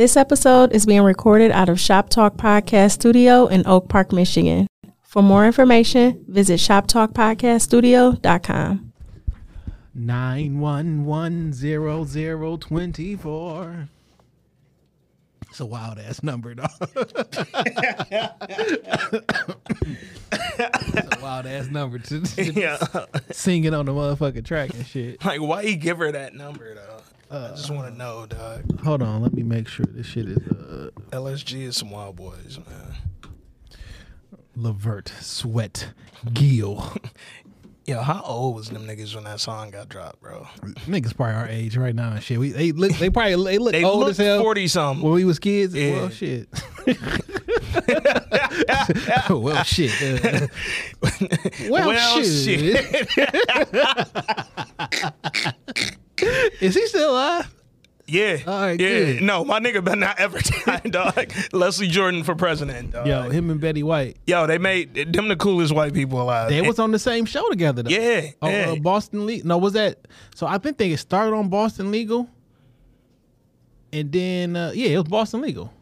This episode is being recorded out of Shop Talk Podcast Studio in Oak Park, Michigan. For more information, visit shoptalkpodcaststudio.com. Nine one one zero zero twenty four. It's a wild ass number, dog. it's a wild ass number to, to Yeah. sing it on the motherfucking track and shit. Like, why you give her that number, though? I just want to know, dog. Hold on, let me make sure this shit is uh LSG is some wild boys, man. Levert, Sweat Gill. Yo, how old was them niggas when that song got dropped, bro? Niggas probably our age right now and shit. We they look they probably they look They old look as hell. 40 something. when we was kids. Yeah. Well shit. well shit. uh, well, Well, shit. Is he still alive? Yeah. All right, yeah. good. No, my nigga better not ever die, dog. Leslie Jordan for president, dog. Yo, him and Betty White. Yo, they made them the coolest white people alive. They was on the same show together though. Yeah, Oh, yeah. uh, Boston Legal. No, was that? So I think they started on Boston Legal, and then uh, yeah, it was Boston Legal,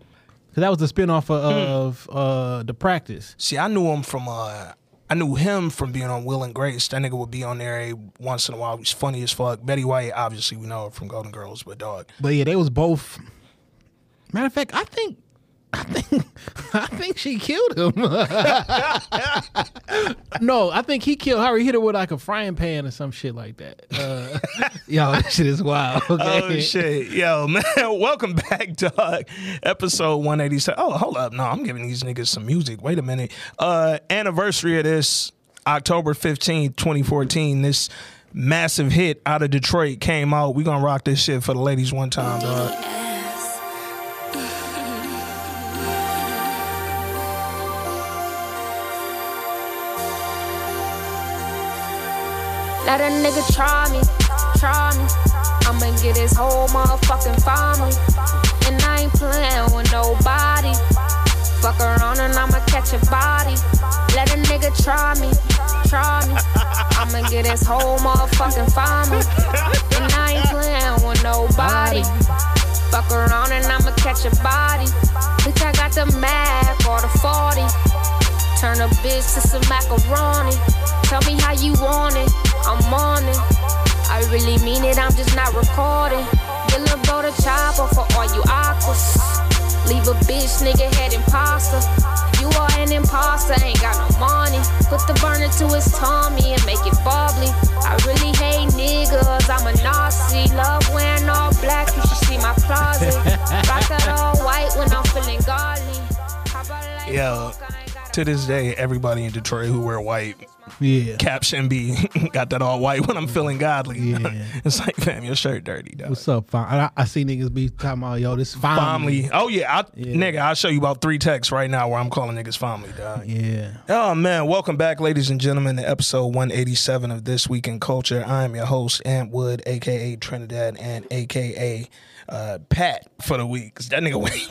because that was the spinoff of, of uh, the practice. See, I knew him from uh I knew him from being on Will and Grace. That nigga would be on there once in a while. He's funny as fuck. Betty White, obviously we know her from Golden Girls, but dog. But yeah, they was both. Matter of fact, I think, I think, I think she killed him. no, I think he killed her. He hit her with like a frying pan or some shit like that. Uh, yo, that shit is wild. Okay? Oh shit. Yo, man, welcome back, dog. Episode 187. Oh, hold up. No, I'm giving these niggas some music. Wait a minute. Uh anniversary of this October 15th, 2014. This massive hit out of Detroit came out. We gonna rock this shit for the ladies one time, dog. Let a nigga try me, try me. I'ma get his whole motherfucking family. And I ain't playing with nobody. Fuck around and I'ma catch a body. Let a nigga try me, try me. I'ma get his whole motherfucking family. And I ain't playing with nobody. Fuck around and I'ma catch a body. Bitch, I got the Mac or the 40. Turn a bitch to some macaroni. Tell me how you want it. I'm on it. I really mean it. I'm just not recording. Get little bro the chopper for all you aquas. Leave a bitch nigga head imposter. You are an imposter, ain't got no money. Put the burner to his tummy and make it bubbly. I really hate niggas, I'm a Nazi. Love wearing all black, you should see my closet. Rock that all white when I'm feeling godly. Pop out like Yo, Coke, I ain't got To this day, everybody in Detroit who wear white Yeah. caption be got that all white when I'm feeling godly. Yeah. it's like, fam, your shirt dirty, dog. What's up, fam? I, I see niggas be talking about yo, this family. Family. Oh yeah, I, Yeah. nigga, I'll show you about three texts right now where I'm calling niggas family, dog. Yeah. Oh man, welcome back, ladies and gentlemen, to episode 187 of This Week in Culture. I am your host, Ant Wood, aka Trinidad, and aka uh, Pat for the week. 'Cause that nigga went.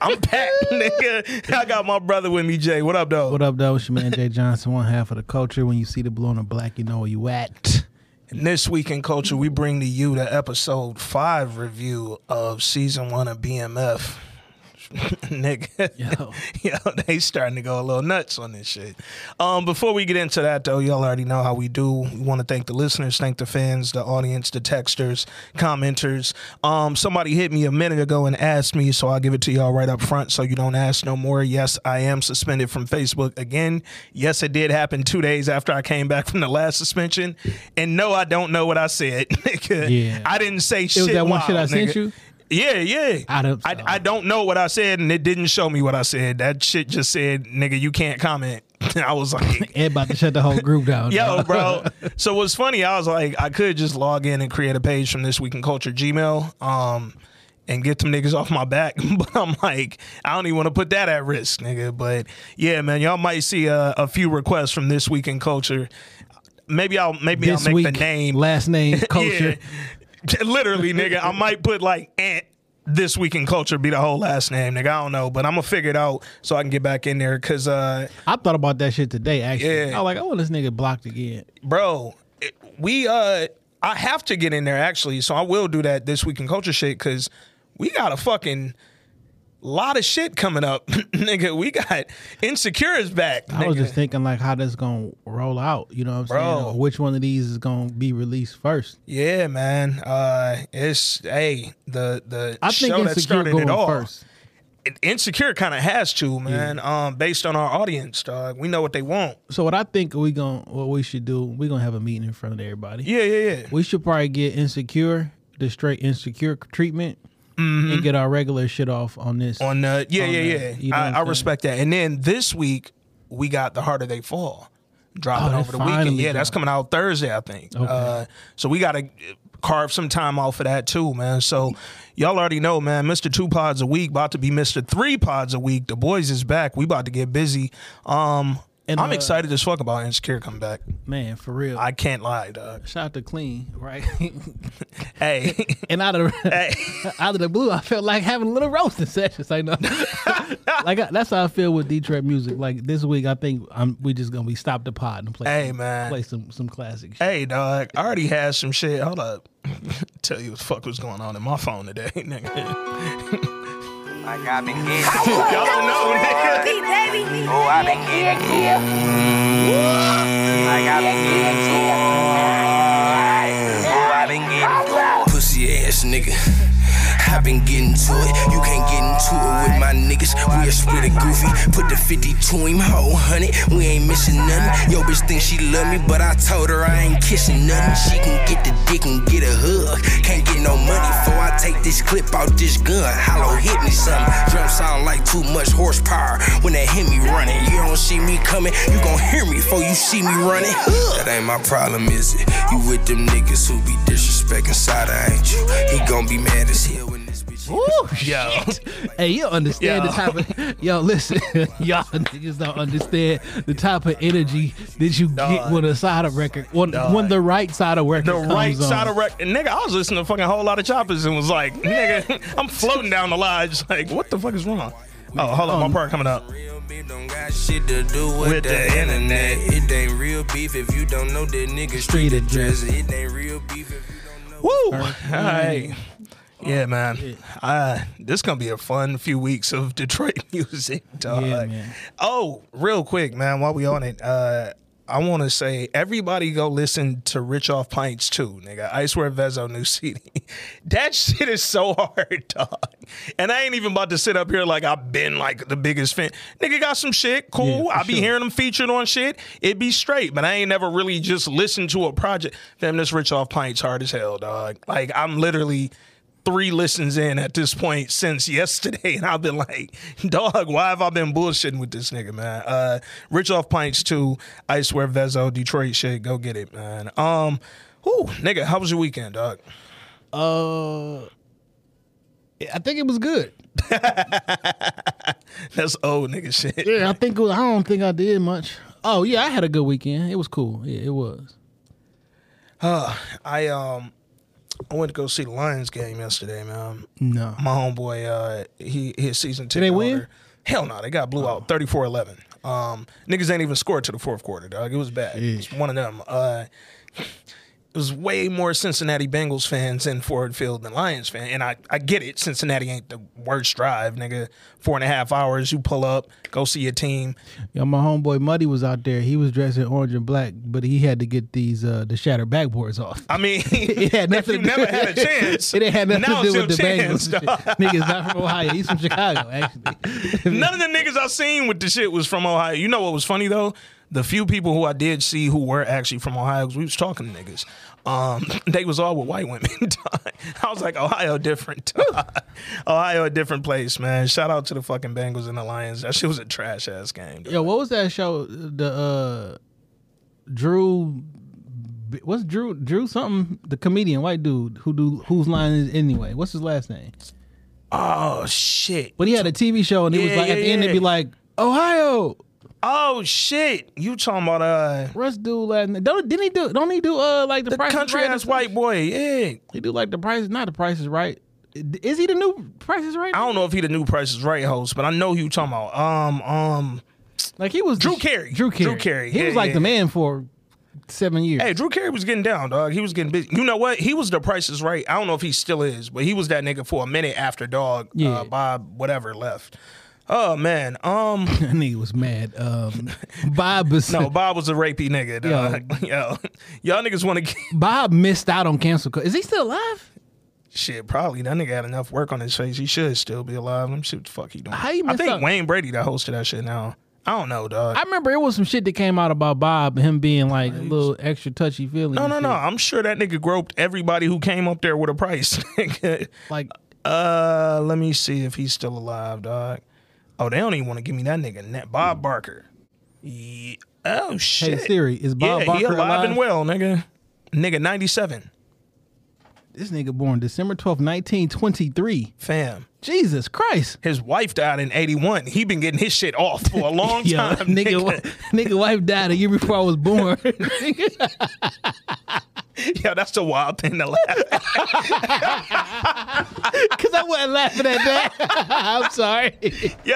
I'm Pat, nigga. I got my brother with me, Jay. What up, though? What up, though? It's your man Jay Johnson, one half of the culture. When you see the blue and the black, you know where you at. And this week in culture, we bring to you the episode five review of season one of BMF. Nigga, Yo. yo, they starting to go a little nuts on this shit. Um, before we get into that though, y'all already know how we do. We want to thank the listeners, thank the fans, the audience, the texters, commenters. Um, somebody hit me a minute ago and asked me, so I'll give it to y'all right up front, so you don't ask no more. Yes, I am suspended from Facebook again. Yes, it did happen two days after I came back from the last suspension. And no, I don't know what I said. Nigga. Yeah. I didn't say It shit. was that one wild, shit I sent you? Yeah, yeah. I don't- I, I don't know what I said, and it didn't show me what I said. That shit just said, "Nigga, you can't comment." I was like, Ed about to shut the whole group down. "Yo, bro." so what's funny? I was like, I could just log in and create a page from this week in culture Gmail, um, and get them niggas off my back. but I'm like, I don't even want to put that at risk, nigga. But yeah, man, y'all might see a, a few requests from this week in culture. Maybe I'll maybe This I'll make week, the name last name, culture. yeah. Literally, nigga. I might put like Ant this week in culture be the whole last name, nigga. I don't know, but I'm gonna figure it out so I can get back in there. Cause, uh, I thought about that shit today. Actually, Yeah. I was like, I want this nigga blocked again. bro, it- we, uh, I have to get in there actually, so I will do that this week in culture shit. Cause we got a fucking lot of shit coming up, nigga. We got Insecure is back. I was just thinking like how this gonna roll out. You know what I'm Bro. saying? Or which one of these is gonna be released first? Yeah, man. Uh, it's hey the the I think show that Insecure started it all. first. Insecure kind of has to, man. Um, based on our audience, dog. We know what they want. So what I think we going what we should do, we gonna have a meeting in front of everybody. Yeah, yeah, yeah. We should probably get insecure, the straight insecure treatment, and get our regular shit off on this. Mm-hmm. On the yeah, On yeah, the- yeah. you know I, I respect that. And then this week we got the harder they fall dropping Oh, over the weekend. Yeah, that's coming out Thursday, I think. Okay. Uh, so we got to carve some time off for that too, man. So y'all already know, man. Mister Two Pods a week about to be Mister Three Pods a week. The boys is back. We about to get busy. Um, And, I'm uh, excited as fuck about Insecure coming back. Man, for real. I can't lie, dog. Shout out to Clean, right? Hey, and out of the, hey. out of the blue, I felt like having a little roasting session. Like, no. like I- that's how I feel with Detroit music. Like this week, I think I'm we just gonna be stop the pod and play. Hey, some, man. play some some classic. Shit. Hey, dog. I already had some shit. Hold up. Tell you what the fuck was going on in my phone today, nigga. Like I've been getting Y'all don't know, nigga. Oh, I've been getting Like I've been getting Oh, I've been getting pussy ass nigga. I been getting to it. You can't get into it with my niggas. We a split it goofy. Put the 50 to him, whole honey. We ain't missing nothing. Yo, bitch think she love me, but I told her I ain't kissing nothing. She can get the dick and get a hug. Can't get no money before I take this clip out this gun. Hollow hit me something. Drum sound like too much horsepower. When they hit me running, you don't see me coming. You gon' hear me before you see me running. That ain't my problem, is it? You with them niggas who be disrespecting Sada, ain't you? He gon' be mad as hell. Ooh, Yo. shit. Hey, you don't understand Yo. the type of yo. Listen, y'all niggas don't understand the type of energy that you get Dog. when a side of record when Dog. when the right side of record The comes right on. side of record. Nigga, I was listening to fucking a whole lot of choppers and was like, nigga, I'm floating down the line. Just like, what the fuck is wrong? Oh, hold on. My um, part coming up. Don't got shit to do with, With the, the internet. It ain't real beef if you don't know that nigga street Street address. address. It ain't real beef if you don't know. Woo! Hey. Yeah, man. Uh, this gonna be a fun few weeks of Detroit music, dog. Yeah, man. Oh, real quick, man, while we on it, uh, I want to say everybody go listen to Rich Off Pints too, nigga. I swear Vezo new CD. that shit is so hard, dog. And I ain't even about to sit up here like I've been like the biggest fan. Nigga got some shit, cool. Yeah, I be sure. hearing them featured on shit. It be straight, but I ain't never really just listened to a project. Fam, this Rich Off Pints hard as hell, dog. Like I'm literally three listens in at this point since yesterday, and I've been like, dog, why have I been bullshitting with this nigga, man? Uh, Rich off pints too. I swear, Vezo, Detroit shit, go get it, man. Um, whoo, nigga, how was your weekend, dog? Uh, I think it was good. That's old nigga shit. Yeah, I think it was, I don't think I did much. Oh yeah, I had a good weekend. It was cool. Yeah, it was. Uh, I um, I went to go see the Lions game yesterday, man. No. My homeboy, uh, he his season ticket they win? holder- Hell no, they got blew out 34-11. Um, niggas ain't even scored to the fourth quarter, dog. It was bad. It's one of them. Uh, it was way more Cincinnati Bengals fans in Ford Field than Lions fan, and I, I get it. Cincinnati ain't the worst drive, nigga. Four and a half hours, you pull up, go see your team. Yo, my homeboy Muddy was out there. He was dressed in orange and black, but he had to get these uh the shattered backboards off. I mean, It had nothing you to do- never had a chance, It ain't had nothing now to do with the chance, Bengals. Nigga's not from Ohio. He's from Chicago, actually. None of the niggas I seen with the shit was from Ohio. You know what was funny though? The few people who I did see who were actually from Ohio, because we was talking to niggas, um, they was all with white women. I was like, Ohio different. Ohio a different place, man. Shout out to the fucking Bengals and the Lions. That shit was a trash ass game. dog. Yo, what was that show? The uh Drew what's Drew Drew something the comedian white dude who do whose line is anyway what's his last name Oh shit. but he had a TV show and it was Yeah, like at yeah, the end it'd be like Ohio Oh shit. You talking about uh Russ do name don't didn't he do don't he do uh like the, the price country right or ass something? white boy? Yeah. he do like the price not the price is right is he the new price is right I don't know if he the new Price is Right host, but I know who you talking about. Um, um, like he was Drew Carey. Drew Carey Drew Carey. he Yeah, was like yeah. the man for seven years. Hey, Drew Carey was getting down, dog. He was getting busy. You know what? He was the Price is Right. I don't know if he still is, but he was that nigga for a minute after dog. Yeah. Uh, Bob whatever left. Oh man. Um. that nigga was mad. Um, Bob was No, Bob was a rapey nigga. Dog. Yo, y'all niggas want to get Bob missed out on cancel. Is he still alive? shit. Probably that nigga had enough work on his face. He should still be alive. Let me see what the fuck he doing. How I think? Wayne Brady that hosted that shit now. I don't know, dog. I remember it was some shit that came out about Bob, him being like a little extra touchy feely. no, no, no. I'm sure that nigga groped everybody who came up there with a price. Like, Uh, let me see if he's still alive, dog. Oh, they don't even want to give me that nigga. Net Bob hmm. Barker. Ye- oh shit. hey. Siri, is Bob yeah, Barker he alive, alive? and well, nigga. Nigga, ninety seven. This nigga born December twelfth, nineteen twenty three. Fam. Jesus Christ. His wife died in eighty one. He been getting his shit off for a long Yo, time. nigga, nigga. nigga wife died a year before I was born. Yo, that's the wild thing to laugh. Cause I wasn't laughing at that. I'm sorry. Yo,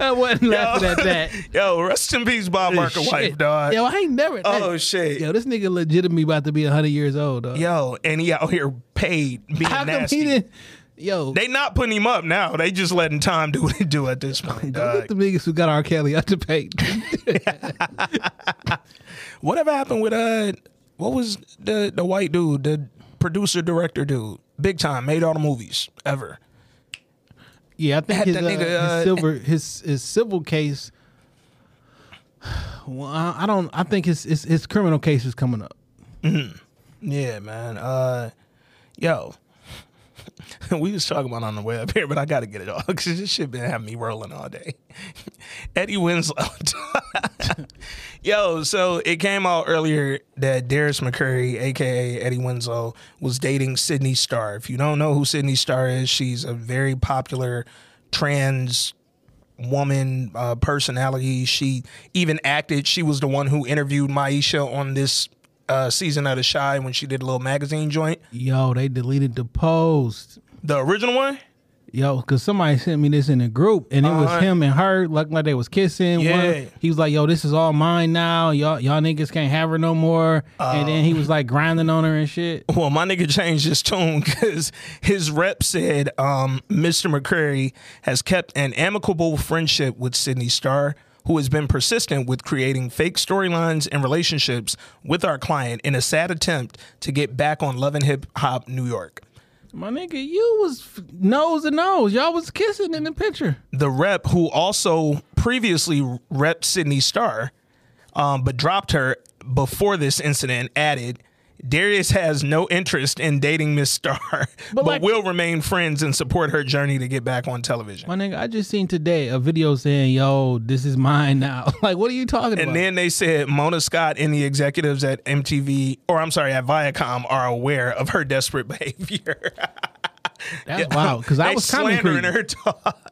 I wasn't laughing at that. yo, rest in peace, Bob Barker Shit. wife, dog. Yo, I ain't never. oh hey, shit. Yo, this nigga legitimately about to be hundred years old. Dog. Yo, and he out here paid being How come he didn't? Yo, They not putting him up now. They just letting time do what it do at this point. don't dog. get the niggas who got R. Kelly out to pay. Whatever happened with uh, what was the the white dude, the producer director dude, big time, made all the movies ever. yeah, I think his, uh, nigga, uh, his silver his his civil case. Well, I I don't. I think his his, his criminal case is coming up. Yeah, man. Uh, yo, we was talking about on the way up here, but I got to get it off because this shit been having me rolling all day. Eddie Winslow. yo, so it came out earlier that Darius McCrary, aka Eddie Winslow, was dating Sidney Starr. If you don't know who Sidney Starr is, she's a very popular trans woman uh, personality. She even acted. She was the one who interviewed Maisha on this uh, season of The Shy when she did a little magazine joint. Yo, they deleted the post. The original one. Yo, cause somebody sent me this in a group, and it was Uh-huh. him and her, like like they was kissing. One- Yeah. he was like, "Yo, this is all mine now. Y'all, y'all niggas can't have her no more." and then he was like grinding on her and shit. Well, my nigga changed his tone because his rep said um, Mr. McCrary has kept an amicable friendship with Sidney Starr, who has been persistent with creating fake storylines and relationships with our client in a sad attempt to get back on Love and Hip Hop New York. My nigga, you was nose to nose. Y'all was kissing in the picture. the rep who also previously repped Sidney Starr, um, but dropped her before this incident, added, Darius has no interest in dating Miss Starr, but, like- will remain friends and support her journey to get back on television. My nigga, I just seen today a video saying, "Yo, this is mine now." like, what are you talking about? And then they said Mona Scott and the executives at MTV, or I'm sorry, at Viacom, are aware of her desperate behavior. That's wild. Because I was comment slandering creeping. her. Talk.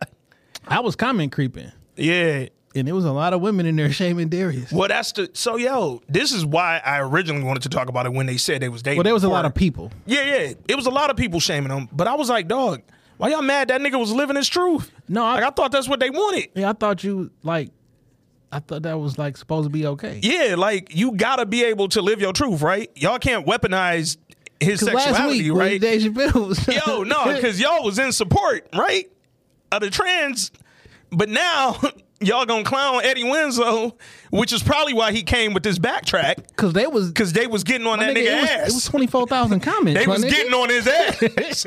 I was comment creeping, yeah, and there was a lot of women in there shaming Darius. Well, that's the so yo. This is why I originally wanted to talk about it when they said they was dating. Well, there was a lot of people. Yeah, yeah. It was a lot of people shaming him, but I was like, dog, why y'all mad that nigga was living his truth? No, I- like I thought that's what they wanted. Yeah, I thought you like. I thought that was like supposed to be okay. Yeah, like you gotta be able to live your truth, right? Y'all can't weaponize his sexuality, week, right? Dave Chappelle was Yo, no, because y'all was in support, right? Of the trans, but now y'all gonna clown Eddie Winslow, which is probably why he came with this backtrack, because they was because they was getting on that nigga, nigga, ass. It was twenty four thousand comments. they was nigga. getting on his ass.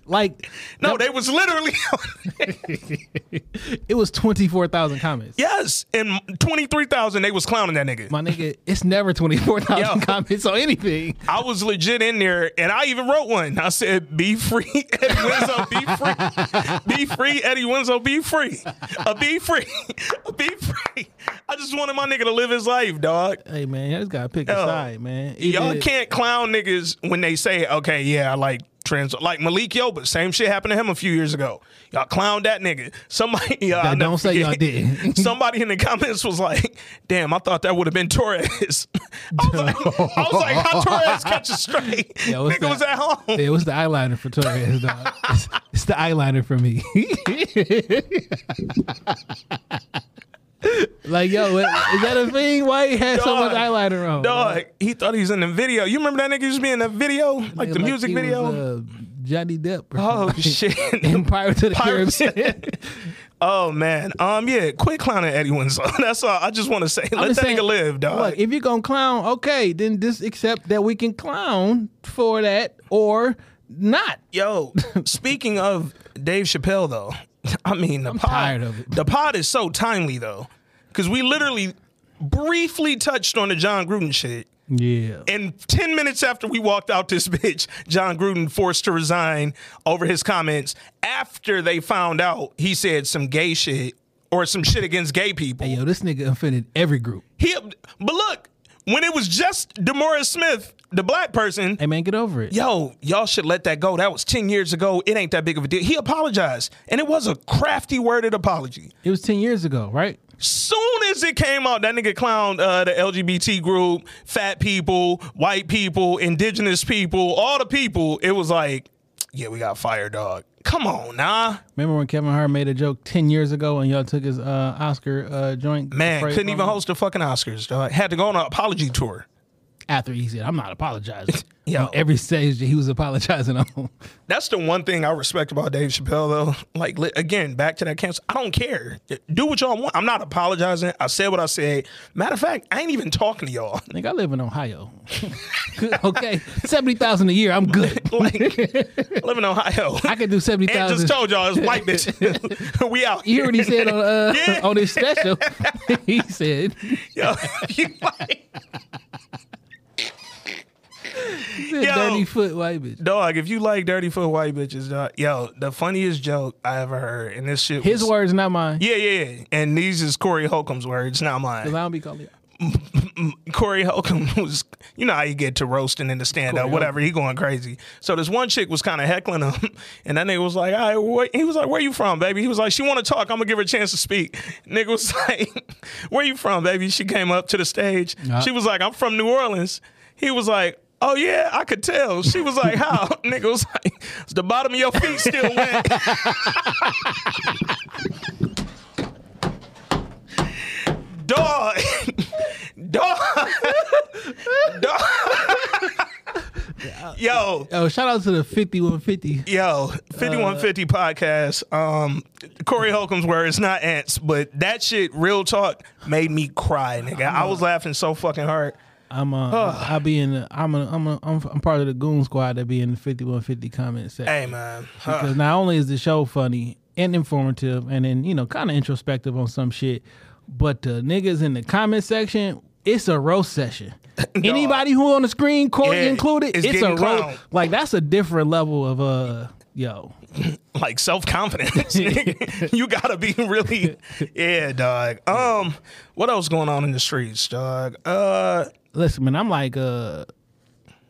like no, they was literally. it was twenty four thousand comments. yes, and twenty three thousand. They was clowning that nigga. My nigga, it's never twenty four thousand comments on anything. I was legit in there, and I even wrote one. I said, "Be free, Eddie Winslow. Be free. Be free, Eddie Winslow. Be free. Uh, be free. Uh, be free." I just wanted my nigga to live his life, dog. Hey man, you just gotta pick a Yo, side, man. Y'all Either- can't clown niggas when they say, "Okay, yeah, I like trans." Like Malik Yo, but same shit happened to him a few years ago. Y'all clowned that nigga. Somebody, y'all Don't say y'all did. Somebody in the comments was like, "Damn, I thought that would have been Torres." I was like, I was like, "How Torres catch a straight?" Yeah, nigga that? was at home. It was the eyeliner for Torres, dog. It's, it's the eyeliner for me. Like, yo, is that a thing? Why he had so much eyeliner on? Dog, he thought he was in the video. You remember that nigga used to be in the video, like the Like music video. was, uh, Johnny Depp. Or oh shit! Pirates of the. Caribbean. oh man, um, yeah, quit clowning Eddie Winslow. That's all. I just want to say, I'm let that saying, nigga live, dog. Look, if you're gonna clown, okay, then just accept that we can clown for that or not. Yo, speaking of Dave Chappelle, though, I mean, the pod, tired of it. The pod is so timely though, because we literally briefly touched on the Jon Gruden shit. Yeah. And 10 minutes after we walked out this bitch, Jon Gruden forced to resign over his comments after they found out he said some gay shit or some shit against gay people. Hey, yo, this nigga offended every group. He, but look, when it was just DeMaurice Smith, the black person, Hey man, get over it. yo, y'all should let that go. That was 10 years ago. It ain't that big of a deal. He apologized, and it was a crafty worded apology. It was ten years ago, right? Soon as it came out, that nigga clowned uh, the LGBT group, fat people, white people, indigenous people, all the people. It was like, yeah, we got fire, dog. Come on, nah. Remember when Kevin Hart made a joke ten years ago and y'all took his uh, Oscar uh, joint? Man, couldn't even him? host the fucking Oscars, dog. Had to go on an apology tour. After he said, "I'm not apologizing." On every stage that he was apologizing on. That's the one thing I respect about Dave Chappelle, though. Like, again, back to that cancel. I don't care. Do what y'all want. I'm not apologizing. I said what I said. Matter of fact, I ain't even talking to y'all. Think I live in Ohio. okay, seventy thousand a year. I'm good. like, I live in Ohio. I could do seventy thousand. and just told y'all it's white bitch. we out. You already said on uh, Yeah. on his special. he said, Yo, you like, he said Yo. "Dirty foot white bitch." dog, if you like dirty foot white bitches, dog, yo, the funniest joke I ever heard, and this shit His was, words, not mine. Yeah, yeah, yeah. And these is Corey Holcomb's words, not 'Cause mine. I don't be calling. Corey Holcomb was, you know how you get to roasting in the stand up, whatever. He going crazy. So this one chick was kind of heckling him, and that nigga was like, "All right, he was like, where you from, baby?" He was like, "She want to talk. I'm gonna give her a chance to speak." Nigga was like, "Where you from, baby?" She came up to the stage. She was like, "I'm from New Orleans." He was like. Oh yeah, I could tell. She was like, "How?" Nigga was like, "Is the bottom of your feet still wet?" Dog, dog, dog. Yo, Oh, shout out to the fifty one fifty. Yo, 5150 podcast. Um, Corey Holcomb's words, not ants, but that shit, real talk, made me cry, nigga. I was laughing so fucking hard. I'm uh, I be in. The, I'm a, I'm a, I'm I'm part of the goon squad that be in the fifty one fifty comment section. Hey, man. Huh. Because not only is the show funny and informative, and then you know kind of introspective on some shit, but the niggas in the comment section, it's a roast session. Anybody who on the screen, Corey Yeah, included, it's it's, a roast. Like that's a different level of uh, yo. Like self confidence. you gotta be really, yeah, dog. Um, what else going on in the streets, dog? Uh, Listen, man, I'm like uh,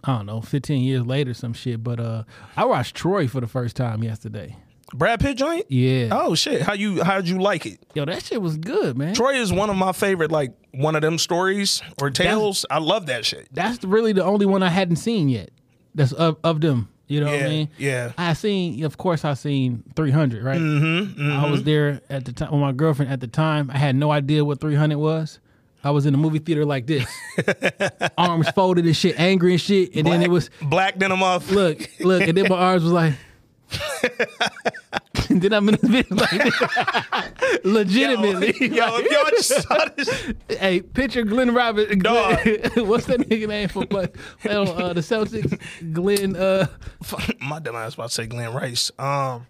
I don't know, 15 years later, some shit. But uh, I watched Troy for the first time yesterday. Brad Pitt joint. Yeah. Oh shit! How you how'd you like it? Yo, that shit was good, man. Troy is one of my favorite, like one of them stories or tales. I love that shit. That's really the only one I hadn't seen yet. That's of, of them. You know what I mean? yeah. I seen, of course, I seen 300, right? Mm-hmm, I was there at the time with my girlfriend at the time. I had no idea what 300 was. I was in the movie theater like this, arms folded and shit, angry and shit. And then it was, black denim off. look, look, and then my arms was like, and then I'm in this bitch like this. legitimately. Yo, if y'all just saw this, Hey, picture Glenn Robert. Dog. what's that nigga name for on uh, the Celtics? Glenn. Uh, my dumb ass about to say Glenn Rice. Um,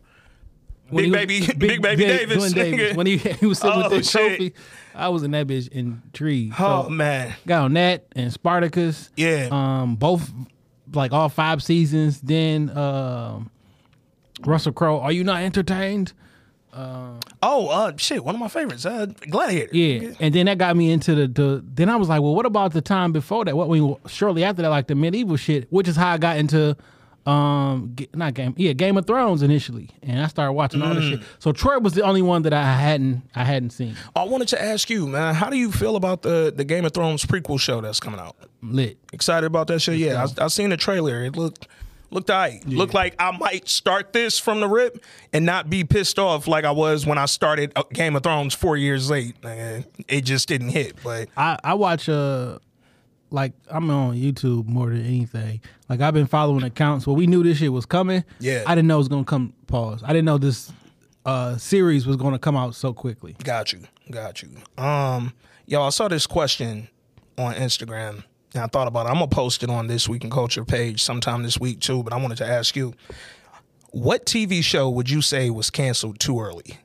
when Big was- baby- Big Baby Da- Davis, Glenn Davis. When he, he was sitting Oh, with the shit. trophy, I was in that bitch intrigued. oh So, man, got on that and Spartacus. Yeah. Um, both like all five seasons. Then um, Russell Crowe. Are you not entertained? oh uh, shit, one of my favorites, uh, Gladiator. Yeah, and then that got me into the, the. Then I was like, well, what about the time before that? What we shortly after that, like the medieval shit, which is how I got into, um, not game, yeah, Game of Thrones initially, and I started watching all the Mm. shit. So Troy was the only one that I hadn't, I hadn't seen. I wanted to ask you, man, how do you feel about the the Game of Thrones prequel show that's coming out? Lit. Excited about that shit? Yeah, I, I seen the trailer. It looked Looked alright. Looked like I might start this from the rip and not be pissed off like I was when I started uh, Game of Thrones four years late. It just didn't hit. But I, I watch uh like I'm on YouTube more than anything. Like I've been following accounts. Well, we knew this shit was coming. Yeah. I didn't know it was gonna come. Pause. I didn't know this uh series was gonna come out so quickly. Got you. Got you. Um, yo, I saw this question on Instagram and I thought about it. I'm gonna post it on this week in culture page sometime this week too, but I wanted to ask you what TV show would you say was canceled too early?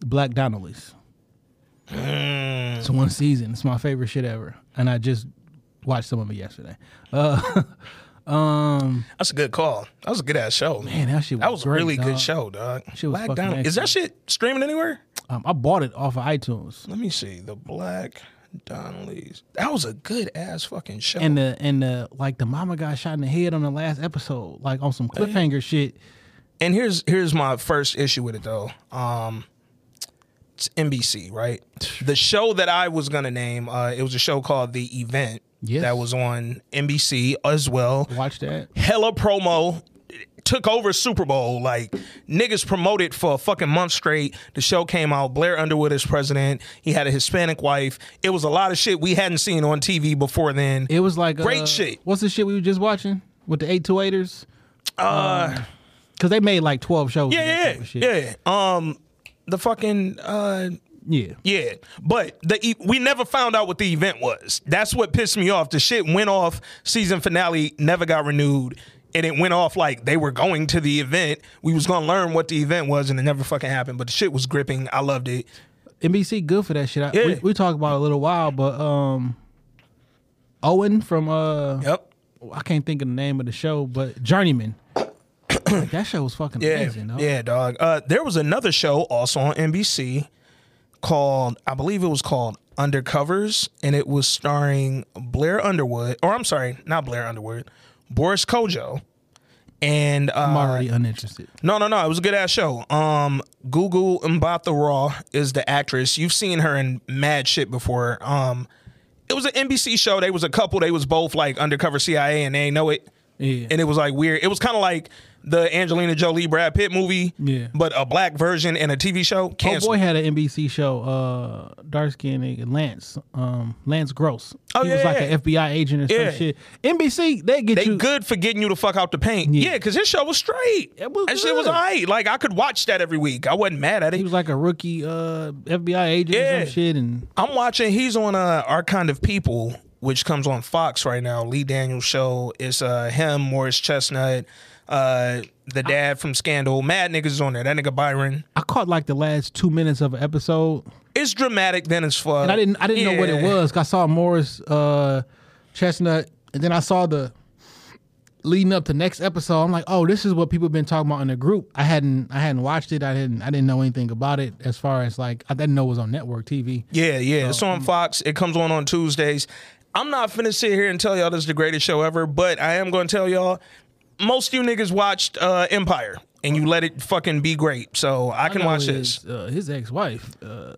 Black Donnellys. Mm. It's one season. It's my favorite shit ever, and I just watched some of it yesterday. Uh, um, That's a good call. That was a good ass show. man, that shit was that was a great, really good show, dog. Shit Black Donnelly. Is that shit streaming anywhere? Um, I bought it off of iTunes, Let me see. The Black Donnellys. That was a good ass fucking show. and the and the like the mama got shot in the head on the last episode, like on some cliffhanger shit. and here's here's my first issue with it though. Um it's NBC, right? The show that I was gonna name, uh, it was a show called The Event Yes. that was on NBC as well. Watch that. Hella promo. Took over Super Bowl. Like niggas promoted for a fucking month straight. The show came out. Blair Underwood is president. He had a Hispanic wife. It was a lot of shit we hadn't seen on TV before then. It was like Great uh, shit. What's the shit we were just watching with the eight two eighters? Uh, Because they made like twelve shows. yeah, yeah, yeah. Um, the fucking uh, yeah. Yeah, but the e- we never found out what the event was. That's what pissed me off. The shit went off. Season finale never got renewed, and it went off like they were going to the event. We was gonna learn what the event was, and it never fucking happened. But the shit was gripping. I loved it. NBC good for that shit. I, Yeah. we, we talked about it a little while, but um, Owen from uh, Yep. I can't think of the name of the show, but Journeyman. Like, that show was fucking Yeah. amazing. Dog. Yeah, dog. Uh, there was another show also on NBC called, I believe it was called Undercovers, and it was starring Blair Underwood, or I'm sorry, not Blair Underwood, Boris Kodjoe. And uh, I'm already uninterested. No, no, no. It was a good ass show. Um, Gugu Mbatha Raw is the actress. You've seen her in mad shit before. Um, it was an NBC show. They was a couple. They was both like undercover CIA, and they know it. Yeah. And it was like weird. It was kind of like the Angelina Jolie Brad Pitt movie. Yeah. But a black version and a TV show. Oh boy had an NBC show, uh, dark skinned nigga Lance, um, Lance Gross. Oh, he was like yeah. an FBI agent or Yeah. some shit. NBC, they get they you. good for getting you the fuck out the paint. Yeah. Yeah, because his show was straight. It was that shit was good. alright. Like I could watch that every week. I wasn't mad at it. He was like a rookie uh, FBI agent or some shit, and I'm watching. He's on uh, Our Kind of People, which comes on Fox right now. Lee Daniels show. It's uh, him, Morris Chestnut, uh, the dad from Scandal. Mad niggas on there. That nigga Byron. I caught like the last two minutes of an episode, It's dramatic. Then it's fun. and I didn't I didn't know what it was. I saw Morris uh, Chestnut, and then I saw the leading up to next episode. I'm like, oh, this is what people have been talking about in the group. I hadn't I hadn't watched it. I didn't I didn't know anything about it as far as like I didn't know it was on network TV. Yeah, yeah. It's Oh. on Fox. It comes on on Tuesdays. I'm not finna sit here and tell y'all this is the greatest show ever, but I am to tell y'all most of you niggas watched uh, Empire and you let it fucking be great. So I can know watch his, this. Uh, his ex wife. Uh,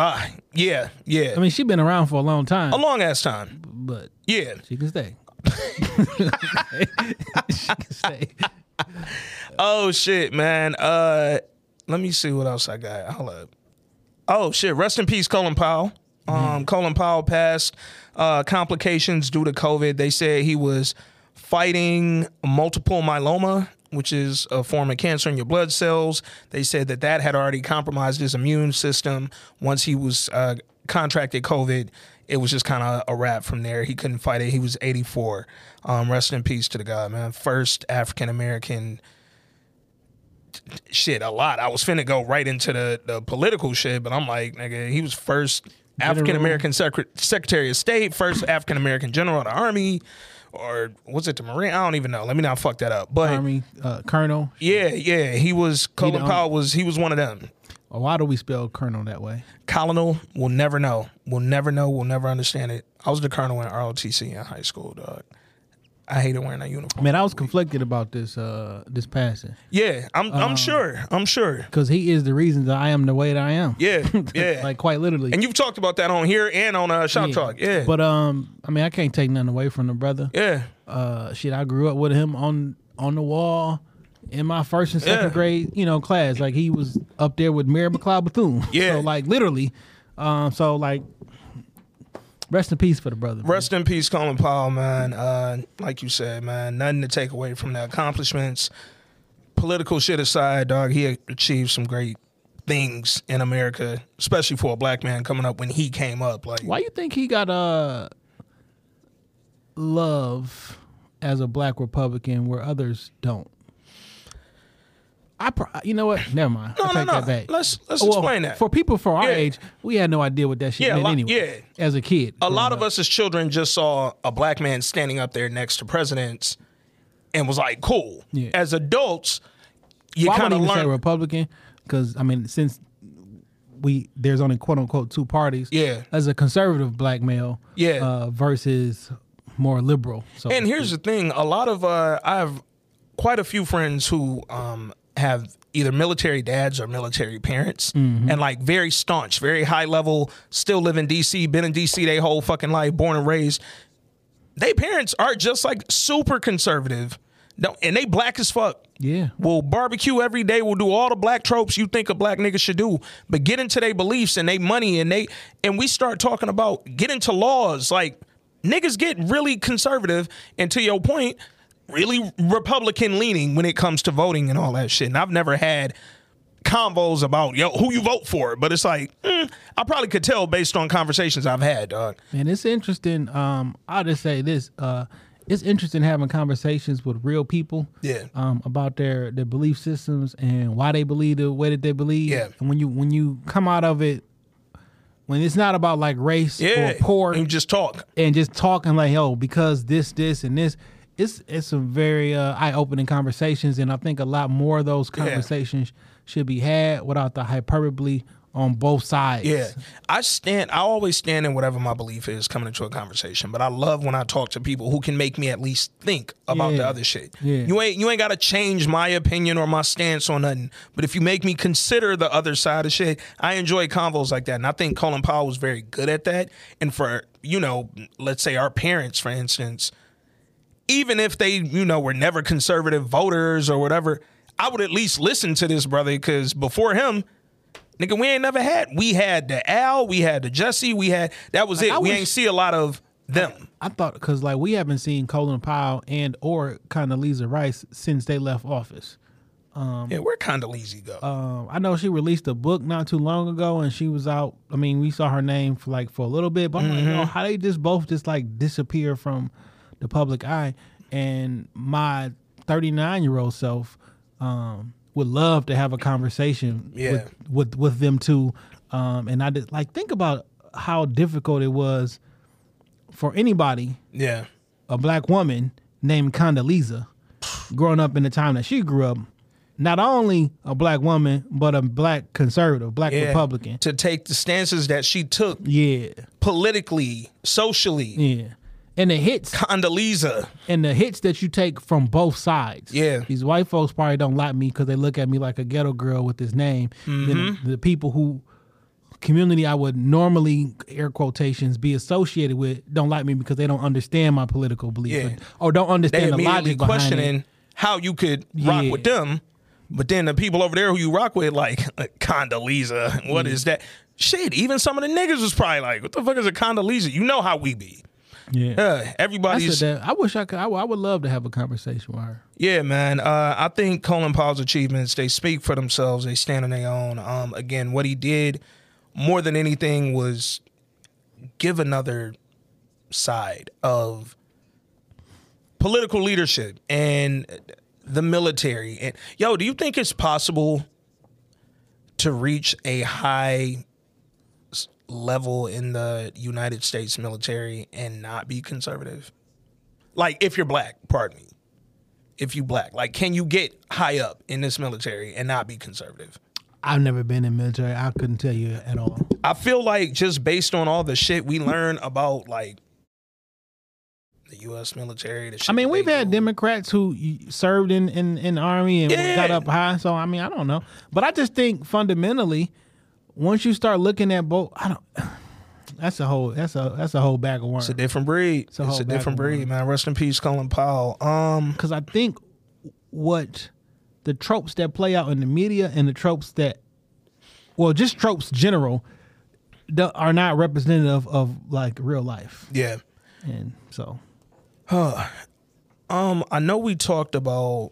Ah, yeah, yeah. I mean, she's been around for a long time, a long ass time. but Yeah. she can stay. she can stay. Oh shit, man. Uh let me see what else I got. Hold up. Oh shit. Rest in peace, Colin Powell. Um, Colin Powell passed uh, complications due to COVID. They said he was fighting multiple myeloma, which is a form of cancer in your blood cells. They said that that had already compromised his immune system. Once he was uh, contracted COVID, it was just kind of a wrap from there. He couldn't fight it. He was 84. Um, rest in peace to the guy, man. First African American shit a lot. I was finna go right into the, the political shit, but I'm like, nigga, he was first African American Secre- Secretary of State, first African American General of the Army, or was it the Marine? I don't even know. Let me not fuck that up. But Army uh, Colonel. yeah, yeah, he was Colin Powell was he was one of them. Or Why do we spell Colonel that way? Colonel We'll never know. We'll never know. We'll never understand it. I was the colonel in ROTC in high school, dog. I hated wearing that uniform. Man, I was conflicted about this uh this passing Yeah, I'm I'm sure. I'm sure. because he is the reason that I am the way that I am. Yeah, yeah. like quite literally. and you've talked about that on here and on uh, Shop Yeah. Talk. Yeah. But um, I mean, I can't take nothing away from the brother. Yeah. Uh, shit, I grew up with him on on the wall in my first and second Yeah. grade, you know, class. Like he was up there with Mary McLeod Bethune. Yeah. So like literally, um, so like, rest in peace for the brother. man. Rest in peace, Colin Powell, man. Uh, like you said, man, nothing to take away from the accomplishments. Political shit aside, dog, he achieved some great things in America, especially for a black man coming up when he came up. Like, Why you think he got uh love as a black Republican where others don't? I, pro- you know what? Never mind. No, I no, take no. that back. Let's- let's Well, explain that. for people for our Yeah. age. We had no idea what that shit Yeah, meant lot- anyway. yeah. as a kid, a lot of up. us as children just saw a black man standing up there next to presidents and was like, cool. Yeah. As adults, you Well, kind of learn. Republican because I mean, since we there's only quote unquote two parties. Yeah. As a conservative black male. Yeah. Uh, versus more liberal. So And here's the thing: a lot of uh, I have quite a few friends who um, have either military dads or military parents, mm-hmm. and like very staunch, very high level, still live in DC, been in DC their whole fucking life, born and raised. They parents are just like super conservative, and they black as fuck. yeah. will barbecue every day, We'll do all the black tropes you think a black nigga should do, but get into their beliefs and they money and they and we start talking about get into laws. Like niggas get really conservative and to your point, really Republican leaning when it comes to voting and all that shit. And I've never had convos about yo who you vote for, but it's like mm, I probably could tell based on conversations I've had, dog. Man, it's interesting. Um, I'll just say this. Uh, it's interesting having conversations with real people. Yeah. Um, about their their belief systems and why they believe the way that they believe. Yeah. And when you when you come out of it, when it's not about like race Yeah, or poor and just talk. and just talking like, yo, because this, this, and this, it's it's some very uh, eye opening conversations, and I think a lot more of those Yeah. conversations should be had without the hyperbole on both sides. Yeah, I stand. I always stand in whatever my belief is coming into a conversation. But I love when I talk to people who can make me at least think about the other shit. Yeah. You ain't you ain't got to change my opinion or my stance on nothing. But if you make me consider the other side of shit, I enjoy convos like that. And I think Colin Powell was very good at that. And for you know, let's say our parents, for instance, even if they, you know, were never conservative voters or whatever, I would at least listen to this brother because before him, nigga, we ain't never had. We had the Al, we had the Jesse, we had that was it. I we wish- ain't see a lot of them. I thought because like we haven't seen Colin Powell and or Condoleezza Rice since they left office. yeah, where Condoleezza go? Um, I know she released a book not too long ago, and she was out. I mean, we saw her name for like for a little bit, but I'm like, Mm-hmm. oh, how they just both just like disappear from the public eye? And my 39 year old self um, would love to have a conversation Yeah. with, with with them too. Um, and I did like think about how difficult it was for anybody yeah, a black woman named Condoleezza growing up in the time that she grew up. Not only a black woman, but a black conservative, black yeah. Republican. to take the stances that she took Yeah, politically, socially. yeah. And the hits Condoleezza, and the hits that you take from both sides. Yeah. These white folks probably don't like me because they look at me like a ghetto girl with this name. Mm-hmm. the people who community I would normally air quotations be associated with don't like me because they don't understand my political beliefs Yeah. or, or don't understand the logic behind questioning it. how you could rock Yeah. with them, but then the people over there who you rock with, like, like Condoleezza, what is that? Shit, even some of the niggas was probably like, "What the fuck is a Condoleezza?" You know how we be. Yeah. I everybody's said that. I wish I could. I, would- I would love to have a conversation with her. Yeah, man. Uh, I think Colin Powell's achievements they speak for themselves. They stand on their own. Um, again, what he did more than anything was give another side of political leadership and the military. And yo, do you think it's possible to reach a high level in the United States military and not be conservative? Like if you're black, pardon me if you black? Like, can you get high up in this military and not be conservative? I've never been in military. I couldn't tell you at all. I feel like just based on all the shit we learn about like the U.S. military. The shit I mean, we've had do. Democrats who served in in, in the army and Yeah. got up high. So I mean, I don't know, but I just think fundamentally, once you start looking at both, I don't. That's a whole. That's a that's a whole bag of worms. It's a different breed. a It's a, different breed, man. Rest in peace, Colin Powell. Um, because I think what the tropes that play out in the media and the tropes that, well, just tropes general, are not representative of like real life, yeah. and so huh. Um, I know we talked about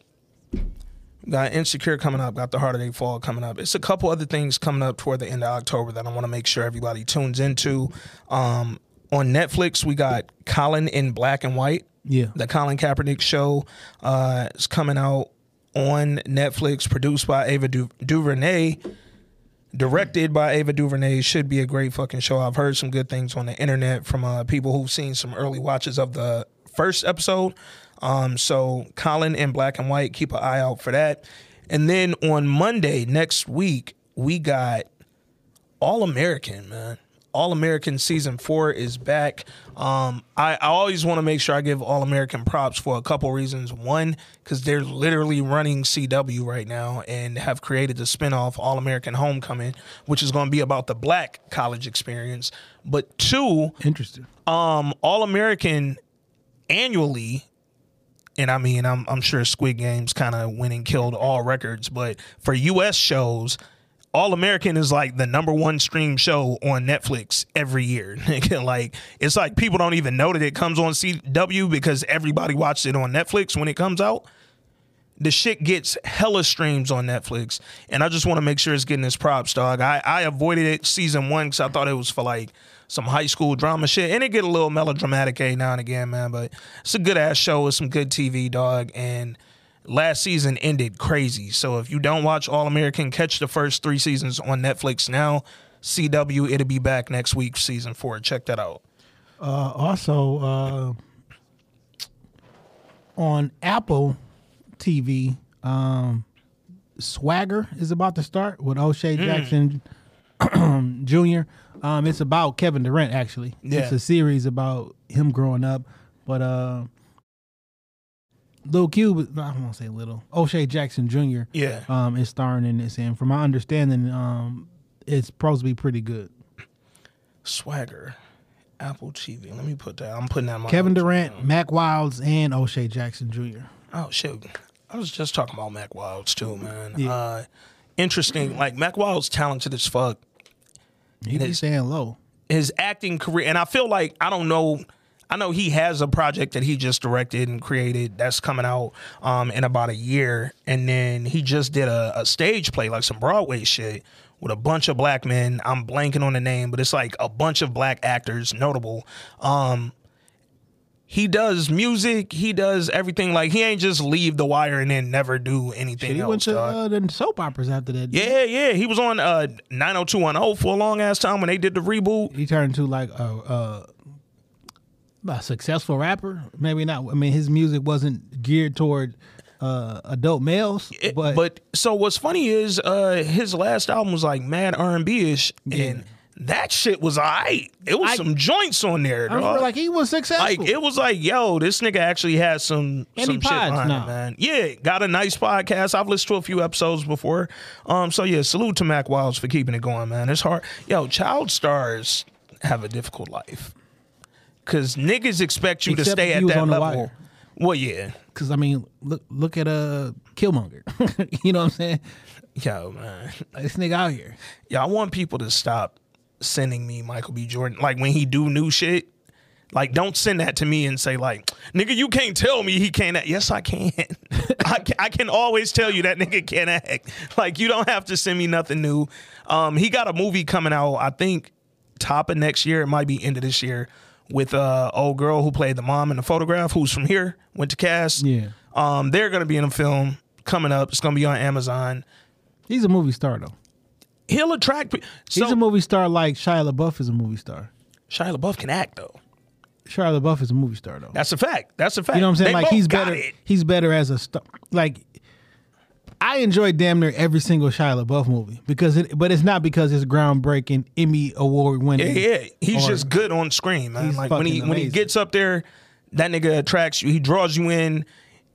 got insecure coming up, got the Harder They Fall coming up. It's a couple other things coming up toward the end of October that I want to make sure everybody tunes into. Um, on Netflix, we got Colin in Black and White. yeah, The Colin Kaepernick show uh, is coming out on Netflix, produced by Ava du- DuVernay, directed by Ava DuVernay. Should be a great fucking show. I've heard some good things on the internet from uh, people who've seen some early watches of the first episode. Um, so Colin in Black and White, keep an eye out for that. And then on Monday next week, we got all American, man. All American season four is back. Um, I, I always want to make sure I give All American props for a couple reasons. One, because they're literally running CW right now and have created the spinoff All American Homecoming, which is going to be about the black college experience. But two, interesting. um, All American annually, and I mean, I'm I'm sure Squid Games kind of went and killed all records, but for U.S. shows, All American is like the number one stream show on Netflix every year. Like it's like people don't even know that it comes on CW because everybody watches it on Netflix when it comes out the shit gets hella streams on Netflix, and I just want to make sure it's getting its props, dog. I, I avoided it season one because I thought it was for like some high school drama shit, and it get a little melodramatic a now and again, man. But it's a good ass show with some good TV, dog. And last season ended crazy, so if you don't watch All American, catch the first three seasons on Netflix now. CW, it'll be back next week, season four. Check that out. Uh, also, uh, on Apple TV, um, Swagger is about to start with O'Shea Jackson Jr. Um, it's about Kevin Durant. Actually, Yeah. it's a series about him growing up. But uh, Lil Cube, I don't want to say little O'Shea Jackson Jr. Yeah. um, is starring in this, and from my understanding, um, it's supposed to be pretty good. Swagger, Apple TV. Let me put that. I'm putting that. in my Kevin. Durant, Mack Wilds, and O'Shea Jackson Jr. Oh shit! I was just talking about Mack Wilds too, man. Yeah. Uh, interesting. Like Mack Wilds, talented as fuck. He be is. staying low. His acting career, and I feel like I don't know. I know he has a project that he just directed and created that's coming out um, in about a year, and then he just did a, a stage play, like some Broadway shit, with a bunch of black men. I'm blanking on the name, but it's like a bunch of black actors, notable. Um, he does music. He does everything. Like he ain't just leave the wire and then never do anything He else. went to uh, the soap operas after that. yeah, yeah. He was on uh 90210 for a long ass time when they did the reboot. he turned into like a, a a successful rapper. Maybe not. I mean, his music wasn't geared toward uh, adult males, It- but, but so what's funny is uh his last album was like mad R and B ish, and that shit was alright. It was I- some joints on there, I feel dog. like he was successful. Like it was like, yo, this nigga actually had some And some shit behind it, man. Yeah, got a nice podcast. I've listened to a few episodes before. Um, so yeah, salute to Mack Wilds for keeping it going, man. It's hard. Yo, child stars have a difficult life. Cause niggas expect you to stay at that level. wire. Well, yeah. Because I mean, look look at uh Killmonger. you know what I'm saying? Yo, man. Like, this nigga out here. Yeah, I want people to stop sending me Michael B. Jordan. Like when he do new shit, like don't send that to me and say like, nigga, you can't tell me he can't act. Yes, I can. I can. I can always tell you that nigga can't act. Like you don't have to send me nothing new. Um, he got a movie coming out. I think top of next year. It might be end of this year. With uh old girl who played the mom in the photograph, who's from here, went to cast. Yeah. Um, they're gonna be in a film coming up. It's gonna be on Amazon. He's a movie star though. He'll attract. pe- He's So a movie star like Shia LaBeouf is a movie star. Shia LaBeouf can act though. Shia LaBeouf is a movie star though. That's a fact. That's a fact. You know what I'm saying? They like he's better. it. He's better as a star. Like I enjoy damn near every single Shia LaBeouf movie because it, but it's not because it's groundbreaking Emmy award Yeah, winning. yeah. He's or- just good on screen, man. He's Like when he fucking when he gets up there, that nigga attracts you. He draws you in.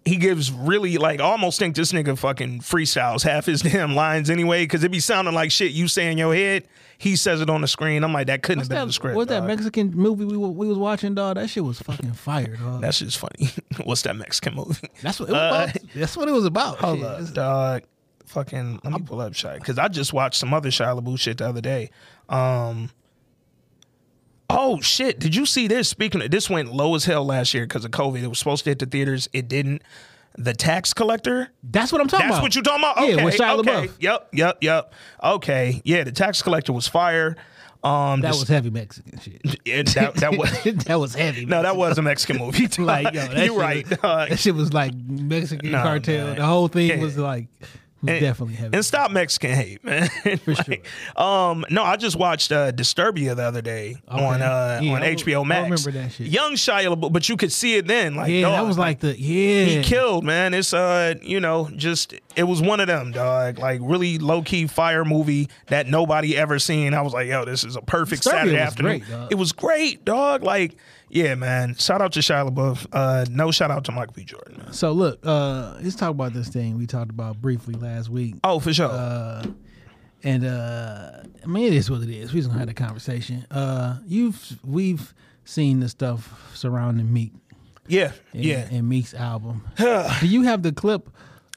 He gives really like almost think this nigga fucking freestyles half his damn lines anyway because it be sounding like shit you say in your head. He says it on the screen. I'm like that couldn't What's have been that, the script. what's that. Mexican movie we, we was watching, dog? That shit was fucking fire, dog. That's just funny. what's that Mexican movie? That's what it was Uh, about. That's what it was about. Hold Shit. up, dog. Fucking let me pull up Shia because I just watched some other Shia LaBeouf shit the other day. Um. Oh shit! Did you see this? Speaking of this, went low as hell last year because of COVID. It was supposed to hit the theaters. It didn't. The Tax Collector. That's what I'm talking That's about. That's what you talking about? Yeah, Okay, with Shia okay. LaBeouf. Yep, yep, yep. Okay, yeah. The Tax Collector was fire. Um, That this- was heavy Mexican shit. it- that, that was. that was heavy. No, that was a Mexican movie. like yo, you're right. Was, dog. that shit was like Mexican Nah, cartel. man. The whole thing Yeah. was like was definitely heavy. And stop Mexican hate, man. For sure. Um, no, I just watched uh, Disturbia the other day on uh, Yeah, on I HBO I Max. remember that shit. Young Shia LaBeouf, but you could see it then. Like, yeah, that dog, was like the yeah. he killed, man. It's uh, you know, just it was one of them, dog. Like really low key fire movie that nobody ever seen. I was like, yo, this is a perfect Disturbia Saturday afternoon. great, it was great, dog. Like, yeah, man. Shout out to Shia LaBeouf. Uh, no shout out to Michael B. Jordan. Man. So look, uh, let's talk about this thing we talked about briefly last week. Oh, for sure. And uh I mean it is what it is. We just gonna have a conversation. Uh you've we've seen the stuff surrounding Meek yeah, and, yeah. and Meek's album. Do you have the clip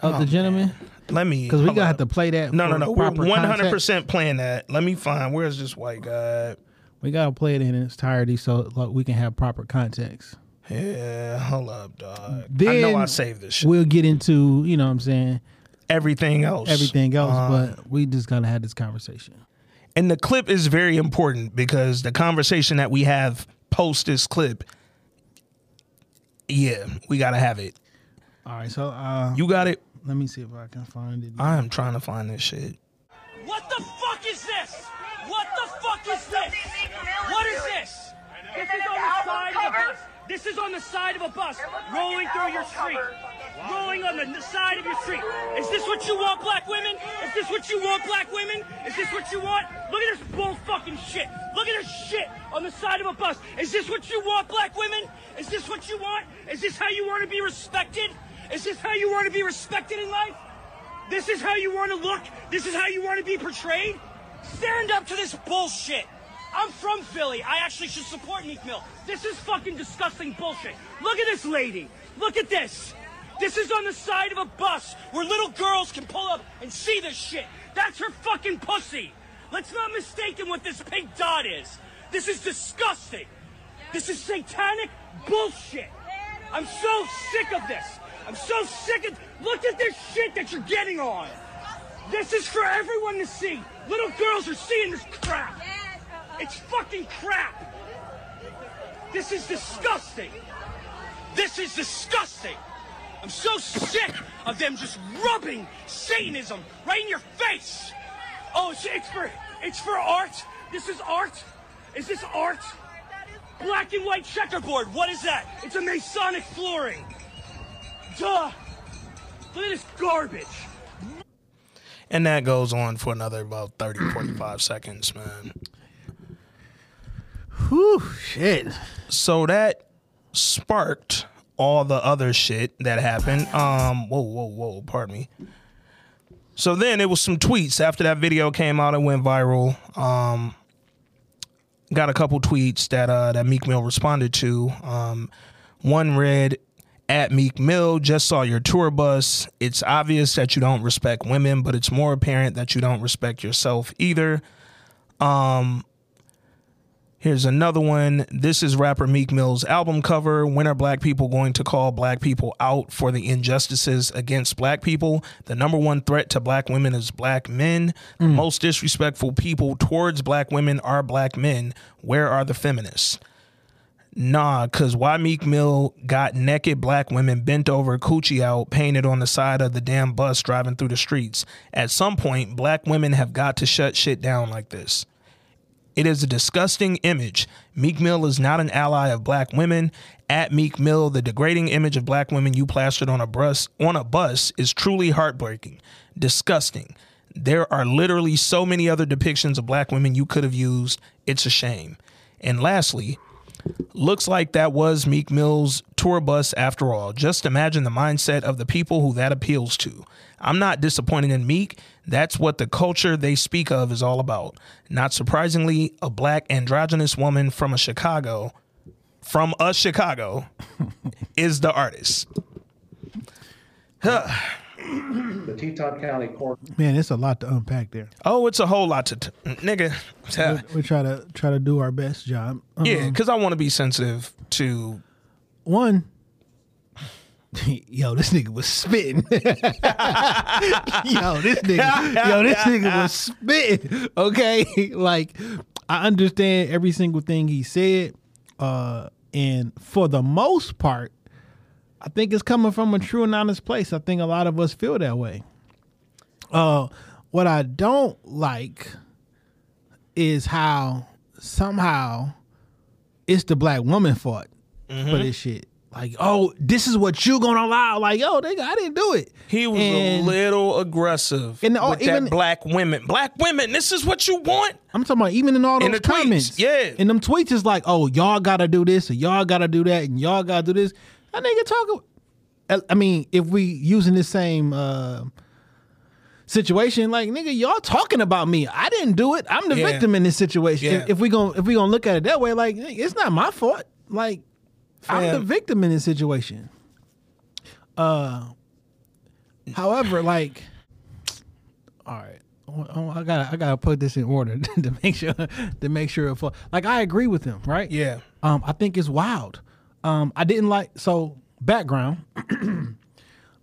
of the gentleman? Let me Because we gotta have to play that. No, no, no. We're one hundred percent playing that. Let me find where's this white guy. We gotta play it in its entirety so like, we can have proper context. Yeah, hold up, dog. Then I know I saved this shit. We'll get into, you know what I'm saying, Everything else. everything else, Um, but we just gotta have this conversation. and the clip is very important because the conversation that we have post this clip, yeah, we gotta have it. All right, so uh You got it. let me see if I can find it. I am trying to find this shit. What the fuck is this? What the fuck is this? What is this? This is on the side of a bus. This is on the side of a bus rolling through your street. Rolling on the side of your street. Is this what you want, black women? Is this what you want, black women? Is this what you want? Look at this bull fucking shit. Look at this shit on the side of a bus. Is this what you want, black women? Is this what you want? Is this how you want to be respected? Is this how you want to be respected in life? This is how you want to look? This is how you want to be portrayed? Stand up to this bullshit. I'm from Philly. I actually should support Meek Mill. This is fucking disgusting bullshit. Look at this lady. Look at this. This is on the side of a bus where little girls can pull up and see this shit. That's her fucking pussy. Let's not mistake what this pink dot is. This is disgusting. This is satanic bullshit. I'm so sick of this. I'm so sick of. Look at this shit that you're getting on. This is for everyone to see. Little girls are seeing this crap. It's fucking crap. This is disgusting. This is disgusting. I'm so sick of them just rubbing Satanism right in your face. Oh, it's, it's for it's for art. This is art. Is this art? Black and white checkerboard. What is that? It's a Masonic flooring. Duh. Look at this garbage. And that goes on for another about 30, 45 seconds, man. Whew, shit. So that sparked all the other shit that happened. Um, whoa, whoa, whoa, pardon me. So then it was some tweets after that video came out and went viral. Um, got a couple tweets that uh, that Meek Mill responded to. Um, one read, "At Meek Mill, just saw your tour bus. It's obvious that you don't respect women, but it's more apparent that you don't respect yourself either." Um, Here's another one. This is rapper Meek Mill's album cover. When are black people going to call black people out for the injustices against black people? The number one threat to black women is black men. The most disrespectful people towards black women are black men. Where are the feminists? Nah, cause why Meek Mill got naked black women bent over, coochie out, painted on the side of the damn bus driving through the streets. At some point, black women have got to shut shit down like this. It is a disgusting image. Meek Mill is not an ally of black women. At Meek Mill, the degrading image of black women you plastered on a bus on a bus is truly heartbreaking. Disgusting. There are literally so many other depictions of black women you could have used. It's a shame. And lastly, Looks like that was Meek Mill's tour bus after all. Just imagine the mindset of the people who that appeals to. I'm not disappointed in Meek. That's what the culture they speak of is all about. Not surprisingly, a black androgynous woman from a Chicago, from a Chicago, is the artist. The Teton County Court. Man, it's a lot to unpack there. Oh, it's a whole lot to, t- nigga. We, we try to try to do our best job. Um, Yeah, because I want to be sensitive to. one. Yo, this nigga was spitting. yo, this nigga, yo, this nigga was spitting. Okay, like I understand every single thing he said, uh, and for the most part, I think it's coming from a true and honest place. I think a lot of us feel that way. Uh, what I don't like is how somehow it's the black woman fault for this shit. Like, oh, this is what you gonna allow? Like, yo, nigga, I didn't do it. He was And- a little aggressive And, oh, with even- that black women. Black women, this is what you want. I'm talking about even in all those In the tweets, yeah. In them tweets is like, oh, y'all gotta do this, and y'all gotta do that, and y'all gotta do this. That nigga talk. I- mean, if we using the same uh, situation, like nigga, y'all talking about me. I didn't do it. I'm the Yeah. victim in this situation. Yeah. If, if we gon' if we gonna look at it that way, like it's not my fault. Like I'm the victim in this situation. Uh, however, like, all right. Oh, I gotta, I gotta put this in order to make sure, to make sure. It fall. Like, I agree with him, right? Yeah. Um, I think it's wild. Um, I didn't like so background.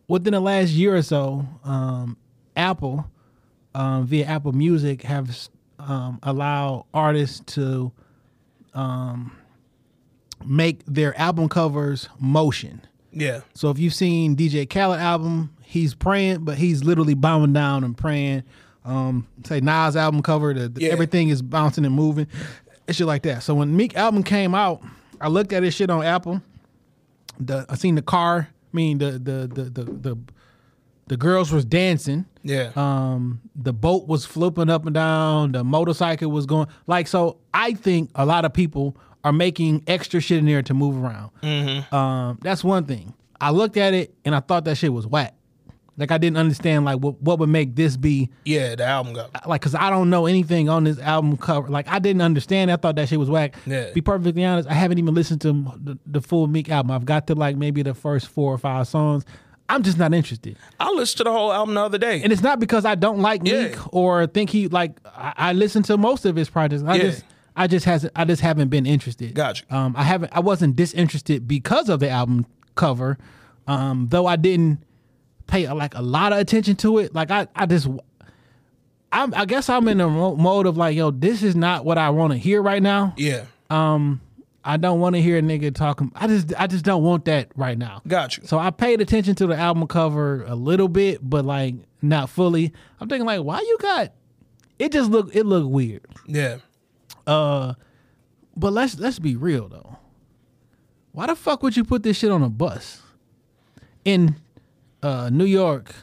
within the last year or so, um, Apple, um, via Apple Music, have um, allowed artists to um, make their album covers motion. Yeah. So if you've seen DJ Khaled album, he's praying, but he's literally bowing down and praying. Um, say Nas album cover, the, the- Yeah. everything is bouncing and moving, and shit like that. So when Meek album came out, I looked at his shit on Apple. The I seen the car. I mean the the the the the, the girls was dancing. Yeah. Um, the boat was flipping up and down. The motorcycle was going like so. I think a lot of people are making extra shit in there to move around. Mm-hmm. Um, that's one thing. I looked at it and I thought that shit was whack. Like I didn't understand like what what would make this be yeah, the album got. like because I don't know anything on this album cover. Like I didn't understand. I thought that shit was whack. Yeah. Be perfectly honest, I haven't even listened to the, the full Meek album. I've got to like maybe the first four or five songs. I'm just not interested. I listened to the whole album the other day. And it's not because I don't like Yeah. Meek or think he like I, I listened to most of his projects. I Yeah. just I just hasn't I just haven't been interested. Gotcha. Um I haven't I wasn't disinterested because of the album cover. Um though I didn't pay like a lot of attention to it. Like I I just I'm, I guess I'm in a mode of like, yo, this is not what I want to hear right now. yeah. Um, I don't want to hear a nigga talking. I just, I just don't want that right now. Got you. So I paid attention to the album cover a little bit, but like not fully. I'm thinking like, why you got? It just look, it look weird. Yeah. Uh, but let's let's be real though. Why the fuck would you put this shit on a bus in uh, New York,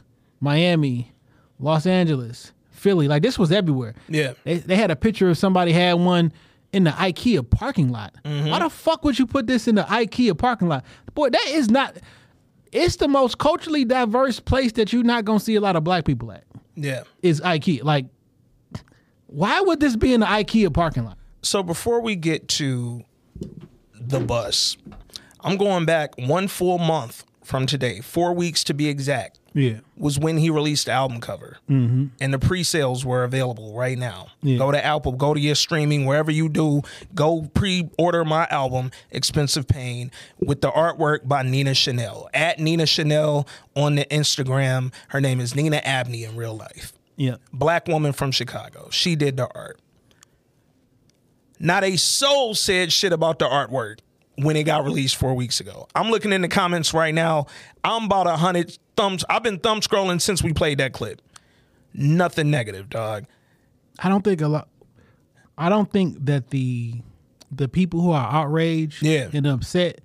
Miami, Los Angeles, Philly? Like this was everywhere. Yeah. They they had a picture of somebody had one in the IKEA parking lot. Mm-hmm. Why the fuck would you put this in the IKEA parking lot? Boy, that is not. It's the most culturally diverse place that you're not gonna see a lot of black people at. Yeah. Is IKEA like? Why would this be in the IKEA parking lot? So before we get to the bus, I'm going back one full month from today, four weeks to be exact. Yeah. was when he released the album cover, mm-hmm. and the pre-sales were available right now. Yeah. Go to Apple, go to your streaming wherever you do. Go pre-order my album, Expensive Pain, with the artwork by Nina Chanel. At Nina Chanel on the Instagram. Her name is Nina Abney in real life. Yeah. Black woman from Chicago. She did the art. Not a soul said shit about the artwork when it got released four weeks ago. I'm looking in the comments right now. I'm about a hundred thumbs. I've been thumb scrolling since we played that clip. Nothing negative, dog. I don't think a lot. I don't think that the the people who are outraged Yeah. and upset.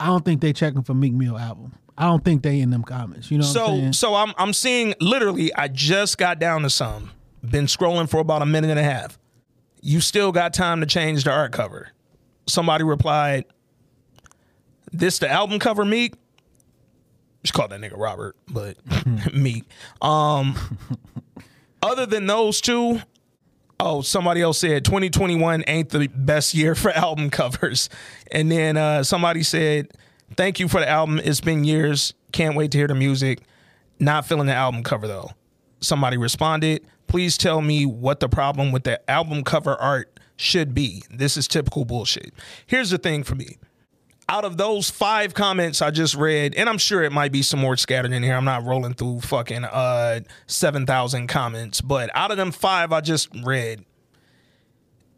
I don't think they checking for Meek Mill album. I don't think they in them comments. You know what I'm So so I'm I'm seeing literally I just got down to some. Been scrolling for about a minute and a half. You still got time to change the art cover. somebody replied, "This the album cover, Meek." Just called that nigga Robert, but Meek. Um, other than those two, oh, somebody else said 2021 ain't the best year for album covers, and then uh, somebody said, "Thank you for the album. It's been years. Can't wait to hear the music. Not feeling the album cover though." Somebody responded, "Please tell me what the problem with the album cover art should be. This is typical bullshit." Here's the thing for me out of those five comments I just read, and I'm sure it might be some more scattered in here. I'm not rolling through fucking uh seven thousand comments, but out of them five I just read,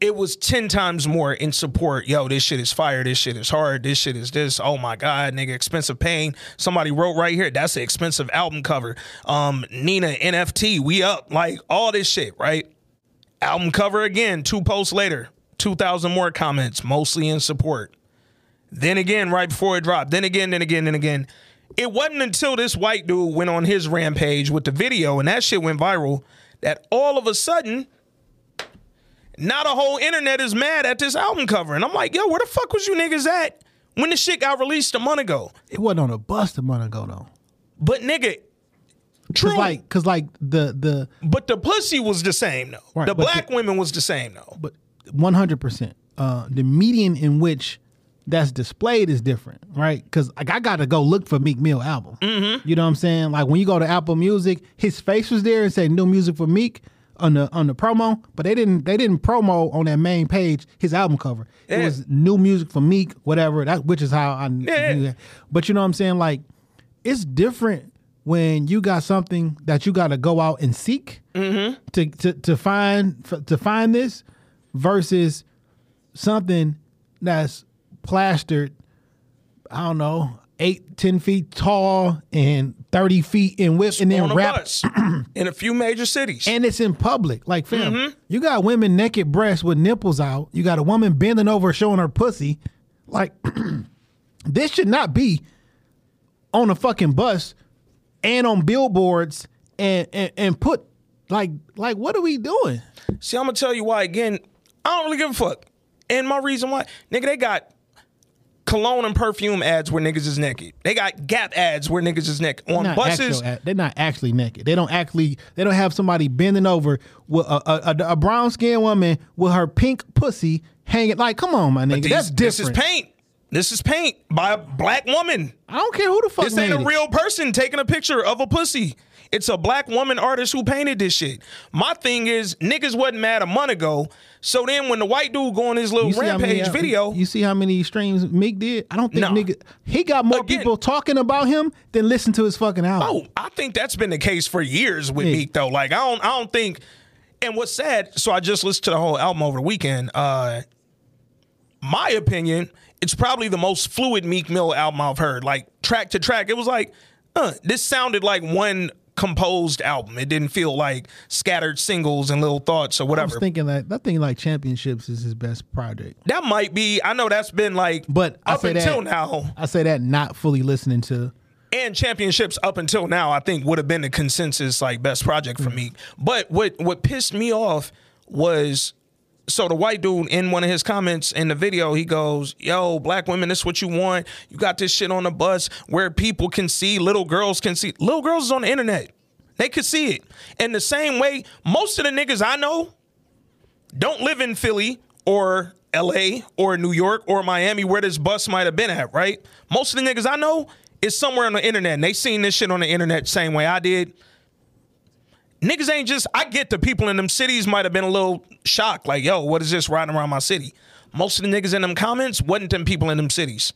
it was ten times more in support. Yo, this shit is fire. This shit is hard. This shit is this. Oh my god, nigga, expensive pain. Somebody wrote right here. That's an expensive album cover. Um, Nina NFT, we up like all this shit, right? Album cover again. Two posts later, two thousand more comments, mostly in support. Then again, right before it dropped. Then again, then again, then again. It wasn't until this white dude went on his rampage with the video and that shit went viral that all of a sudden, now the whole internet is mad at this album cover. And I'm like, yo, where the fuck was you niggas at when this shit got released a month ago? It wasn't on a bus a month ago though. But nigga, Cause true. like, cause like the the but the pussy was the same though. Right, the black the- women was the same though. but one hundred percent. Uh, the median in which that's displayed is different, right? Because like I got to go look for Meek Mill album. Mm-hmm. You know what I'm saying? Like when you go to Apple Music, his face was there and said new music for Meek on the on the promo, but they didn't they didn't promo on that main page his album cover. It was new music for Meek, whatever. That which is how I Yeah. knew that. But you know what I'm saying? Like it's different when you got something that you got to go out and seek Mm-hmm. to, to to find to find this versus something that's plastered i don't know eight ten feet tall and 30 feet in width and then wrapped in a few major cities. and it's in public like fam Mm-hmm. you got women naked breasts with nipples out you got a woman bending over showing her pussy like this should not be on a fucking bus and on billboards and and, and put like like what are we doing See, I'm gonna tell you why again. I don't really give a fuck. And my reason why, nigga, they got cologne and perfume ads where niggas is naked. They got Gap ads where niggas is naked on not buses. actual- they're not actually naked. They don't actually. They don't have somebody bending over with a, a, a, a brown skinned woman with her pink pussy hanging. Like, come on, my nigga, These- that's This is paint. This is paint by a black woman. I don't care who the fuck This ain't a it. real person taking a picture of a pussy. It's a black woman artist who painted this shit. My thing is, niggas wasn't mad a month ago. So then when the white dude go on his little how many- rampage video, You see how many streams Meek did? I don't think No. nigga. He got more Again- people talking about him than listen to his fucking album. Oh, I think that's been the case for years with Yeah. Meek though. Like I don't I don't think and what's sad, so I just listened to the whole album over the weekend. Uh my opinion, it's probably the most fluid Meek Mill album I've heard. Like track to track. It was like, uh, this sounded like one composed album. It didn't feel like scattered singles and little thoughts or whatever. I was thinking that I think like Championships is his best project. that might be I know that's been like But up until that, now. I say that not fully listening to. and championships up until now, I think would have been the consensus like best project for mm. me. But what what pissed me off was so the white dude in one of his comments in the video, he goes, "Yo, black women, this is what you want? You got this shit on the bus where people can see, little girls can see. Little girls is on the internet, they could see it. And the same way, most of the niggas I know don't live in Philly or LA or New York or Miami where this bus might have been at, right? Most of the niggas I know is somewhere on the internet and they seen this shit on the internet same way I did. Niggas ain't just, I get the people in them cities might have been a little shocked, like, yo, what is this riding around my city? Most of the niggas in them comments wasn't them people in them cities.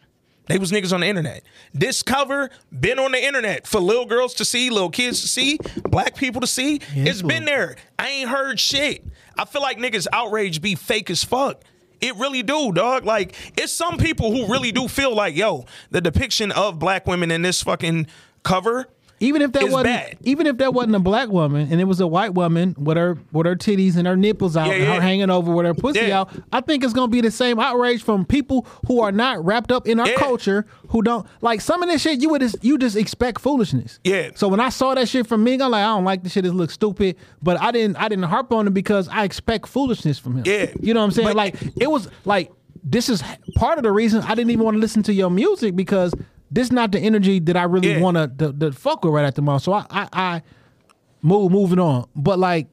They was niggas on the internet. This cover been on the internet for little girls to see, little kids to see, black people to see. it's been there. I ain't heard shit. I feel like niggas outrage be fake as fuck. It really do, dog. Like, it's some people who really do feel like, yo, the depiction of black women in this fucking cover. Even if that It's wasn't, bad. even if that wasn't a black woman and it was a white woman with her with her titties and her nipples out Yeah, and her hanging over with her pussy Yeah. out, I think it's gonna be the same outrage from people who are not wrapped up in our Yeah. culture, who don't like some of this shit. You would just, you just expect foolishness. Yeah. So when I saw that shit from Meek, I'm like, I don't like this shit. It looks stupid, but I didn't I didn't harp on it because I expect foolishness from him. Yeah. You know what I'm saying? But- like it was like this is part of the reason I didn't even want to listen to your music because this is not the energy that I really Yeah. want to the, the fuck with right at the moment. So I, I I move moving on. But like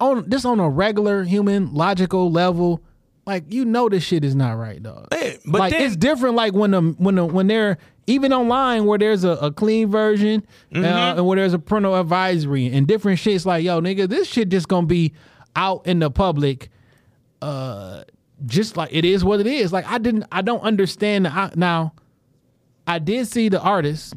on this on a regular human logical level, like you know this shit is not right, dog. Yeah, but like then- it's different. Like when the when the when they're even online where there's a, a clean version uh, Mm-hmm. and where there's a parental advisory and different shits. Like yo, nigga, this shit just gonna be out in the public. Uh, just like it is what it is. Like I didn't, I don't understand. The, I, now, I did see the artist.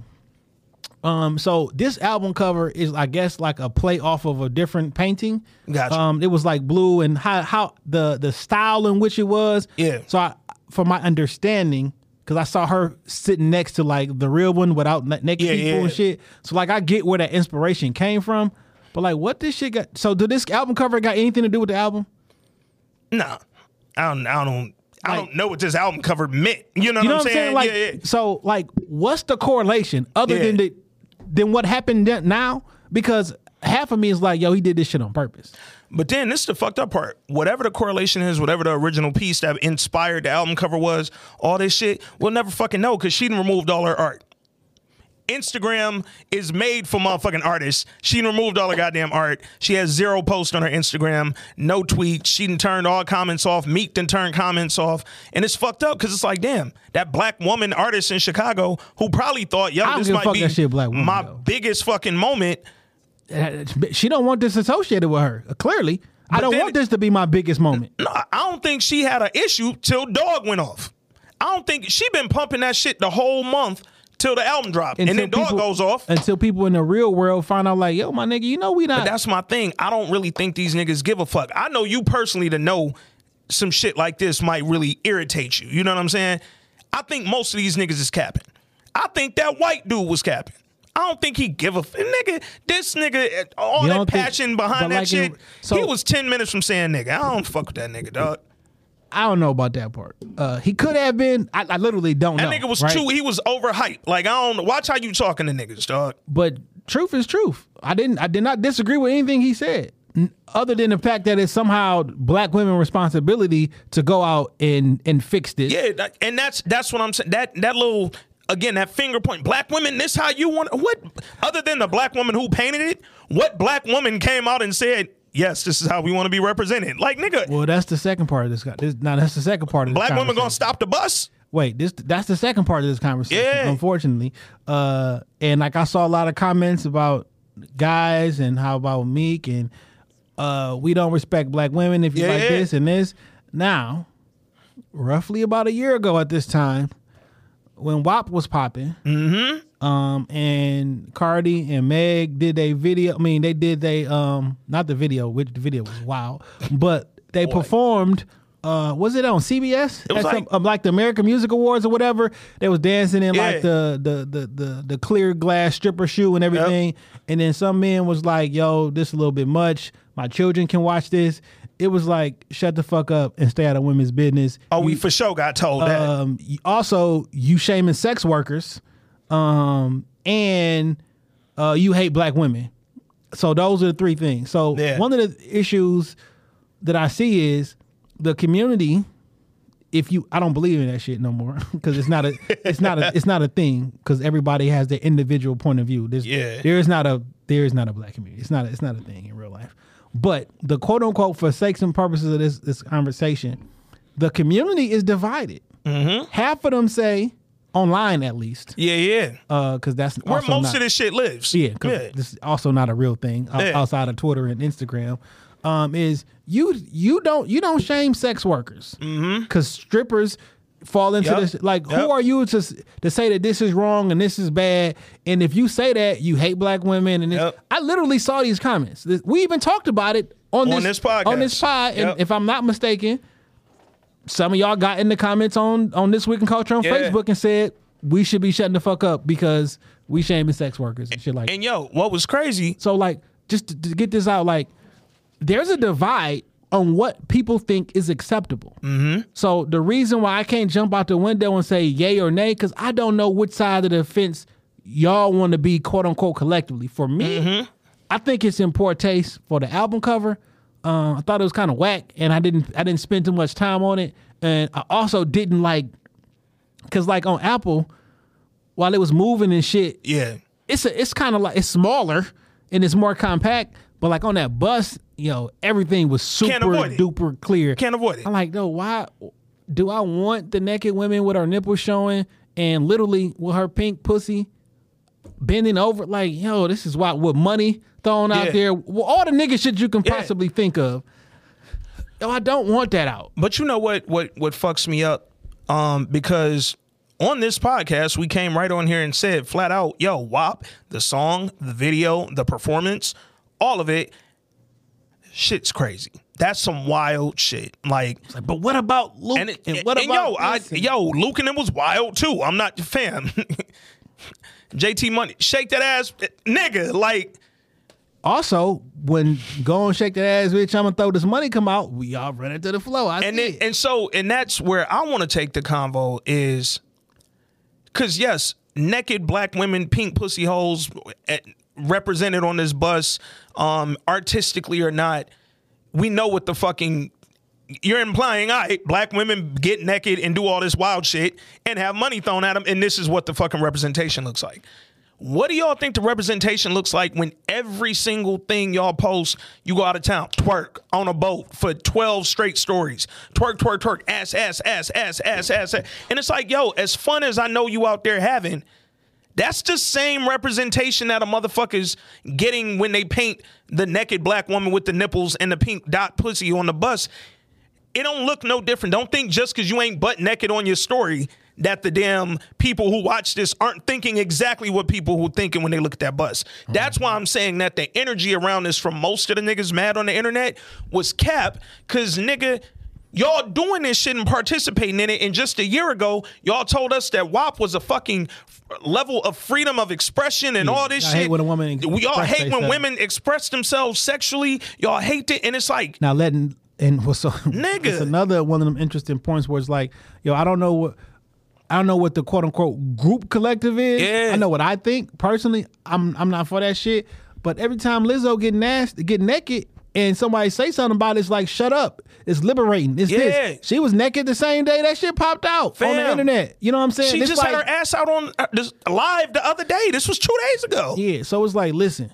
Um, so this album cover is, I guess, like a play off of a different painting. Gotcha. Um, it was like blue and how how the the style in which it was. Yeah. So I, for my understanding, because I saw her sitting next to like the real one without na- naked Yeah, people yeah. and shit. So like I get where that inspiration came from, but like what this shit got? So did this album cover got anything to do with the album? Nah, I don't. I don't. I Like- don't know what this album cover meant. You know, You know what I'm I'm saying? Like, yeah, yeah. so like, what's the correlation other Yeah. than the than what happened then- now? Because half of me is like, yo, he did this shit on purpose. But then this is the fucked up part. Whatever the correlation is, whatever the original piece that inspired the album cover was, all this shit, we'll never fucking know because she removed all her art. Instagram is made for motherfucking artists. She removed all her goddamn art. She has zero posts on her Instagram, no tweets. She turned all comments off. Meek done turned comments off. And it's fucked up because it's like, damn, that black woman artist in Chicago who probably thought, yo, this might be black woman, my though. biggest fucking moment. Uh, She don't want this associated with her. Uh, Clearly, I don't then- want this to be my biggest moment. No, I don't think she had an issue till Dog went off. I don't think she been pumping that shit the whole month till the album dropped, and then Dog people- goes off. until people in the real world find out, like, yo, my nigga, you know we not. But that's my thing. I don't really think these niggas give a fuck. I know you personally to know some shit like this might really irritate you. You know what I'm saying? I think most of these niggas is capping. I think that white dude was capping. I don't think he give a f- nigga. This nigga, all that don't think- passion behind that like shit. in- so- he was ten minutes from saying nigga. I don't fuck with that nigga, dog. I don't know about that part. Uh, he could have been. I, I literally don't That know. That nigga was right? too. He was overhyped. Like I don't watch how you talking to niggas, dog. but truth is truth. I didn't. I did not disagree with anything he said, other than the fact that it's somehow black women responsibility to go out and and fix this. Yeah, and that's that's what I'm saying. That that little again that finger point. Black women, this how you want what? Other than the black woman who painted it, what black woman came out and said, "Yes, this is how we want to be represented." Like nigga, Well, that's the second part of this. this now, that's the second part of this. black women gonna stop the bus. Wait, this that's the second part of this conversation. Yeah. Unfortunately, uh, and like I saw a lot of comments about guys and how about Meek and uh, we don't respect black women if you Yeah, like this and this. Now, roughly about a year ago at this time, when WAP was popping, Mm-hmm. Um, and Cardi and Meg did a video. I mean, they did they um, not the video, which the video was wild, but they performed. Uh, was it on CBS? It was like- uh, like the American Music Awards or whatever. They was dancing in like the, the the the the clear glass stripper shoe and everything. And then some men was like, "Yo, this a little bit much. My children can watch this." It was like, "Shut the fuck up and stay out of women's business." Oh, we for sure got told that. um, y- also you shaming sex workers, um, and uh, you hate black women. So those are the three things. So Yeah. one of the issues that I see is the community. If you, I don't believe in that shit no more because it's not a, it's not a, it's not a thing because everybody has their individual point of view. There's, Yeah. there is not a, there is not a black community. It's not, a, it's not a thing in real life. But the quote unquote, for sakes and purposes of this this conversation, the community is divided. Half of them say online, at least, yeah, yeah. because that's Where most not, of this shit lives. yeah, 'cause this is also not a real thing Yeah. outside of Twitter and Instagram. Um, is you you don't you don't shame sex workers because strippers fall into Yep. this. Like, Yep. who are you to to say that this is wrong and this is bad? And if you say that you hate black women, and Yep. I literally saw these comments. We even talked about it on, On this, this podcast. on this pod. And if I'm not mistaken, some of y'all got in the comments on on this week in culture on Yeah. Facebook and said we should be shutting the fuck up because we shaming sex workers and shit like. And yo, what was crazy? So like, just to, to get this out, like, there's a divide on what people think is acceptable. Mm-hmm. So the reason why I can't jump out the window and say yay or nay, because I don't know which side of the fence y'all want to be, quote unquote, collectively. For me, I think it's in poor taste for the album cover. Uh, I thought it was kind of whack, and I didn't I didn't spend too much time on it, and I also didn't like, cause like on Apple, while it was moving and shit, Yeah. it's a, it's kind of like it's smaller and it's more compact. But like on that bus, yo, everything was super it. duper clear. Can't avoid it. I'm like, no, why do I want the naked women with her nipples showing and literally with her pink pussy bending over? Like, yo, this is why with money thrown Yeah. out there, well, all the nigga shit you can Yeah. possibly think of. Yo, I don't want that out. But you know what what what fucks me up? Um, because on this podcast, we came right on here and said flat out, yo, WAP, the song, the video, the performance, all of it, shit's crazy. That's some wild shit. Like Like, but what about Luke? and, it, And, what and about yo, I yo, Luke and them was wild too. I'm not fam. JT Money, shake that ass, nigga. Like, Also, when go and shake that ass, bitch, I'm gonna throw this money come out. We all run into the flow. I and see it, it. and so and that's where I want to take the convo is because yes, naked black women, pink pussy holes eh, represented on this bus, um, artistically or not, we know what the fucking you're implying. I right, black women get naked and do all this wild shit and have money thrown at them, and this is what the fucking representation looks like. What do y'all think the representation looks like when every single thing y'all post, you go out of town, twerk on a boat for 12 straight stories, twerk, twerk, twerk, ass, ass, ass, ass, ass, ass, ass. And it's like, yo, as fun as I know you out there having, that's the same representation that a motherfucker's getting when they paint the naked black woman with the nipples and the pink dot pussy on the bus. It don't look no different. Don't think just because you ain't butt naked on your story that the damn people who watch this aren't thinking exactly what people who thinking when they look at that bus. That's why I'm saying that the energy around this from most of the niggas mad on the internet was cap, cause nigga, y'all doing this shit and participating in it. And just a year ago, y'all told us that WAP was a fucking level of freedom of expression and Yeah, all this shit. hate when a woman we all hate when women express themselves sexually. Y'all hate it, and it's like now letting and what's so Nigga. it's another one of them interesting points where it's like, yo, I don't know what I don't know what the quote unquote group collective is. Yeah. I know what I think personally. I'm I'm not for that shit. But every time Lizzo get nasty, get naked, and somebody say something about it, it's like, shut up. It's liberating. It's Yeah. this. She was naked the same day that shit popped out on the internet. You know what I'm saying? She It's just had like- her ass out on uh, this live the other day. This was two days ago. Yeah, so it's like, listen,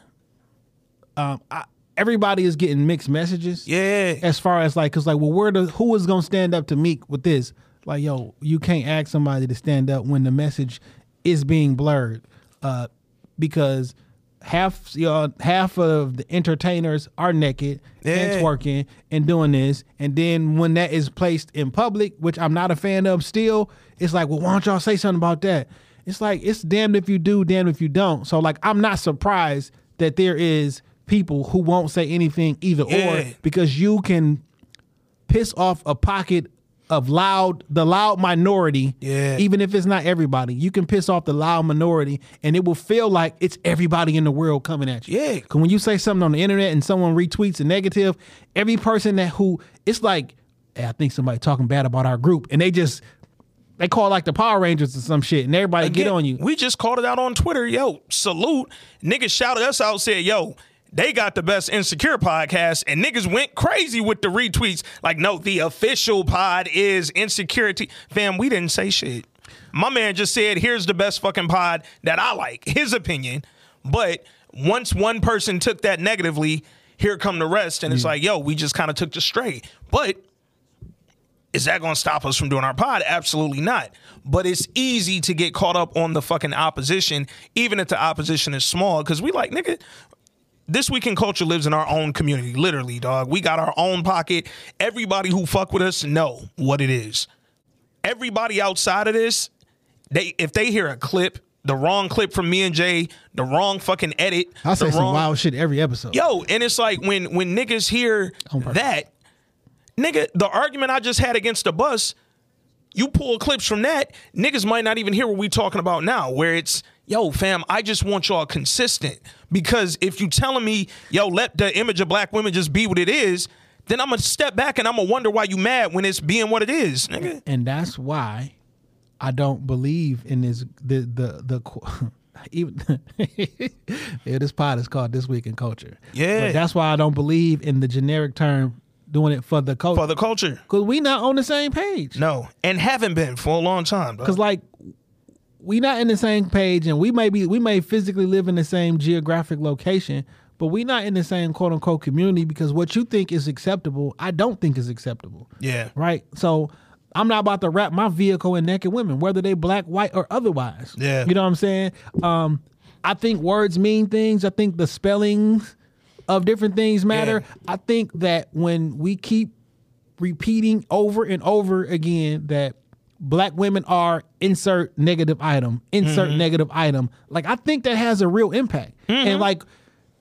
um, I, everybody is getting mixed messages. Yeah. As far as like, cause like, well, where the who is gonna stand up to Meek with this? Like, yo, you can't ask somebody to stand up when the message is being blurred, uh, because half y'all half of the entertainers are naked Yeah. and twerking and doing this, and then when that is placed in public, which I'm not a fan of, still, it's like, well, why don't y'all say something about that? It's like it's damned if you do, damned if you don't. So like, I'm not surprised that there is people who won't say anything either Yeah. or because you can piss off a pocket of loud the loud minority Yeah. even if it's not everybody you can piss off the loud minority and it will feel like it's everybody in the world coming at you Yeah. because when you say something on the internet and someone retweets a negative every person that who it's like hey, i think somebody talking bad about our group and they just they call like the power rangers or some shit and everybody get on you We just called it out on Twitter. Yo, salute. Niggas shouted us out, said, yo, they got the best insecure podcast, and niggas went crazy with the retweets. Like, no, the official pod is Insecuritea. Fam, we didn't say shit. My man just said, here's the best fucking pod that I like, his opinion. But once one person took that negatively, here come the rest. And it's like, yo, we just kind of took the straight. But is that going to stop us from doing our pod? Absolutely not. But it's easy to get caught up on the fucking opposition, even if the opposition is small, because we like, nigga, this Week in Culture lives in our own community, literally, dog. We got our own pocket. Everybody who fuck with us know what it is. Everybody outside of this, they if they hear a clip, the wrong clip from me and Jay, the wrong fucking edit, i say the some wild shit every episode Yo, and it's like when when niggas hear that, nigga, the argument I just had against the bus, you pull clips from that, niggas might not even hear what we talking about now, where it's, yo, fam, I just want y'all consistent. Because if you telling me, yo, let the image of black women just be what it is, then I'm gonna step back and I'm gonna wonder why you mad when it's being what it is, nigga. and that's why I don't believe in this the the the even yeah, this pod is called This Week in Culture. Yeah. But that's why I don't believe in the generic term doing it for the culture. For the culture. Because we not on the same page. No. And haven't been for a long time. Because like we not in the same page and we may be we may physically live in the same geographic location, but we not in the same quote unquote community because what you think is acceptable, I don't think is acceptable. Yeah. Right? So I'm not about to wrap my vehicle in naked women, whether they black, white, or otherwise. Yeah. You know what I'm saying? Um, I think words mean things. I think the spellings of different things matter. Yeah. I think that when we keep repeating over and over again that black women are insert negative item, insert Mm-hmm. negative item, like I think that has a real impact. Mm-hmm. And like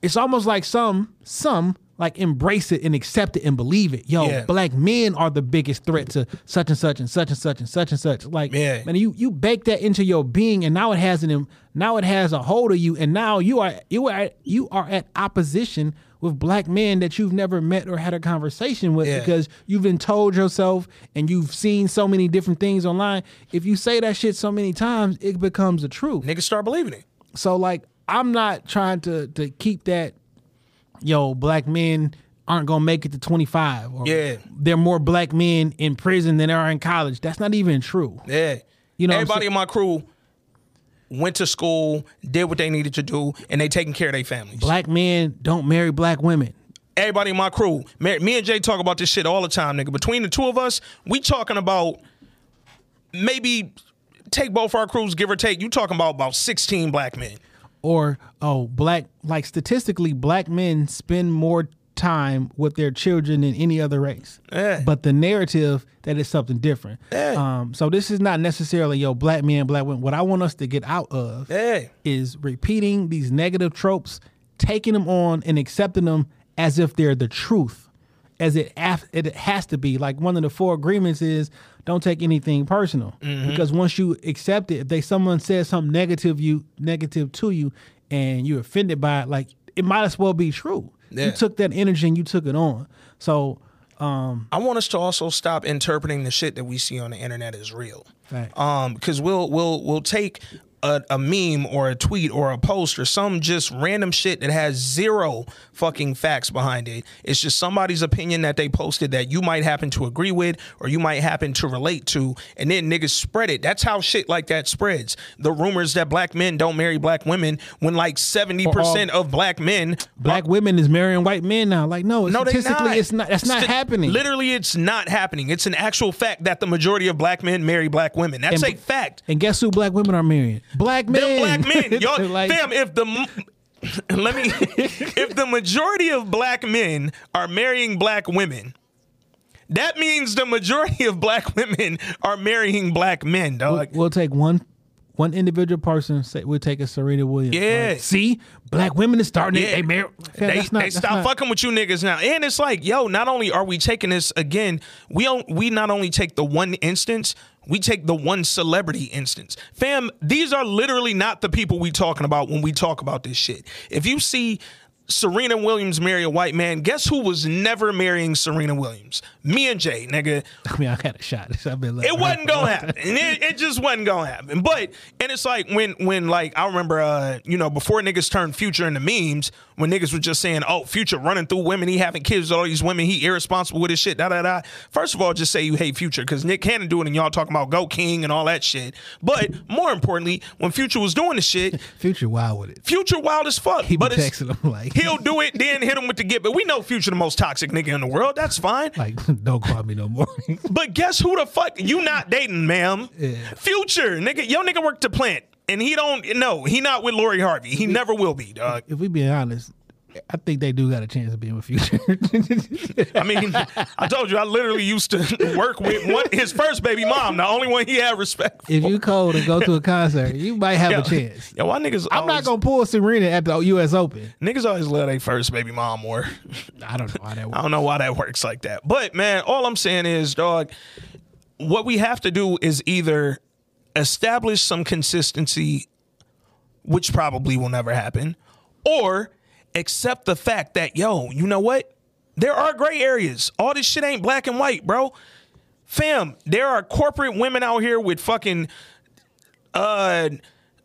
it's almost like some some like embrace it and accept it and believe it. Yo, Yeah. black men are the biggest threat to such and such and such and such and such and such. Like Yeah. man, you you bake that into your being and now it has an now it has a hold of you and now you are you are you are at opposition with black men that you've never met or had a conversation with Yeah. because you've been told yourself and you've seen so many different things online. If you say that shit so many times, it becomes the truth. Niggas start believing it. So like I'm not trying to to keep that yo black men aren't gonna make it to 25 or Yeah. there are more black men in prison than there are in college. That's not even true. Yeah. You know everybody in my crew went to school, did what they needed to do, and they taking care of their families. Black men don't marry black women. Everybody in my crew, me, and Jay talk about this shit all the time, nigga. Between the two of us, we talking about maybe take both our crews, give or take. You talking about about sixteen black men. Or oh, black like statistically, black men spend more time with their children than any other race. Yeah. But the narrative that is something different. Yeah. Um, so this is not necessarily yo black men, black women. What I want us to get out of Yeah. is repeating these negative tropes, taking them on and accepting them as if they're the truth, as it af- it has to be. Like one of the four agreements is don't take anything personal because once you accept it, if they someone says something negative you negative to you and you're offended by it, like it might as well be true. Yeah. You took that energy and you took it on. So um, I want us to also stop interpreting the shit that we see on the internet as real. Fact. Um, because we'll we'll we'll take a, a meme or a tweet or a post or some just random shit that has zero fucking facts behind it. It's just somebody's opinion that they posted that you might happen to agree with or you might happen to relate to, and then niggas spread it. That's how shit like that spreads. The rumors that black men don't marry black women when like seventy uh, percent of black men black women is marrying white men now. Like no, no, statistically not. it's not. That's not Sti- happening. Literally, it's not happening. It's an actual fact that the majority of black men marry black women. That's And- a fact. And guess who black women are marrying? Black men. Them black men, y'all, Like- fam. If the let me, if the majority of black men are marrying black women, that means the majority of black women are marrying black men, We'll, we'll take one one individual person. Say we'll take a Serena Williams. Yeah. Like, see, black women is starting. Yeah. They, they marry. They not, they stop not- fucking with you niggas now. And it's like, yo, not only are we taking this again, we don't we not only take the one instance, we take the one celebrity instance. Fam, these are literally not the people we talking about when we talk about this shit. If you see Serena Williams marry a white man, guess who was never marrying Serena Williams? Me and Jay, nigga. I mean, I had a shot. I've been It wasn't gonna happen. It, it just wasn't gonna happen. But and it's like when when like I remember uh, you know, before niggas turned Future into memes, when niggas were just saying, Oh, Future running through women, he having kids with all these women, he irresponsible with his shit, da da da. First of all, just say you hate Future, because Nick Cannon doing it and y'all talking about Go King and all that shit. But more importantly, when Future was doing the shit, Future wild with it. Future wild as fuck. He but it's, texting him like, he'll do it, then hit him with the get. But we know Future the most toxic nigga in the world. That's fine. like, don't call me no more. But guess who the fuck you not dating, ma'am? Future, nigga. Your nigga worked to plant. And he don't no, he not with Lori Harvey. He never will be, dog. if we being honest, I think they do got a chance of being with Future. I mean, I told you I literally used to work with one his first baby mom, the only one he had respect for. if you cold and go to a concert, you might have Yo, a chance. Yo, why niggas I'm not gonna pull Serena at the U.S. Open. niggas always love their first baby mom more. I don't know how that I don't know why that works like that. But man, all I'm saying is, dog, what we have to do is either establish some consistency, which probably will never happen, or accept the fact that, yo, you know what? There are gray areas. All this shit ain't black and white, bro. Fam, there are corporate women out here with fucking uh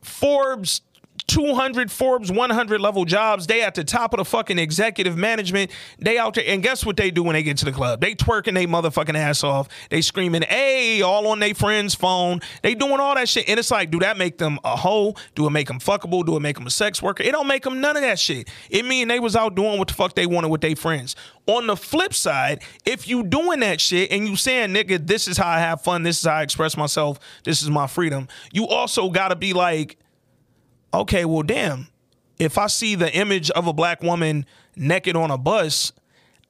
Forbes 200 Forbes 100 level jobs. They at the top of the fucking executive management. They out there, and guess what they do when they get to the club? They twerking they motherfucking ass off. They screaming, "Hey!" all on their friend's phone. They doing all that shit, and it's like, do that make them a hoe? Do it make them fuckable? Do it make them a sex worker? It don't make them none of that shit. It mean they was out doing what the fuck they wanted with their friends. On the flip side, if you doing that shit and you saying, nigga, this is how I have fun, this is how I express myself, this is my freedom, you also gotta be like, okay, well, damn, if I see the image of a black woman naked on a bus,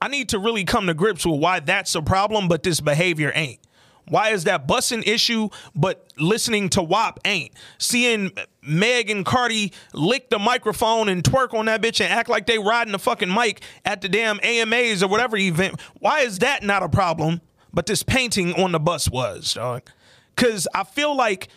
I need to really come to grips with why that's a problem, but this behavior ain't. Why is that busing issue, but listening to WAP ain't? Seeing Meg and Cardi lick the microphone and twerk on that bitch and act like they riding the fucking mic at the damn AMAs or whatever event. Why is that not a problem, but this painting on the bus was, dog? Because I feel like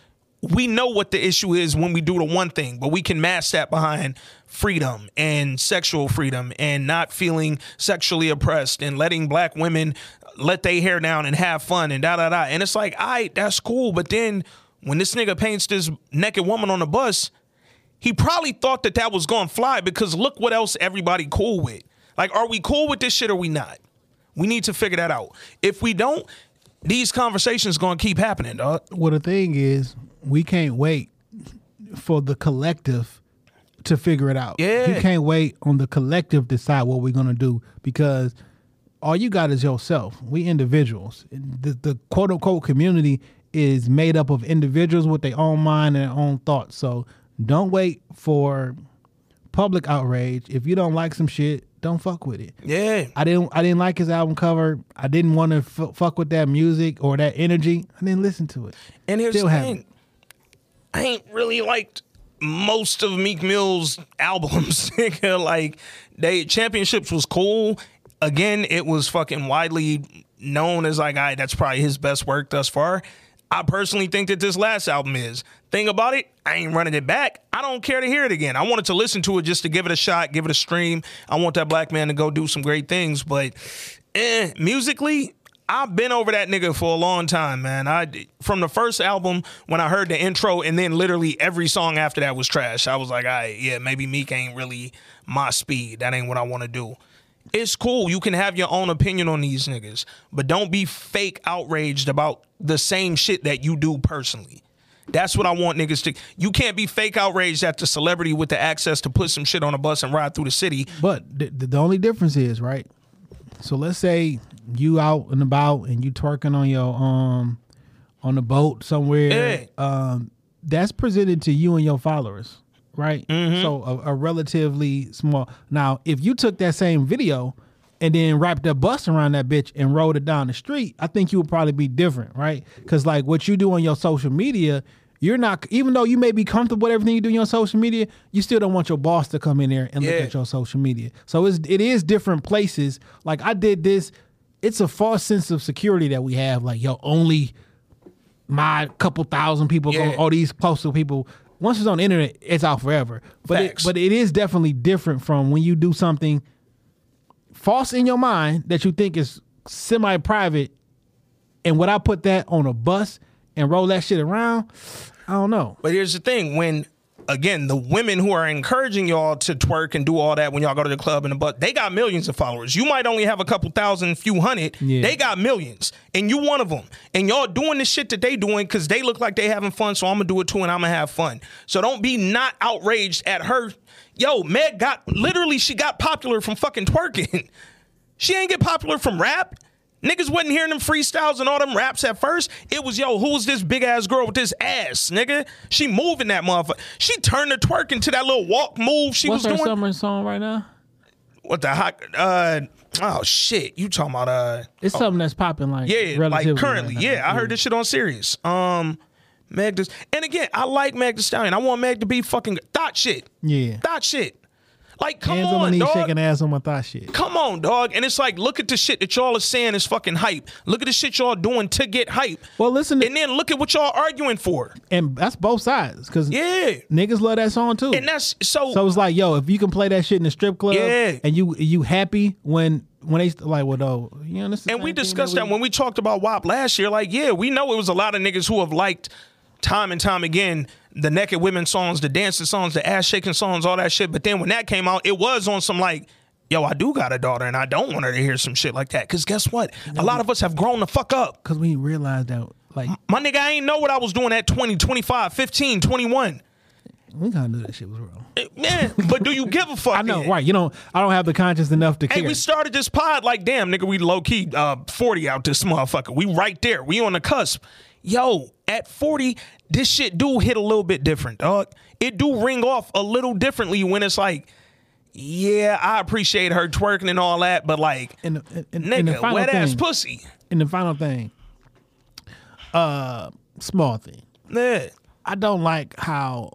we know what the issue is when we do the one thing, but we can mask that behind freedom and sexual freedom and not feeling sexually oppressed and letting black women let their hair down and have fun and da da da. And it's like, all right, that's cool. But then when this nigga paints this naked woman on the bus, he probably thought that that was going to fly because look what else everybody cool with. Like, are we cool with this shit or we not? We need to figure that out. If we don't, these conversations going to keep happening, dog. Well, the thing is, we can't wait for the collective to figure it out. Yeah. You can't wait on the collective decide what we're gonna do because all you got is yourself. We individuals. The, the quote unquote community is made up of individuals with their own mind and their own thoughts. So don't wait for public outrage. If you don't like some shit, don't fuck with it. Yeah. I didn't. I didn't like his album cover. I didn't want to f- fuck with that music or that energy. I didn't listen to it. And here's Still the thing. I ain't really liked most of Meek Mill's albums. like they championships was cool. Again, it was fucking widely known as like, right, that's probably his best work thus far. I personally think that this last album is. Thing about it, I ain't running it back. I don't care to hear it again. I wanted to listen to it just to give it a shot, give it a stream. I want that black man to go do some great things, but eh, musically, I've been over that nigga for a long time, man. I from the first album when I heard the intro and then literally every song after that was trash. I was like, all right, yeah, maybe Meek ain't really my speed. That ain't what I want to do. It's cool. You can have your own opinion on these niggas, but don't be fake outraged about the same shit that you do personally. That's what I want niggas to. You can't be fake outraged at the celebrity with the access to put some shit on a bus and ride through the city. But the, the only difference is right. So let's say you out and about and you twerking on your um on the boat somewhere. Yeah. Um, that's presented to you and your followers, right? So a, a relatively small. Now, if you took that same video and then wrapped a bus around that bitch and rode it down the street, I think you would probably be different, right? Because like what you do on your social media. You're not, even though you may be comfortable with everything you do on your social media, you still don't want your boss to come in there and look at your social media. So it's it is different places. Like I did this, it's a false sense of security that we have. Like yo, only my couple thousand people Yeah. go, all these close to people. Once it's on the internet, it's out forever. But it, but it is definitely different from when you do something false in your mind that you think is semi private, and would I put that on a bus and roll that shit around? I don't know. But here's the thing: when again, the women who are encouraging y'all to twerk and do all that when y'all go to the club and the butt, they got millions of followers. You might only have a couple thousand, few hundred. Yeah. They got millions, and you one of them. And y'all doing the shit that they doing because they look like they having fun. So I'm gonna do it too, and I'm gonna have fun. So don't be not outraged at her. Yo, Meg got literally she got popular from fucking twerking. she ain't get popular from rap. Niggas wasn't hearing them freestyles and all them raps at first. It was, yo, who's this big ass girl with this ass, nigga? She moving that motherfucker. She turned the twerk into that little walk move she What's was doing. summer song right now? What the hot? Uh, oh shit, you talking about? Uh, It's something that's popping like yeah, like currently, right now. yeah. I heard this shit on Sirius. Um, Meg, and again, I like Meg Thee Stallion. I want Meg to be fucking thought shit. Yeah. thought shit. Like, come Hands on my on, knees, dog. shaking ass on my thigh shit. Come on, dog. And it's like, look at the shit that y'all are saying is fucking hype. Look at the shit y'all doing to get hype. Well, listen, to, And then look at what y'all arguing for. and that's both sides because Yeah. niggas love that song too. And that's so, so it's like, yo, if you can play that shit in the strip club, Yeah. and you you happy when when they like, well, though, you know, this is the and we discussed that we- when we talked about WAP last year. Like, yeah, we know it was a lot of niggas who have liked time and time again the naked women songs, the dancing songs, the ass shaking songs, all that shit. But then when that came out, it was on some like, yo, I do got a daughter and I don't want her to hear some shit like that. Cause guess what? A lot of us have grown the fuck up. Because we realized that, like, My nigga, I ain't know what I was doing at 20, 25, 15, 21. we kind of knew that shit was wrong. Eh, Man, but do you give a fuck? I know, then? right? You know, I don't have the conscience enough to Hey, care. Hey, we started this pod like, damn, nigga, we low key uh, 40 out this motherfucker. We right there. We on the cusp. Yo, at 40, this shit do hit a little bit different, dog. It do ring off a little differently when it's like, yeah, I appreciate her twerking and all that, but like, and, the- and, and the nigga, final wet ass pussy. and the final thing, uh, small thing. Yeah. I don't like how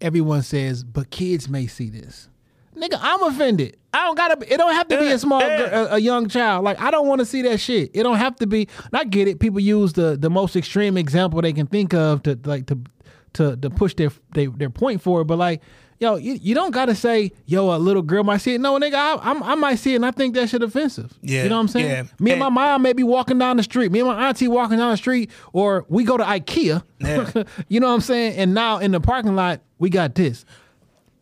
everyone says, but kids may see this. Nigga, I'm offended. I don't gotta. It don't have to be a small, yeah. gir- a, a young child. Like I don't want to see that shit. It don't have to be. And I get it. People use the the most extreme example they can think of to like to to to push their their, their point forward. But like, yo, you, you don't gotta say, yo, a little girl might see it. No, nigga, I, I'm, I might see it, and I think that shit offensive. Yeah, you know what I'm saying? yeah. Me and, And- my mom may be walking down the street. Me and my auntie walking down the street, or we go to IKEA. Yeah. you know what I'm saying? And now in the parking lot, we got this.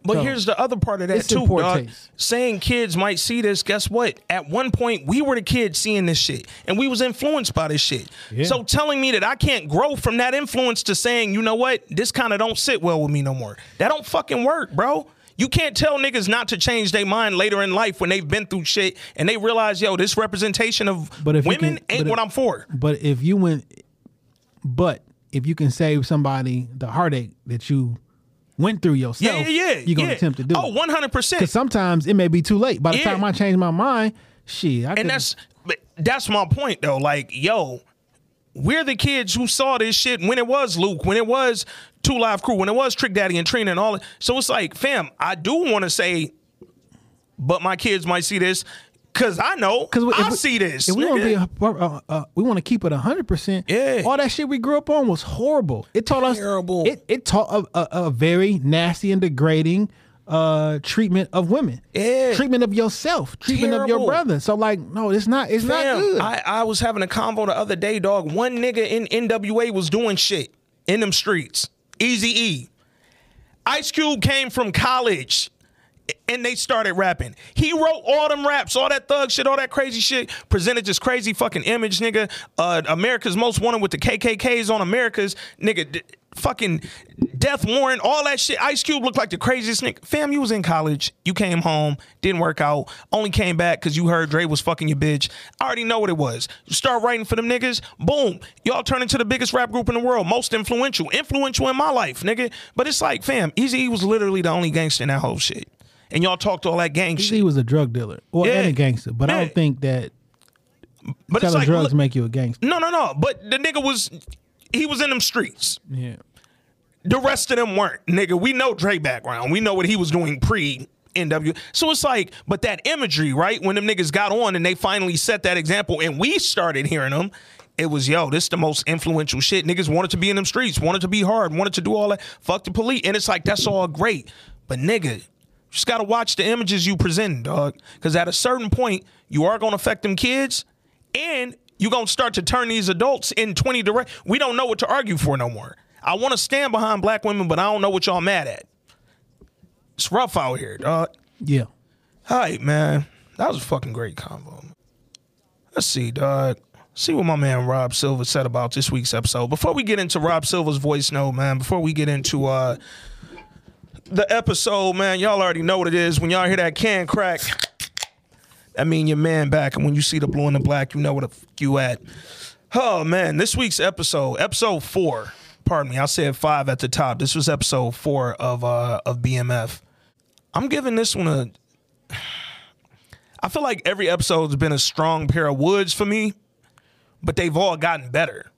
But So, here's the other part of that too, dog. taste. Saying kids might see this, guess what? At one point, we were the kids seeing this shit, and we was influenced by this shit. Yeah. So telling me that I can't grow from that influence to saying, you know what, this kind of don't sit well with me no more. That don't fucking work, bro. You can't tell niggas not to change their mind later in life when they've been through shit and they realize, yo, this representation of But if women can- ain't but what I'm for. But if you went, but if you can save somebody the heartache that you went through yourself, Yeah, yeah, yeah. you're gonna yeah. attempt to do Oh, 100%. Because sometimes it may be too late. By the time I change my mind, shit, I and could- that's but that's my point though. Like, yo, we're the kids who saw this shit when it was Luke, when it was 2 Live Crew, when it was Trick Daddy and Trina and all. that. So it's like, fam, I do want to say, but my kids might see this because I know Because I see this. If we want to be, a, uh, uh, we want to keep it hundred percent. Yeah. all that shit we grew up on was horrible. It taught us Terrible. It it taught a, a, a very nasty and degrading uh treatment of women. Yeah. treatment of yourself, treatment of your brother. So like, no, it's not. It's not good. I, I was having a convo the other day, dog. One nigga in NWA was doing shit in them streets. Easy E. Ice Cube came from college and they started rapping. He wrote all them raps, all that thug shit, all that crazy shit, presented this crazy fucking image, nigga. Uh, America's Most Wanted with the KKKs on America's, nigga. D- fucking death warrant, all that shit. Ice Cube looked like the craziest nigga. Fam, you was in college. You came home, didn't work out, only came back because you heard Dre was fucking your bitch. I already know what it was. You start writing for them niggas, boom. Y'all turn into the biggest rap group in the world, most influential. Influential in my life, nigga. But it's like, fam, Eazy was literally the only gangster in that whole shit. And y'all talked to all that gang he shit. was a drug dealer or Yeah. and a gangster, but I don't think that But it's selling like, drugs look- make you a gangster. no, no, no. But the nigga was, he was in them streets. Yeah, The rest of them weren't. Nigga, we know Dre background. We know what he was doing pre NW. So it's like, but that imagery, right? When them niggas got on and they finally set that example and we started hearing them, it was, yo, this is the most influential shit. Niggas wanted to be in them streets, wanted to be hard, wanted to do all that. Fuck the police. And it's like, that's all great. But nigga, just gotta watch the images you present, dog. Cause at a certain point, you are gonna affect them kids and you're gonna start to turn these adults in 20 direct. We don't know what to argue for no more. I wanna stand behind black women, but I don't know what y'all mad at. It's rough out here, dog. yeah. All right, man. That was a fucking great convo. Let's see, dog. See what my man Rob Silver said about this week's episode. Before we get into Rob Silver's voice note, man, before we get into uh the episode, man, y'all already know what it is. When y'all hear that can crack, I mean your man back. And when you see the blue and the black, you know where the fuck you at. Oh man, this week's episode, episode four. Pardon me, I said five at the top. This was episode four of uh of BMF. I'm giving this one a. I feel like every episode's been a strong pair of woods for me, but they've all gotten better.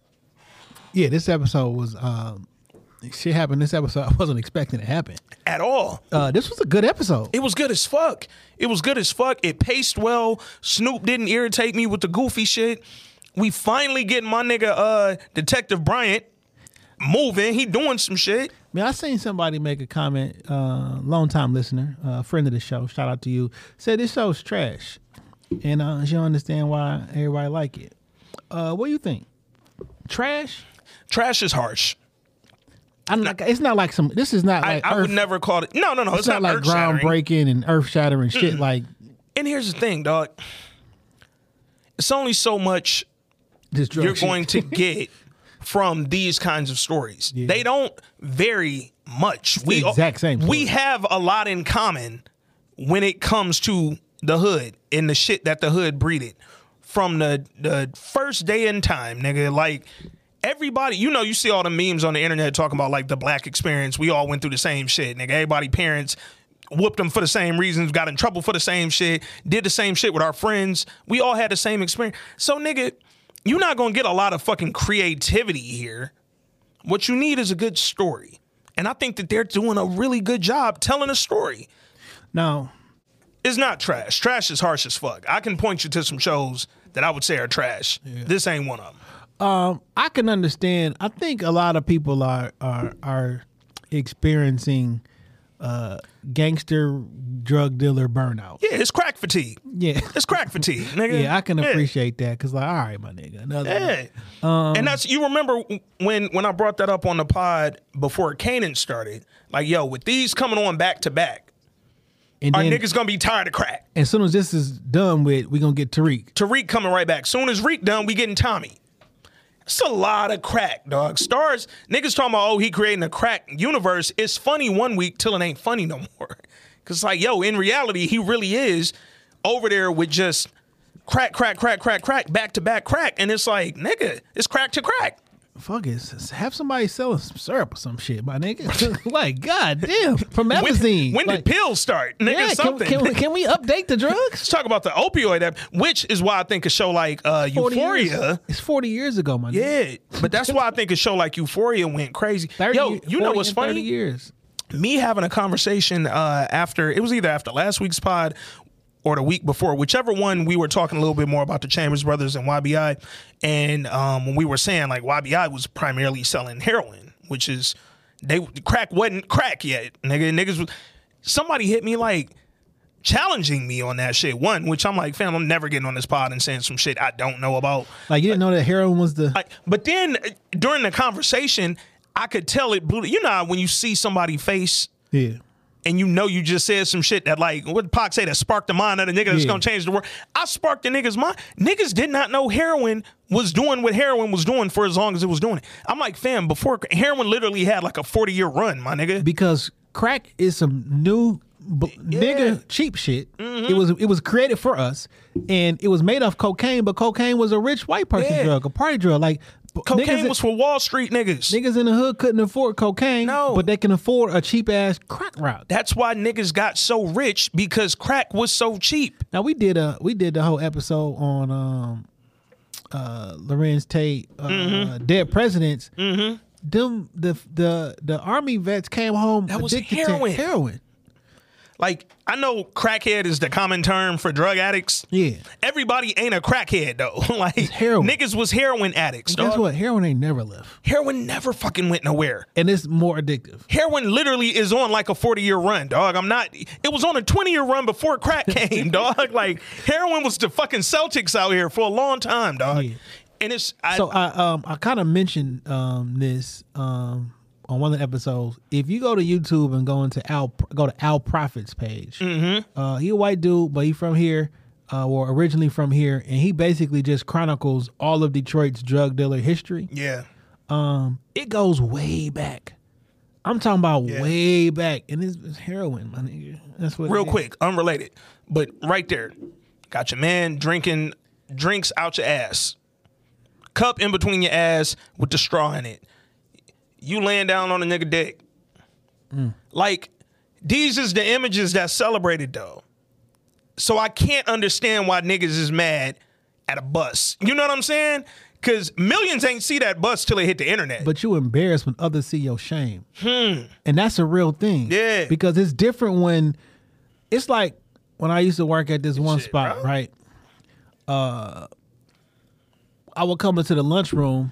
Yeah, this episode was um, shit happened. This episode I wasn't expecting it to happen. At all. Uh, this was a good episode. It was good as fuck. It was good as fuck. It paced well. Snoop didn't irritate me with the goofy shit. We finally getting my nigga uh Detective Bryant moving. He doing some shit. Man, I seen somebody make a comment, uh, long time listener, uh, friend of the show, shout out to you, said this show's trash. And uh, she don't understand why everybody like it. Uh, what do you think? Trash? Trash is harsh. I'm not. It's not like some. This is not like. I would earth- never call it. No, no, no. It's, It's not like groundbreaking and earth shattering shit. Like And here's the thing, dog. It's only so much this you're shit. going to get from these kinds of stories. They don't vary much. the all- exact same We have a lot in common when it comes to the hood and the shit that the hood breeded from the the first day in time, nigga. Like everybody, you know, you see all the memes on the internet talking about like the black experience. We all went through the same shit, nigga. Everybody parents whooped them for the same reasons, got in trouble for the same shit, did the same shit with our friends. We all had the same experience. So, nigga, you're not gonna get a lot of fucking creativity here. What you need is a good story. And I think that they're doing a really good job telling a story. No, It's not trash. Trash is harsh as fuck. I can point you to some shows that I would say are trash. This ain't one of them. Um, I can understand. I think a lot of people are are are experiencing uh, gangster drug dealer burnout. Yeah, it's crack fatigue. Yeah, It's crack fatigue, nigga. yeah, I can appreciate that because like, all right, my nigga, another. Yeah. Um, and that's you remember when when I brought that up on the pod before Kanan started. Like, yo, with these coming on back to back, And our then, niggas gonna be tired of crack. as soon as this is done with, we gonna get Tariq. Tariq coming right back. Soon as Reek done, we getting Tommy. It's a lot of crack, dog. Stars, niggas talking about, oh, he creating a crack universe. It's funny one week till it ain't funny no more. Cause like, yo, in reality, he really is over there with just crack, crack, crack, crack, crack, back to back crack. And it's like, nigga, it's crack to crack. Fuck it, have somebody selling some syrup or some shit, my nigga. like, god damn, from When, when like, did pills start? Nigga, yeah, can, something. can, we, can we update the drugs? Let's talk about the opioid app, which is why I think a show like uh, 40 years- Euphoria. It's forty years ago, my nigga. Yeah, but that's why I think a show like Euphoria went crazy. 30, Yo, you know what's and 30 funny? years. Me having a conversation uh, after it was either after last week's pod or the week before, whichever one we were talking a little bit more about the Chambers brothers and YBI, and um, when we were saying like YBI was primarily selling heroin, which is they crack wasn't crack yet, nigga. Niggas, was- somebody hit me like challenging me on that shit. One, which I'm like, fam, I'm never getting on this pod and saying some shit I don't know about. Like you didn't know that heroin was the Like, but then uh, during the conversation, I could tell it blew. You know how when you see somebody face yeah. And you know you just said some shit that like what Pac say that sparked the mind of the nigga that's Yeah. gonna change the world. I sparked the nigga's mind. Niggas did not know heroin was doing what heroin was doing for as long as it was doing it. I'm like, fam, before heroin literally had like a 40 year run, my nigga. because crack is some new b- nigga cheap shit. Mm-hmm. It was it was created for us, and it was made of cocaine. But cocaine was a rich white person Yeah. drug, a party drug. Like Cocaine niggas, was for Wall Street niggas. niggas in the hood couldn't afford cocaine. No. but they can afford a cheap ass crack route. That's why niggas got so rich because crack was so cheap. Now we did a we did the whole episode on um uh Larenz Tate uh, Mm-hmm. dead presidents. Mm-hmm. Them the the the army vets came home That was addicted heroin. to heroin. Like I know crackhead is the common term for drug addicts. Yeah. Everybody ain't a crackhead though. like niggas was heroin addicts. Guess dog. what? Heroin ain't never left, Heroin never fucking went nowhere. and it's more addictive. Heroin literally is on like a 40 year run, dog. I'm not, it was on a 20 year run before crack came, dog. Like, heroin was the fucking Celtics out here for a long time, dog. Yeah. And it's, I, So I um I kind of mentioned um this um on one of the episodes. If you go to YouTube and go into Al go to Al Profit's page, mm-hmm. uh, he a white dude, but he from here, uh, or originally from here, and he basically just chronicles all of Detroit's drug dealer history. yeah. Um, it goes way back. I'm talking about Yeah. way back, and it's, it's heroin, my nigga. That's what. Real quick, unrelated, but right there, got your man drinking drinks out your ass, cup in between your ass with the straw in it. You laying down on a nigga dick. Like these is the images that's celebrated though. So I can't understand why niggas is mad at a bus. You know what I'm saying? Cause millions ain't see that bus till it hit the internet. But you embarrassed when others see your shame. And that's a real thing. Hmm. Yeah. Because it's different when it's like when I used to work at this one Shit, spot, bro. right? Uh I would come into the lunchroom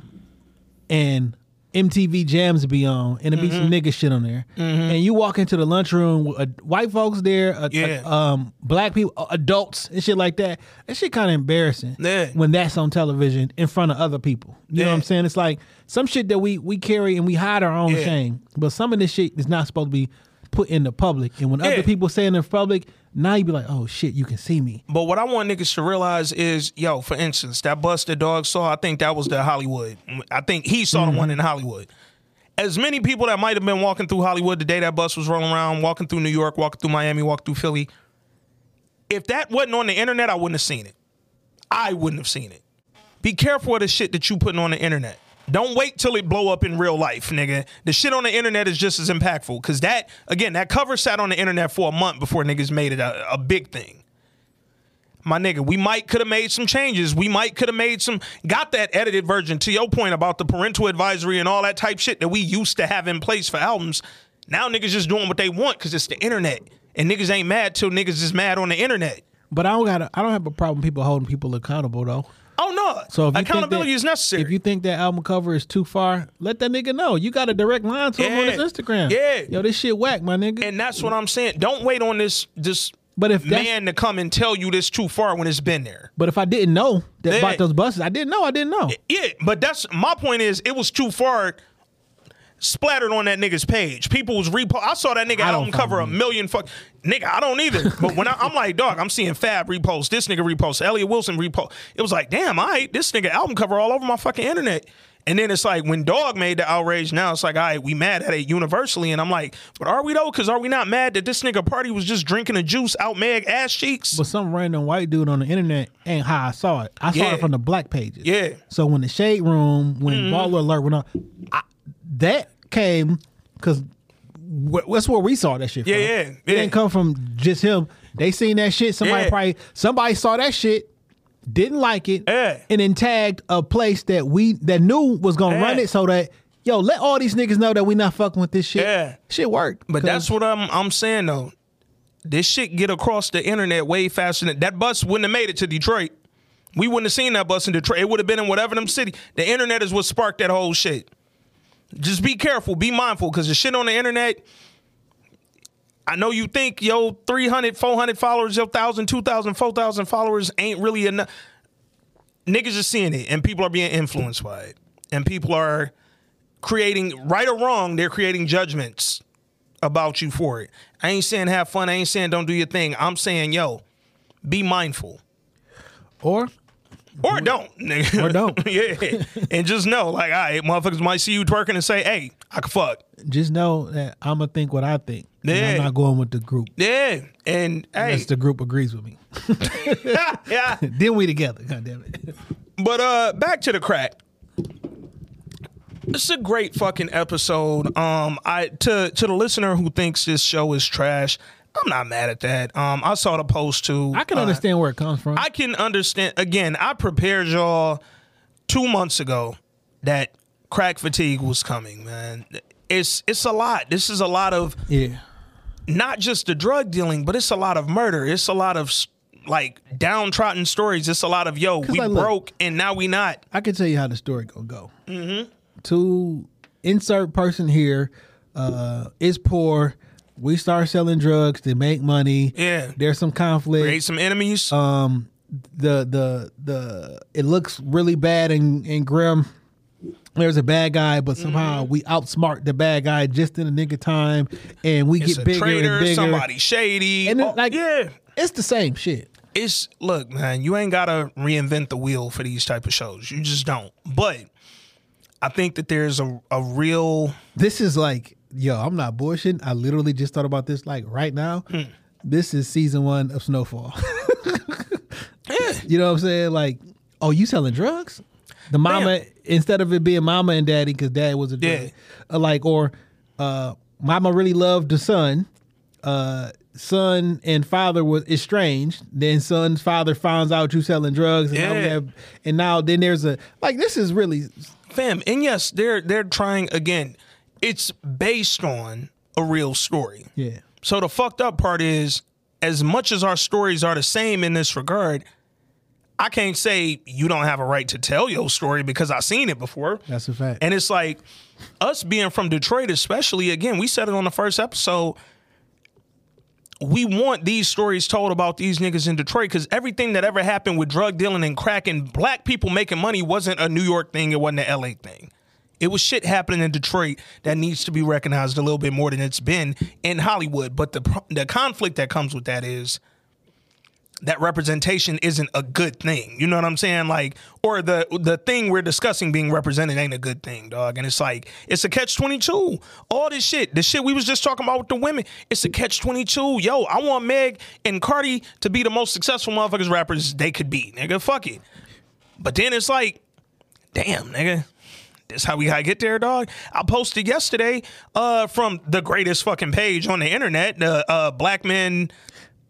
and MTV Jams be on, and it be Mm-hmm. some nigga shit on there. And you walk into the lunchroom with uh, white folks there, uh, Yeah. uh, um, black people, adults, and shit like that. That shit kind of embarrassing. Yeah. When that's on television in front of other people, you know what I'm saying? It's like some shit that we we carry and we hide our own Yeah. shame, but some of this shit is not supposed to be put in the public. And when Yeah. other people say it in the public, now you be like, oh shit, you can see me. But what I want niggas to realize is, yo, for instance, that bus that dog saw, I think that was the Hollywood. I think he saw the mm-hmm. one in Hollywood. As many people that might have been walking through Hollywood the day that bus was rolling around, walking through New York, walking through Miami, walking through Philly. If that wasn't on the internet, I wouldn't have seen it. I wouldn't have seen it. Be careful of the shit that you putting on the internet. Don't wait till it blow up in real life, nigga. The shit on the internet is just as impactful. Cause that, again, that cover sat on the internet for a month before niggas made it a, a big thing. My nigga, we might could have made some changes. We might could have made some got that edited version to your point about the parental advisory and all that type shit that we used to have in place for albums. Now niggas just doing what they want because it's the internet. And niggas ain't mad till niggas is mad on the internet. But I don't got I don't have a problem people holding people accountable though. Oh no. So if accountability that- is necessary. If you think that album cover is too far, let that nigga know. You got a direct line to him on his Instagram. Yeah. Yo, this shit whack, my nigga. And that's what I'm saying. Don't wait on this this But if man to come and tell you this too far when it's been there. but if I didn't know that Yeah. about those buses, I didn't know. I didn't know. Yeah, but that's my point is it was too far splattered on that nigga's page. People was repo. I saw that nigga I don't album cover a million fuck. Nigga, I don't either. But when I, I'm like, dog, I'm seeing Fab repost, this nigga repost, Elliott Wilson repost. It was like, damn, I right, this nigga album cover all over my fucking internet. And then it's like when Dog made the outrage, now it's like, all right, we mad at it universally. And I'm like, but are we though? Because are we not mad that this nigga party was just drinking a juice out Meg ass cheeks? But some random white dude on the internet ain't how I saw it. I saw Yeah. it from the black pages. Yeah. Mm-hmm. So when the shade room, when Baller Alert went on, I, that came because that's where we saw that shit. Yeah, from. yeah, It didn't come from just him. They seen that shit. Somebody Yeah. probably somebody saw that shit, didn't like it, Yeah. and then tagged a place that we that knew was gonna Yeah. run it so that yo let all these niggas know that we not fucking with this shit. Yeah. shit worked. But that's what I'm I'm saying though. This shit get across the internet way faster than that bus wouldn't have made it to Detroit. We wouldn't have seen that bus in Detroit. It would have been in whatever them city. The internet is what sparked that whole shit. Just be careful, be mindful, because the shit on the internet, I know you think yo 300, 400 followers, yo 1,000, 2,000, 4,000 followers ain't really enough. Niggas are seeing it, and people are being influenced by it. And people are creating, right or wrong, they're creating judgments about you for it. I ain't saying have fun. I ain't saying don't do your thing. I'm saying, yo, be mindful. or Or don't. nigga. Or don't. yeah. And just know, like, all right, motherfuckers might see you twerking and say, hey, I can fuck. just know that I'm gonna think what I think. and Yeah. I'm not going with the group. Yeah. And hey, the group agrees with me. yeah. then we together. God damn it. But uh back to the crack. It's a great fucking episode. Um I to to the listener who thinks this show is trash, I'm not mad at that. Um I saw the post too. I can Uh, understand where it comes from. I can understand. Again, I prepared y'all two months ago that crack fatigue was coming. Man, it's it's a lot. This is a lot of yeah. not just the drug dealing, but it's a lot of murder. It's a lot of like downtrodden stories. It's a lot of yo, we like, look- broke and now we not. I can tell you how the story gonna go. Mm-hmm. To insert person here uh, is poor. We start selling drugs to make money. Yeah. There's some conflict. Create some enemies. um the the the it looks really bad and, and grim there's a bad guy but somehow we outsmart the bad guy just in nick of time and we it's get a bigger traitor. and bigger Somebody shady. and Oh, like yeah. it's the same shit it's look, man, you ain't gotta reinvent the wheel for these type of shows. You just don't. But I think that there's a, a real this is like yo i'm not bullshitting i literally just thought about this like right now Hmm. this is season one of snowfall you know what i'm saying like oh you selling drugs the mama instead of it being mama and daddy because dad was a drug, Yeah. uh, like or uh mama really loved the son uh son and father was estranged then son's father finds out you selling drugs and now Yeah. have and now then there's a like this is really fam. And yes, they're they're trying again. It's based on a real story. yeah So the fucked up part is, as much as our stories are the same in this regard, I can't say you don't have a right to tell your story because I've seen it before. That's a fact. And it's like us being from Detroit, especially again, we said it on the first episode. We want these stories told about these niggas in Detroit because everything that ever happened with drug dealing and crack and black people making money wasn't a New York thing. It wasn't an LA thing. It was shit happening in Detroit that needs to be recognized a little bit more than it's been in Hollywood. But the the conflict that comes with that is that representation isn't a good thing. You know what I'm saying? Like, or the the thing we're discussing being represented ain't a good thing, dog. And it's like it's a catch twenty two. All this shit, the shit we was just talking about with the women, it's a catch twenty two. Yo, I want Meg and Cardi to be the most successful motherfuckers rappers they could be, nigga. Fuck it. But then it's like, damn, nigga. This how we gotta get there, dog. I posted yesterday uh, from the greatest fucking page on the internet, the uh, Black Men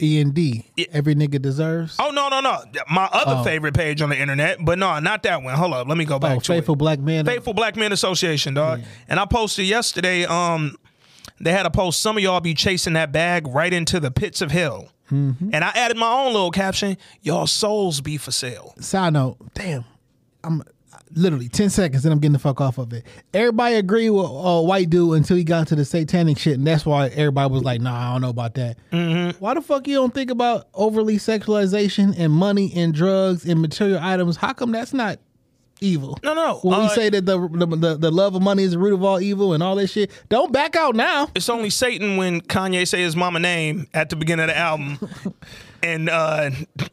E and D. Every nigga deserves. Oh no no no! My other favorite page on the internet, but no, not that one. Hold up, let me go back Oh, to faithful it. black Men. Faithful Black Men Association, dog. And I posted yesterday. Um, they had a post. Some of y'all be chasing that bag right into the pits of hell. Mm-hmm. And I added my own little caption. Y'all souls be for sale. Side note, damn, I'm literally ten seconds and I'm getting the fuck off of it. Everybody agree with uh, white dude until he got to the satanic shit, and that's why everybody was like, "Nah, I don't know about that." Mm-hmm. Why the fuck you don't think about overly sexualization and money and drugs and material items? How come that's not evil? No, no. When we uh, say that the, the the the love of money is the root of all evil and all that shit, don't back out now. it's only Satan when Kanye say his mama name at the beginning of the album. And uh,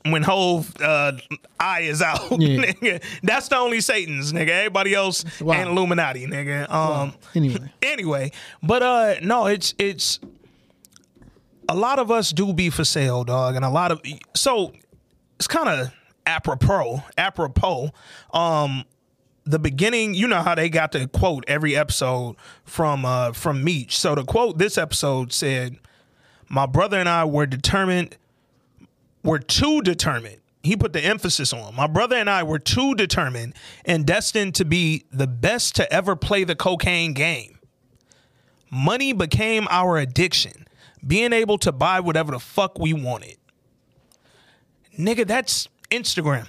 when Hove uh, eye is out, Yeah. nigga, that's the only Satan's, nigga. Everybody else Wow. ain't Illuminati, nigga. Um, Anyway, anyway, but uh, no, it's it's a lot of us do be for sale, dog, and a lot of so it's kind of apropos, apropos. Um, the beginning, you know how they got to quote every episode from uh from Meech. So the quote this episode said, "My brother and I were determined, were too determined." He put the emphasis on. My brother and I were too determined and destined to be the best to ever play the cocaine game. Money became our addiction, being able to buy whatever the fuck we wanted. Nigga, that's Instagram.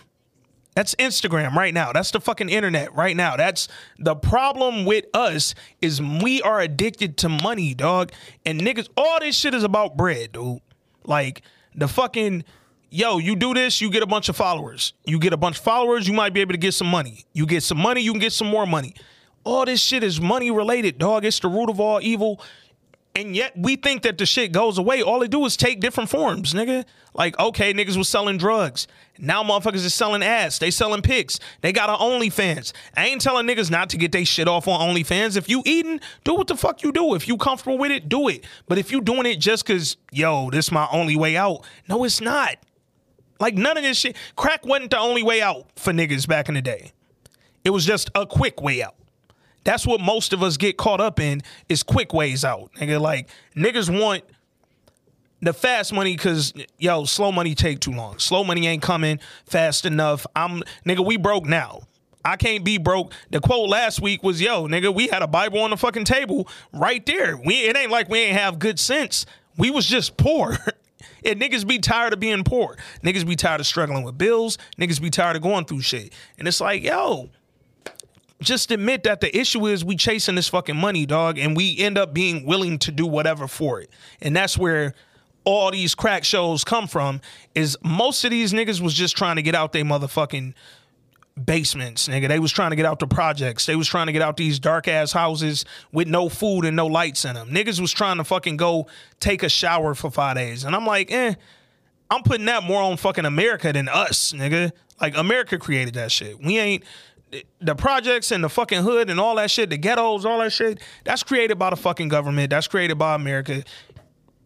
That's Instagram right now. That's the fucking internet right now. That's the problem with us is we are addicted to money, dog. And niggas, all this shit is about bread, dude. Like the fucking yo, you do this, you get a bunch of followers. You get a bunch of followers, you might be able to get some money. You get some money, you can get some more money. All this shit is money related, dog. It's the root of all evil. And yet we think that the shit goes away. All they do is take different forms, nigga. Like, okay, niggas was selling drugs. Now motherfuckers is selling ass. They selling pics. They got an OnlyFans. I ain't telling niggas not to get they shit off on OnlyFans. If you eating, do what the fuck you do. If you comfortable with it, do it. But if you doing it just cause, yo, this my only way out, no, it's not. Like none of this shit. Crack wasn't the only way out for niggas back in the day. It was just a quick way out. That's what most of us get caught up in is quick ways out. Nigga, like niggas want the fast money because yo, slow money take too long. Slow money ain't coming fast enough. I'm nigga, we broke now. I can't be broke. The quote last week was, "Yo, nigga, we had a Bible on the fucking table right there. We it ain't like we ain't have good sense. We was just poor." And niggas be tired of being poor. Niggas be tired of struggling with bills. Niggas be tired of going through shit. And it's like, yo, just admit that the issue is we chasing this fucking money, dog, and we end up being willing to do whatever for it. And that's where all these crack shows come from. Is most of these niggas was just trying to get out their motherfucking basements, nigga. They was trying to get out the projects. They was trying to get out these dark ass houses with no food and no lights in them. Niggas was trying to fucking go take a shower for five days. And I'm like, eh, I'm putting that more on fucking America than us, nigga. Like America created that shit. We ain't the projects and the fucking hood and all that shit, the ghettos, all that shit, that's created by the fucking government. That's created by America.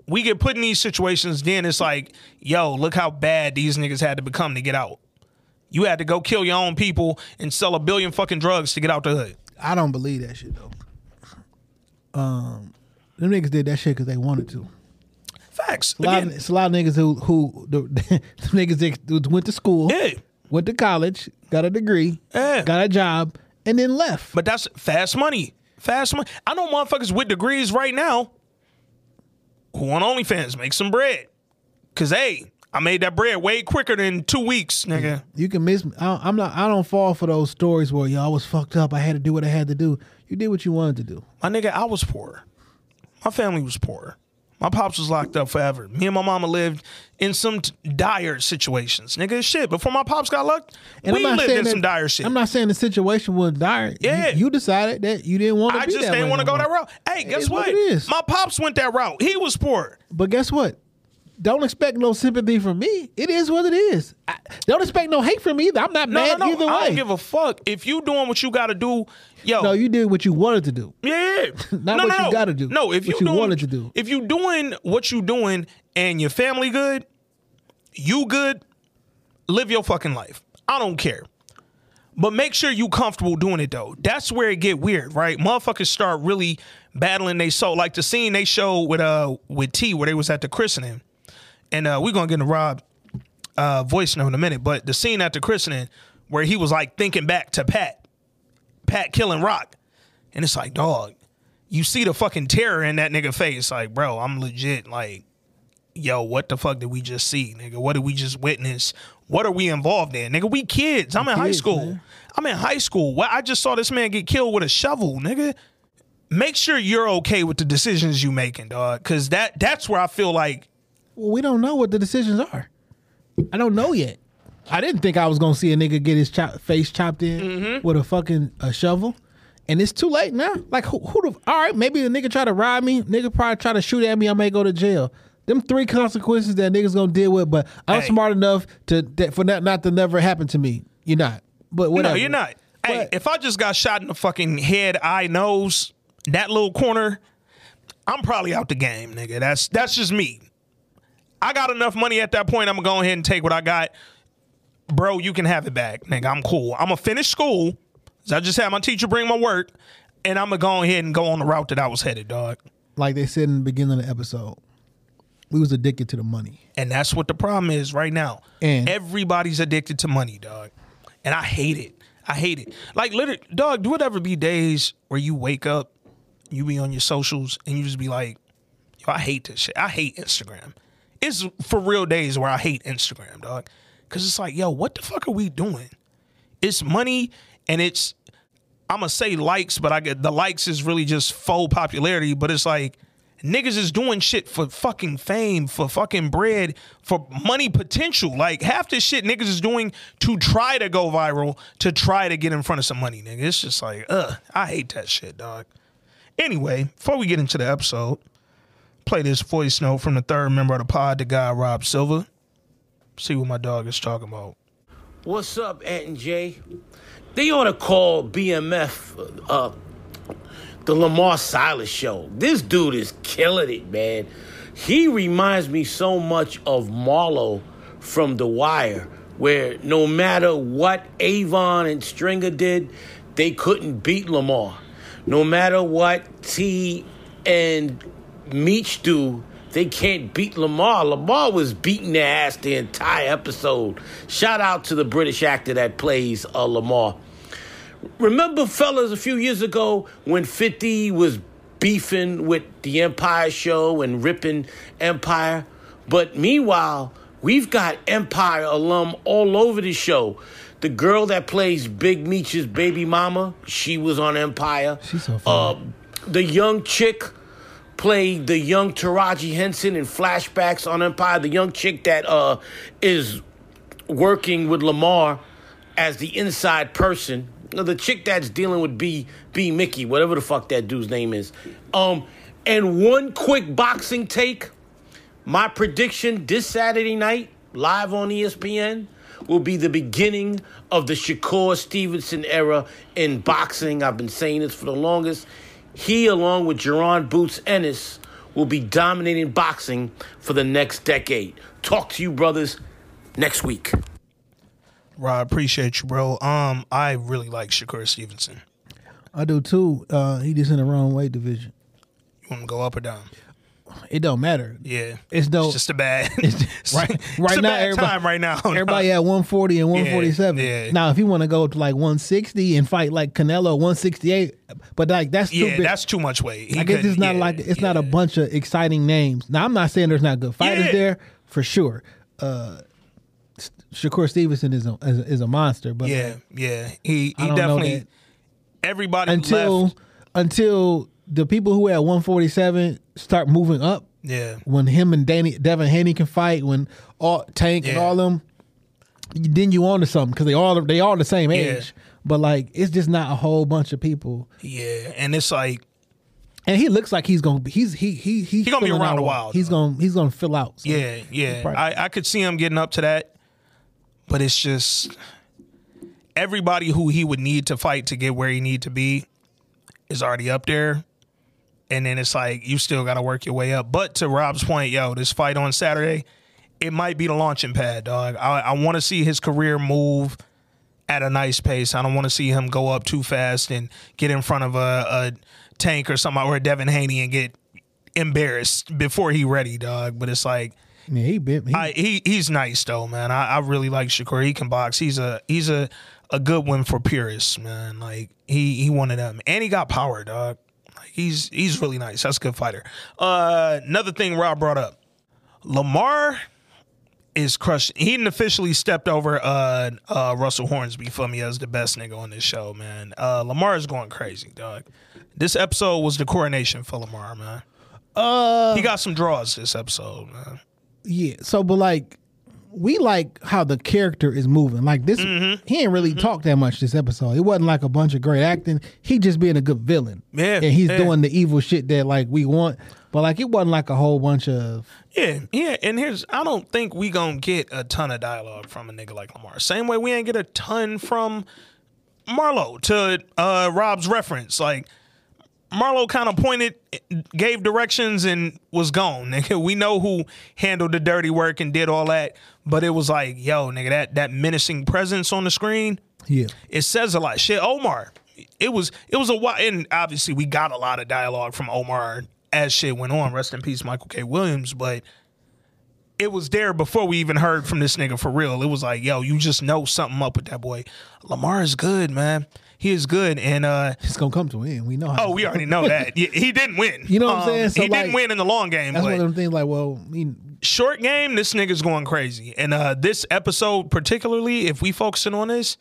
We get put in these situations, then it's like, yo, look how bad these niggas had to become to get out. You had to go kill your own people and sell a billion fucking drugs to get out the hood. I don't believe that shit though. Um, them niggas did that shit because they wanted to. Facts. A lot, of, it's a lot of niggas who who the, the niggas that went to school, yeah. Went to college, got a degree, Yeah. got a job, and then left. But that's fast money. Fast money. I know motherfuckers with degrees right now who on OnlyFans make some bread. Cause hey, I made that bread way quicker than two weeks, nigga. You can miss. I, I'm not. I don't fall for those stories where y'all was fucked up. I had to do what I had to do. You did what you wanted to do. My nigga, I was poor. My family was poor. My pops was locked up forever. Me and my mama lived in some t- dire situations. Nigga, shit. Before my pops got locked, And we I'm not lived saying in that, some dire shit. I'm not saying the situation was dire. Yeah. you, decided that you didn't want to. I just didn't want to go that route. Hey, guess what? what. My pops went that route. He was poor. But guess what? Don't expect no sympathy from me. It is what it is. I, don't expect no hate from me either. I'm not No, mad no, no. either I don't give a fuck. If you doing what you got to do, yo. no, you did what you wanted to do. Yeah, Not no, what no, you gotta do. No, if you you wanted to do. If you doing what you doing and your family good, you good, live your fucking life. I don't care. But make sure you comfortable doing it though. That's where it get weird, right? Motherfuckers start really battling they soul. Like the scene they showed with uh with T where they was at the christening. And uh we're gonna get into Rob uh voice note in a minute, but the scene at the christening where he was like thinking back to Pat. Pat killing Rock. And it's like, dog, you see the fucking terror in that nigga face. Like, bro, I'm legit like, yo, what the fuck did we just see, nigga? What did we just witness? What are we involved in? Nigga, we kids. I'm in high school. man. I'm in high school. I just saw this man get killed with a shovel, nigga. Make sure you're okay with the decisions you making, dog. Cause that that's where I feel like Well, we don't know what the decisions are. I don't know yet. I didn't think I was gonna see a nigga get his chop, face chopped in Mm-hmm. with a fucking a shovel, and it's too late now. Like who? who the, all right, maybe the nigga try to rob me. Nigga probably try to shoot at me. I may go to jail. Them three consequences that niggas gonna deal with. But I'm Hey. smart enough to that for that not to never happen to me. You're not. But whatever. No, you're not. Hey, if I just got shot in the fucking head, eye, nose, that little corner, I'm probably out the game, nigga. That's that's just me. I got enough money at that point. I'm gonna go ahead and take what I got. Bro, you can have it back, nigga. I'm cool. I'm gonna finish school. I just had my teacher bring my work, and I'm gonna go ahead and go on the route that I was headed, dog. like they said in the beginning of the episode, we was addicted to the money. And that's what the problem is right now. And- everybody's addicted to money, dog. And I hate it. I hate it. Like literally, dog, do it ever be days where you wake up, you be on your socials, and you just be like, yo, I hate this shit. I hate Instagram. It's for real days where I hate Instagram, dog. Cause it's like, yo, what the fuck are we doing? It's money and it's I'm gonna say likes, but I get the likes is really just faux popularity. But it's like niggas is doing shit for fucking fame, for fucking bread, for money potential. Like half this shit niggas is doing to try to go viral, to try to get in front of some money, nigga. It's just like, ugh, I hate that shit, dog. Anyway, before we get into the episode, play this voice note from the third member of the pod, the guy Rob Silver. See what my dog is talking about. What's up, Ant and Jay? They ought to call BMF uh, the Lamar Silas show. This dude is killing it, man. He reminds me so much of Marlo from The Wire, where no matter what Avon and Stringer did, they couldn't beat Lamar. No matter what T and Meech do, they can't beat Lamar. Lamar was beating their ass the entire episode. Shout out to the British actor that plays uh, Lamar. Remember, fellas, a few years ago when 50 was beefing with the Empire show and ripping Empire? But meanwhile, we've got Empire alum all over the show. The girl that plays Big Meech's baby mama, she was on Empire. She's so Uh, funny. the young chick played the young Taraji Henson in flashbacks on Empire. The young chick that uh, is working with Lamar as the inside person. The chick that's dealing with B B Mickey, whatever the fuck that dude's name is. Um, and one quick boxing take. My prediction this Saturday night, live on ESPN, will be the beginning of the Shakur Stevenson era in boxing. I've been saying this for the longest. He, along with Jaron Boots Ennis, will be dominating boxing for the next decade. Talk to you, brothers, next week. Rob, appreciate you, bro. Um, I really like Shakur Stevenson. I do too. Uh, he just in the wrong weight division. You want to go up or down? It don't matter. Yeah, It's no- just a bad. right, it's right a now, bad everybody, right now. everybody at 140 and 147. yeah. Now, if you want to go to like 160 and fight like Canelo 168, but like that's too yeah, big. that's too much weight. He I guess it's not yeah, like it's not a bunch of exciting names. Now, I'm not saying there's not good fighters Yeah. there for sure. uh Shakur Stevenson is a is a, is a monster, but Yeah, yeah. He he definitely everybody until left. until the people who are at 147 start moving up. Yeah. When him and Danny Devin Haney can fight, when all Tank and all them, then you on to something because they all they all the same Yeah. age. But like it's just not a whole bunch of people. Yeah, and it's like And he looks like he's gonna be he's he he he's He gonna be around a while, He's gonna he's gonna fill out. So Yeah, yeah. I, I could see him getting up to that, but it's just everybody who he would need to fight to get where he need to be is already up there. And then it's like you still got to work your way up. But to Rob's point, yo, this fight on Saturday, it might be the launching pad, dog. I, I want to see his career move at a nice pace. I don't want to see him go up too fast and get in front of a, a tank or somebody or Devin Haney and get embarrassed before he ready, dog. But it's like yeah, he been he, I, he he's nice though, man. I, I really like Shakur. He can box. He's a he's a, a good one for purists, man. Like he he of them, and he got power, dog. He's he's really nice. That's a good fighter. Uh, another thing Rob brought up, Lamar is crushing. He didn't officially stepped over uh uh Russell Hornsby for me as the best nigga on this show, man. Uh, Lamar is going crazy, dog. This episode was the coronation for Lamar, man. uh He got some draws this episode, man. Yeah. So, but like, we like how the character is moving. Like this, Mm-hmm. he ain't really talked that much this episode. It wasn't like a bunch of great acting. He just being a good villain. Yeah, And he's yeah. doing the evil shit that like we want. But like, it wasn't like a whole bunch of. Yeah, yeah, and here's I don't think we gonna get a ton of dialogue from a nigga like Lamar. Same way we ain't get a ton from Marlo to uh Rob's reference. Like Marlo kind of pointed, gave directions, and was gone. Nigga, we know who handled the dirty work and did all that, but it was like, yo, nigga, that that menacing presence on the screen Yeah. it says a lot. Shit, Omar. It was it was a while, and obviously we got a lot of dialogue from Omar as shit went on. Rest in peace, Michael K. Williams. But it was there before we even heard from this nigga for real. It was like, yo, you just know something up with that boy. Lamar is good, man. He is good, and uh, It's gonna come to an end. We know. How oh, we already know that Yeah, he didn't win. You know what I'm Um, saying? So, he didn't win in the long game. That's one of them things. Like, well, mean, short game, this nigga's going crazy. And uh this episode, particularly, if we focusing on this,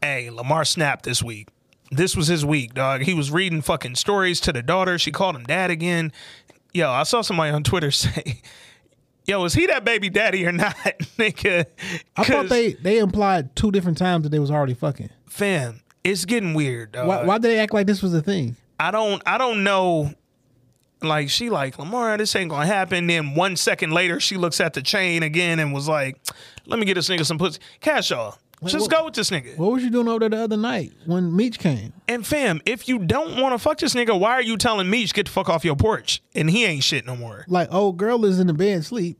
hey, Lamar snapped this week. This was his week, dog. He was reading fucking stories to the daughter. She called him dad again. Yo, I saw somebody on Twitter say, Yo, is he that baby daddy or not? Nigga. I thought they they implied two different times that they was already fucking. fam, it's getting weird, dog. Why, why did they act like this was a thing? I don't I don't know. Like she like Lamar, this ain't gonna happen. Then one second later, she looks at the chain again and was like, "Let me get this nigga some pussy." Just what- go with this nigga. What was you doing over there the other night when Meech came? And fam, if you don't want to fuck this nigga, why are you telling Meech get the fuck off your porch? And he ain't shit no more. Like, old girl is in the bed sleep.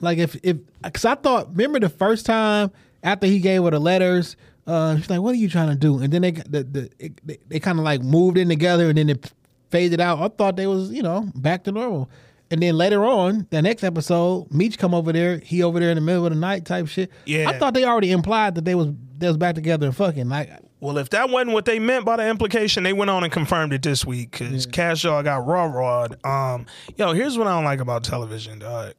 Like if if because I thought remember the first time after he gave her the letters, uh, she's like, "What are you trying to do?" And then they the, the it, they, they kind of like moved in together, and then it faded out. I thought they was you know back to normal. And then later on, the next episode, Meech come over there. He over there in the middle of the night type shit. Yeah. I thought they already implied that they was they was back together and fucking. Like, Well, if that wasn't what they meant by the implication, they went on and confirmed it this week because Cashaw got raw rawed. Um, yo, here's what I don't like about television, dog.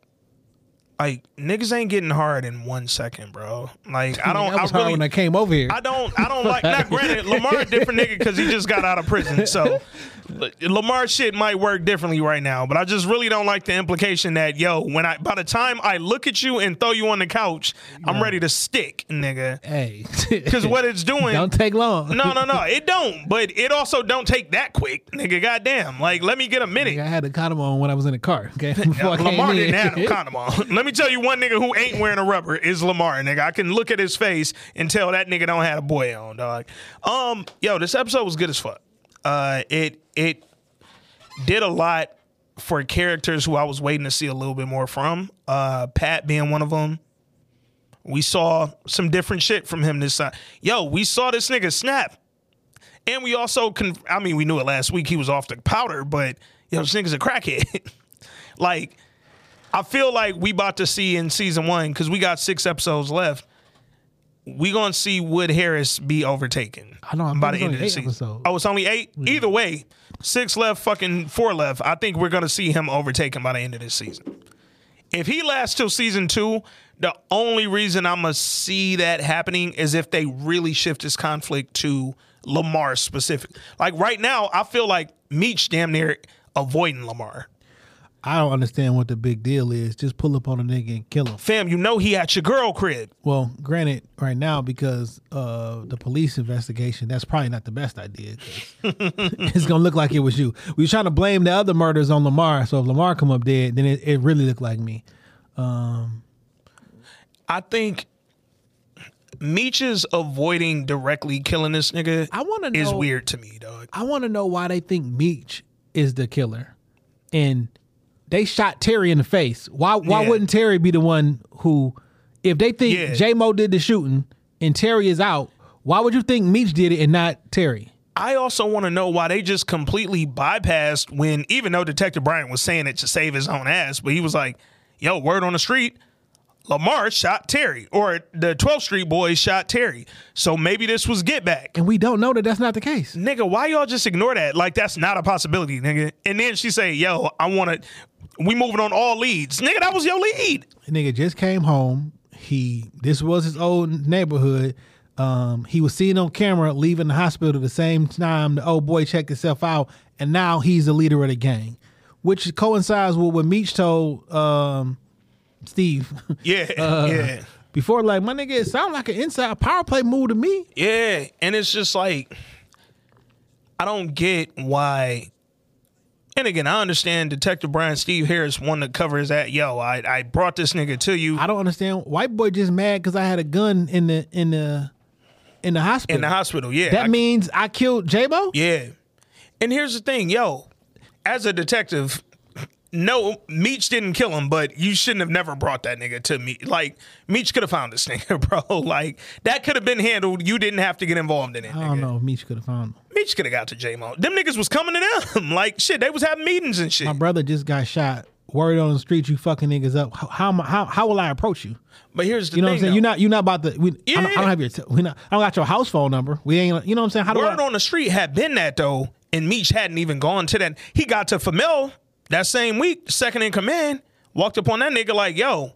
Like niggas ain't getting hard in one second, bro. Like I don't. that was I hard really, when I came over here. I don't. I don't like. Not granted, Lamar a different nigga because he just got out of prison. So Lamar shit might work differently right now. But I just really don't like the implication that yo, when I by the time I look at you and throw you on the couch, I'm ready to stick, nigga. hey, Because what it's doing don't take long. no, no, no. It don't. But it also don't take that quick, nigga. Goddamn. Like, let me get a minute. I had the condom on when I was in the car. Okay, Lamar didn't have no condom on. Let me tell you one nigga who ain't wearing a rubber is Lamar, nigga. I can look at his face and tell that nigga don't have a boy on, dog. Um, yo, this episode was good as fuck. Uh, it it did a lot for characters who I was waiting to see a little bit more from. Uh, Pat being one of them. We saw some different shit from him this time. Yo, we saw this nigga snap. And we also, con- I mean, we knew it last week. He was off the powder, but yo, this nigga's a crackhead. like, I feel like we about to see in season one because we got six episodes left. We gonna see Wood Harris be overtaken. I know, I'm by the end of the season. episodes. Oh, it's only eight. Either way, six left, fucking four left. I think we're gonna see him overtaken by the end of this season. If he lasts till season two, the only reason I'm gonna see that happening is if they really shift his conflict to Lamar specific. Like right now, I feel like Meech damn near avoiding Lamar. I don't understand what the big deal is. Just pull up on a nigga and kill him. Fam, you know he at your girl crib. Well, granted, right now because of the police investigation, that's probably not the best idea. it's gonna look like it was you. We were trying to blame the other murders on Lamar. So if Lamar come up dead, then it, it really looked like me. Um, I think Meech is avoiding directly killing this nigga. I want to know is weird to me, dog. I want to know why they think Meech is the killer, and they shot Terry in the face. Why? Why Yeah. wouldn't Terry be the one who, if they think Yeah. J Mo did the shooting and Terry is out, why would you think Meech did it and not Terry? I also want to know why they just completely bypassed when, even though Detective Bryant was saying it to save his own ass, but he was like, yo, word on the street, Lamar shot Terry, or the 12th Street boys shot Terry. So maybe this was get back. And we don't know that that's not the case. Nigga, why y'all just ignore that? Like, that's not a possibility, nigga. And then she say, yo, I want to, we moving on all leads. Nigga, that was your lead. Nigga just came home. He this was his old neighborhood. Um, he was seen on camera leaving the hospital at the same time the old boy checked himself out, and now he's the leader of the gang, which coincides with what Meech told um, Steve. Yeah, uh, yeah. Before, like my nigga, it sounded like an inside power play move to me. Yeah, and it's just like I don't get why. Again, I understand Detective Bryant Steve Harris wanted to cover his at. Yo, I I brought this nigga to you I don't understand. White boy just mad because I had a gun in the in the in the hospital. in the hospital. Yeah, that I- means I killed J-Bo? yeah. And here's the thing, yo, as a detective, no, Meech didn't kill him, but you shouldn't have never brought that nigga to me. Like Meech could have found this nigga, bro. Like that could have been handled. You didn't have to get involved in it. I don't nigga. know if Meech could have found him. Meech could have got to J Mo. Them niggas was coming to them. like shit, they was having meetings and shit. My brother just got shot. Word on the street, you fucking niggas up. How how how, how will I approach you? But here's the thing. You know what I'm saying? though. You're not you're not about to. We, I, don't, I don't have your. T- we not. I don't got your house phone number. We ain't. You know what I'm saying? How do Word I? on the street had been that though, and Meech hadn't even gone to that. He got to Famil that same week, second in command, walked up on that nigga like, yo,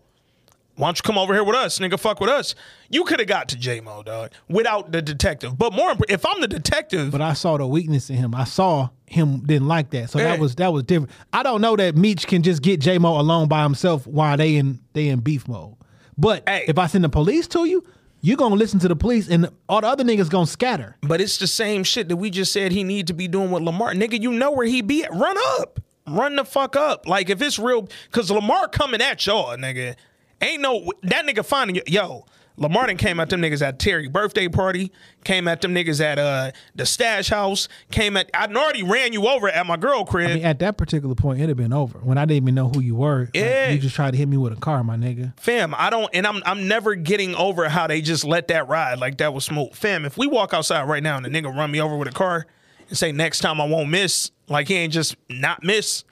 why don't you come over here with us, nigga? Fuck with us. You could have got to J Mo, dog, without the detective. But more, if I'm the detective, but I saw the weakness in him. I saw him didn't like that. So that was that was different. I don't know that Meech can just get J Mo alone by himself while they in they in beef mode. But Hey. if I send the police to you, you're gonna listen to the police, and all the other niggas gonna scatter. but it's the same shit that we just said he need to be doing with Lamar, nigga. You know where he be at. Run up, run the fuck up. Like if it's real, because Lamar coming at y'all, nigga. Ain't no that nigga finding you. Yo, Lamar done came at them niggas at Terry birthday party. Came at them niggas at uh the stash house. Came at I already ran you over at my girl crib. I mean, at that particular point, it'd have been over when I didn't even know who you were. Like, Yeah. you just tried to hit me with a car, my nigga. Fam, I don't, and I'm I'm never getting over how they just let that ride like that was smooth. Fam, if we walk outside right now and the nigga run me over with a car and say next time I won't miss, like he ain't just not miss.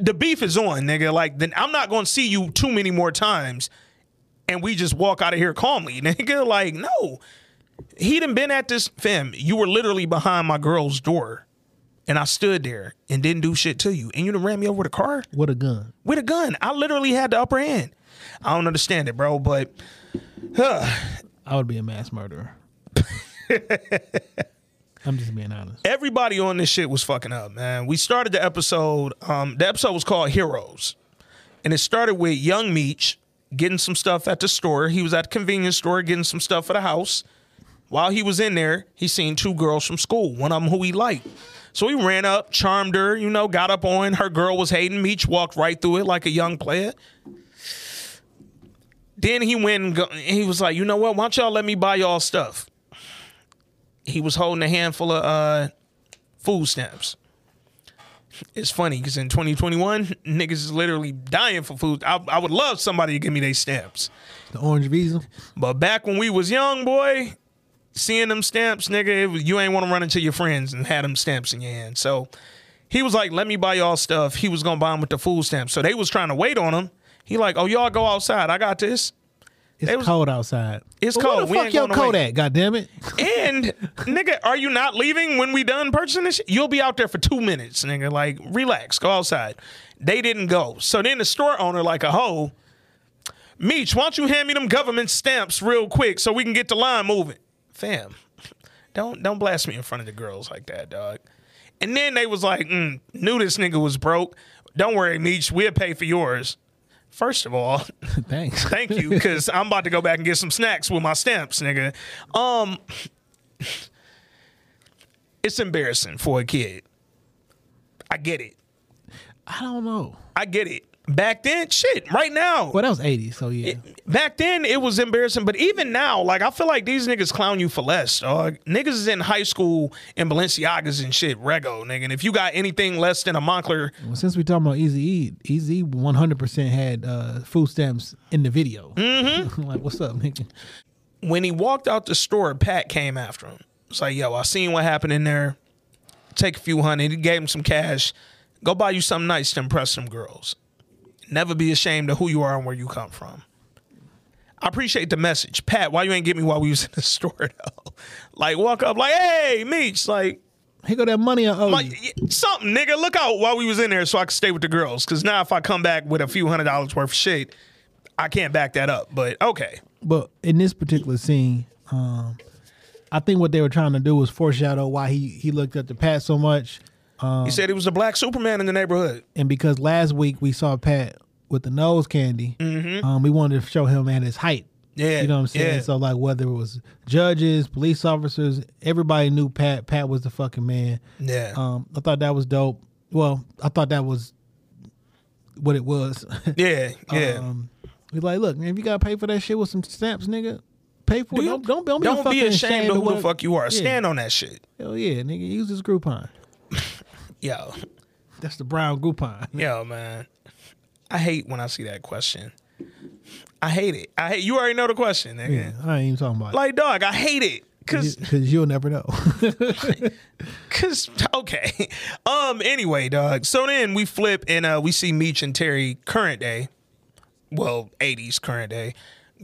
The beef is on, nigga. Like then I'm not gonna see you too many more times, and we just walk out of here calmly, nigga. Like no, he done been at this. Fam, you were literally behind my girl's door, and I stood there and didn't do shit to you, and you done ran me over with a car With a gun. with a gun. I literally had the upper hand. I don't understand it, bro, but huh, I would be a mass murderer. I'm just being honest. everybody on this shit was fucking up, man. We started the episode. Um, the episode was called Heroes, and it started with Young Meech getting some stuff at the store. He was at the convenience store getting some stuff for the house. While he was in there, he seen two girls from school. One of them who he liked. So he ran up, charmed her, you know, got up on her. Girl was hating. Meech walked right through it like a young player. Then he went and go, he was like, you know what? Why don't y'all let me buy y'all stuff? He was holding a handful of uh, food stamps. It's funny because in 2021, niggas is literally dying for food. I, I would love somebody to give me their stamps. The orange visa. But back when we was young, boy, seeing them stamps, nigga, it was, you ain't want to run into your friends and have them stamps in your hand. So he was like, "Let me buy y'all stuff." He was gonna buy them with the food stamps. So they was trying to wait on him. He like, "Oh, y'all go outside. I got this." It's was- cold outside. It's cold. Where the fuck your coat at? God damn it! and nigga, are you not leaving when we done purchasing this? shit? You'll be out there for two minutes, nigga. Like, relax, go outside. They didn't go. So then the store owner, like a hoe, Meech, why don't you hand me them government stamps real quick so we can get the line moving? Fam, don't don't blast me in front of the girls like that, dog. And then they was like, mm, knew this nigga was broke. Don't worry, Meech, we'll pay for yours. First of all, Thanks. thank you, because I'm about to go back and get some snacks with my stamps, nigga. Um, it's embarrassing for a kid. I get it. I don't know. I get it. Back then, shit. Right now, Well, that was 80, so yeah. back then it was embarrassing, but even now, like I feel like these niggas clown you for less, dog. Niggas is in high school in Balenciagas and shit, rego, nigga. And if you got anything less than a Moncler, well, since we talking about Easy E, Eazy 100% had uh, food stamps in the video. Mm-hmm. like, what's up, nigga? when he walked out the store, Pat came after him. It's like, yo, I seen what happened in there. Take a few hundred. He gave him some cash. Go buy you something nice to impress some girls. Never be ashamed of who you are and where you come from. I appreciate the message. Pat, why you ain't get me while we was in the store though? Like walk up like, hey, Meech, like Here go that money I owe you. something, nigga. Look out while we was in there so I could stay with the girls. Cause now if I come back with a few hundred dollars worth of shit, I can't back that up. But okay. But in this particular scene, um, I think what they were trying to do was foreshadow why he, he looked at the Pat so much. He said he was a black Superman in the neighborhood. And because last week we saw Pat with the nose candy, um, we wanted to show him at his height. Mm-hmm. Yeah. You know what I'm saying? yeah. So like whether it was judges, police officers, everybody knew Pat. Pat was the fucking man. Yeah. Um, I thought that was dope. Well, I thought that was what it was. Yeah, yeah. um, we like, look, man, if you gotta pay for that shit with some stamps, nigga, pay for Do it. you- Don't don't, be, don't be ashamed of who the fuck you are. Yeah. Stand on that shit. Hell yeah, nigga, use this Groupon. Yo, That's the brown Groupon. yo, man. I hate when I see that question. I hate it. I hate you already know the question, nigga. Yeah, I ain't even talking about it. Like, dog, I hate it. Cause, because you'll never know. cause, okay. Um. Anyway, dog. So then we flip and uh, we see Meech and Terry current day, well, '80s current day,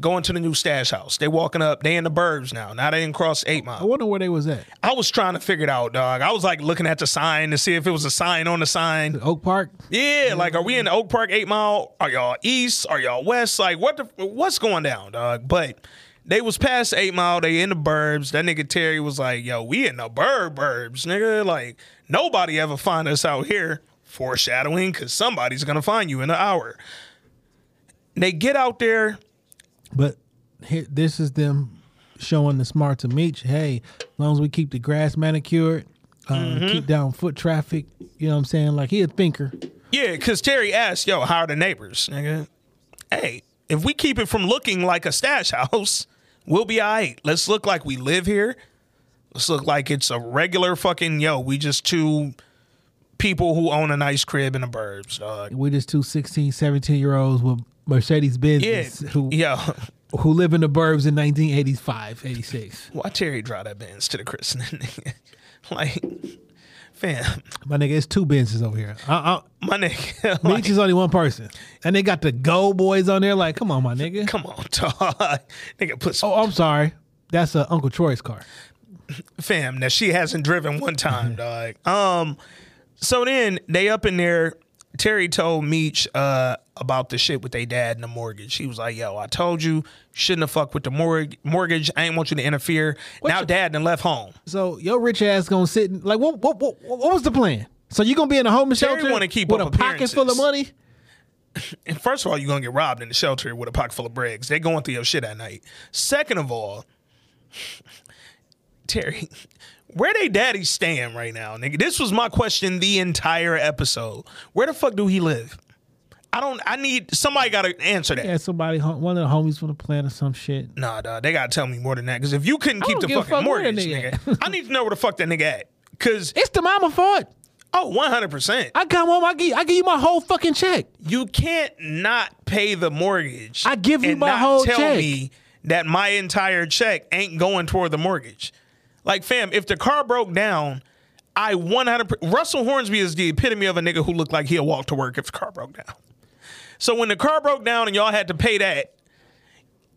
going to the new stash house. They walking up. They in the burbs now. Now they didn't cross Eight Mile. I wonder where they was at. I was trying to figure it out, dog. I was like looking at the sign to see if it was a sign on the sign. Oak Park. Yeah, like are we in the Oak Park Eight Mile? Are y'all east? Are y'all west? Like what the what's going down, dog? But they was past Eight Mile. They in the burbs. That nigga Terry was like, "Yo, we in the burb burbs, nigga. Like nobody ever find us out here." Foreshadowing, because somebody's gonna find you in an hour. They get out there. But here, this is them showing the smart to Meech. Hey, as long as we keep the grass manicured, um, Mm-hmm. keep down foot traffic. You know what I'm saying? Like he a thinker. Yeah, because Terry asked, "Yo, how are the neighbors, nigga?" Hey, if we keep it from looking like a stash house, we'll be all right. Let's look like we live here. Let's look like it's a regular fucking yo. We just two people who own a nice crib in the burbs, dog. We just two 16, 17 year olds with Mercedes Yeah, Benz who yo. who live in the burbs in 1985, 86. Why Terry drive that Benz to the christening? nigga? like, fam, My nigga, it's two Benzes over here. Uh, my nigga. uh, like, Meech is only one person, and they got the Go Boys on there. Like, come on, my nigga. come on, dog. nigga, put some Oh, I'm sorry. That's uh, Uncle Troy's car. fam that she hasn't driven one time, dog. Um, so then they up in there. Terry told Meech uh, about the shit with their dad and the mortgage. He was like, "Yo, I told you, shouldn't have fucked with the mortgage. Mortgage. I ain't want you to interfere. now, your- dad done left home. So your rich ass gonna sit and, like what what what what was the plan? So you gonna be in a homeless Terry shelter wanna keep with a pocket full of money? And first of all, you're gonna get robbed in the shelter with a pocket full of bregs. They going through your shit at night. Second of all, Terry, where they daddy staying right now, nigga? This was my question the entire episode. Where the fuck do he live? I don't. I need somebody got to answer that. Yeah, somebody one of the homies from the plan or some shit. Nah, dog, they gotta tell me more than that. Because if you couldn't keep the fucking fuck mortgage, nigga nigga, I need to know where the fuck that nigga at. Because It's the mama fault. oh, 100 percent, I come home, I give I give you my whole fucking check. you can't not pay the mortgage. I give you my whole tell check. tell me that my entire check ain't going toward the mortgage. Like, fam, if the car broke down, I 100. per- Russell Hornsby is the epitome of a nigga who looked like he'll walk to work if the car broke down. So when the car broke down and y'all had to pay that,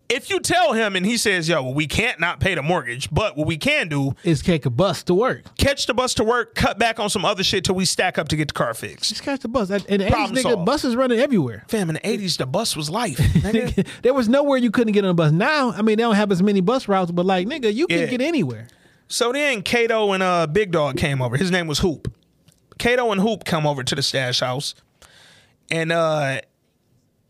if you tell him and he says, "Yo, well, we can't not pay the mortgage, but what we can do is take a bus to work. catch the bus to work, cut back on some other shit till we stack up to get the car fixed." Just catch the bus. And the 80s, nigga, buses running everywhere. Fam, in the eighties, the bus was life. there was nowhere you couldn't get on a bus. Now, I mean, they don't have as many bus routes, but like, nigga, you can Yeah. get anywhere. So then Kato and uh Big Dog came over. His name was Hoop. Kato and Hoop come over to the stash house, and uh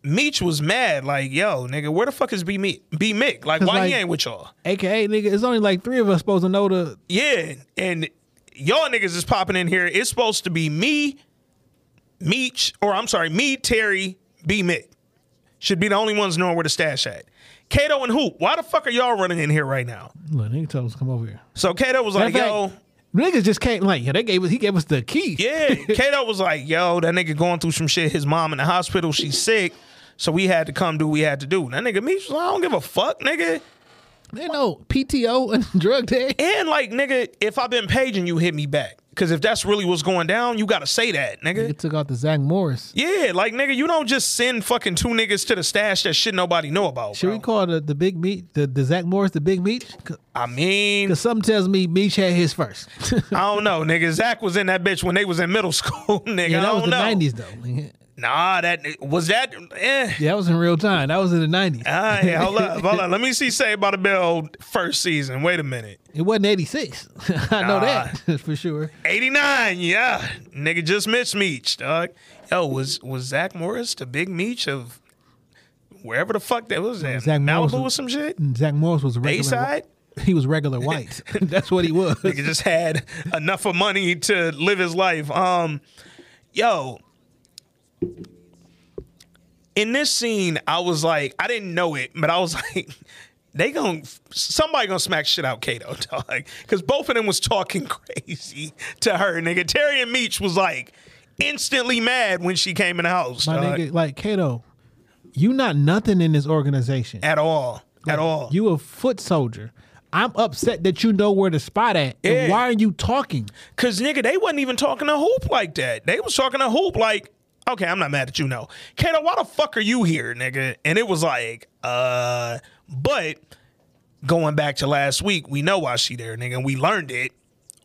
Meech was mad, like, "Yo, nigga, where the fuck is B Mick? B Mick? Like, why he ain't with y'all?" AKA, nigga, it's only like three of us supposed to know the. Yeah, and y'all niggas is popping in here. It's supposed to be me, Meech, or I'm sorry, me, Terry, B Mick. Should be the only ones knowing where the stash at. Kato and Hoop, why the fuck are y'all running in here right now? Look, nigga told us to come over here. So Kato was like, of yo, Niggas just came like, yeah, they gave us, he gave us the key. yeah. Kato was like, yo, that nigga going through some shit. His mom in the hospital, she's sick. So we had to come do what we had to do. That nigga me, like, I don't give a fuck, nigga. They know PTO and drug day. And like, nigga, if I've been paging you, hit me back. Cause if that's really what's going down, you gotta say that, nigga. Nigga took out the Zach Morris. Yeah, like nigga, you don't just send fucking two niggas to the stash that shit nobody know about. Should bro. we call the, the big meat, the, the Zach Morris, the big meat? I mean, Because something tells me Meech had his first. I don't know, nigga. Zach was in that bitch when they was in middle school, nigga. yeah, I that don't was the know. 90s, though. Nah, that was that. Eh. Yeah, that was in real time. That was in the 90s. All right, hold up, hold up. Let me see. Saved by the Bell first season. Wait a minute. It wasn't 86. I know Nah. that for sure. Eighty nine. Yeah, nigga, just missed Meech, dog. Yo, was was Zach Morris the big Meech of wherever the fuck that was? That Zach Morris Malibu was- some shit. Zach Morris was regular. Bayside? He was regular white. That's what he was. Nigga just had enough of money to live his life. Um, yo, in this scene, I was like, I didn't know it, but I was like, they gonna somebody gonna smack shit out Kato, dog, because both of them was talking crazy to her, nigga. Terry and Meech was like instantly mad when she came in the house, My dog. nigga, like Kato, you not nothing in this organization at all, at all. You a foot soldier. I'm upset that you know where to spot at. Yeah. And why are you talking? Cause nigga, they wasn't even talking to Hoop like that. They was talking to Hoop like, okay, I'm not mad at you, no. Kato, why the fuck are you here, nigga? And it was like, uh, but going back to last week, we know why she there, nigga. And we learned it,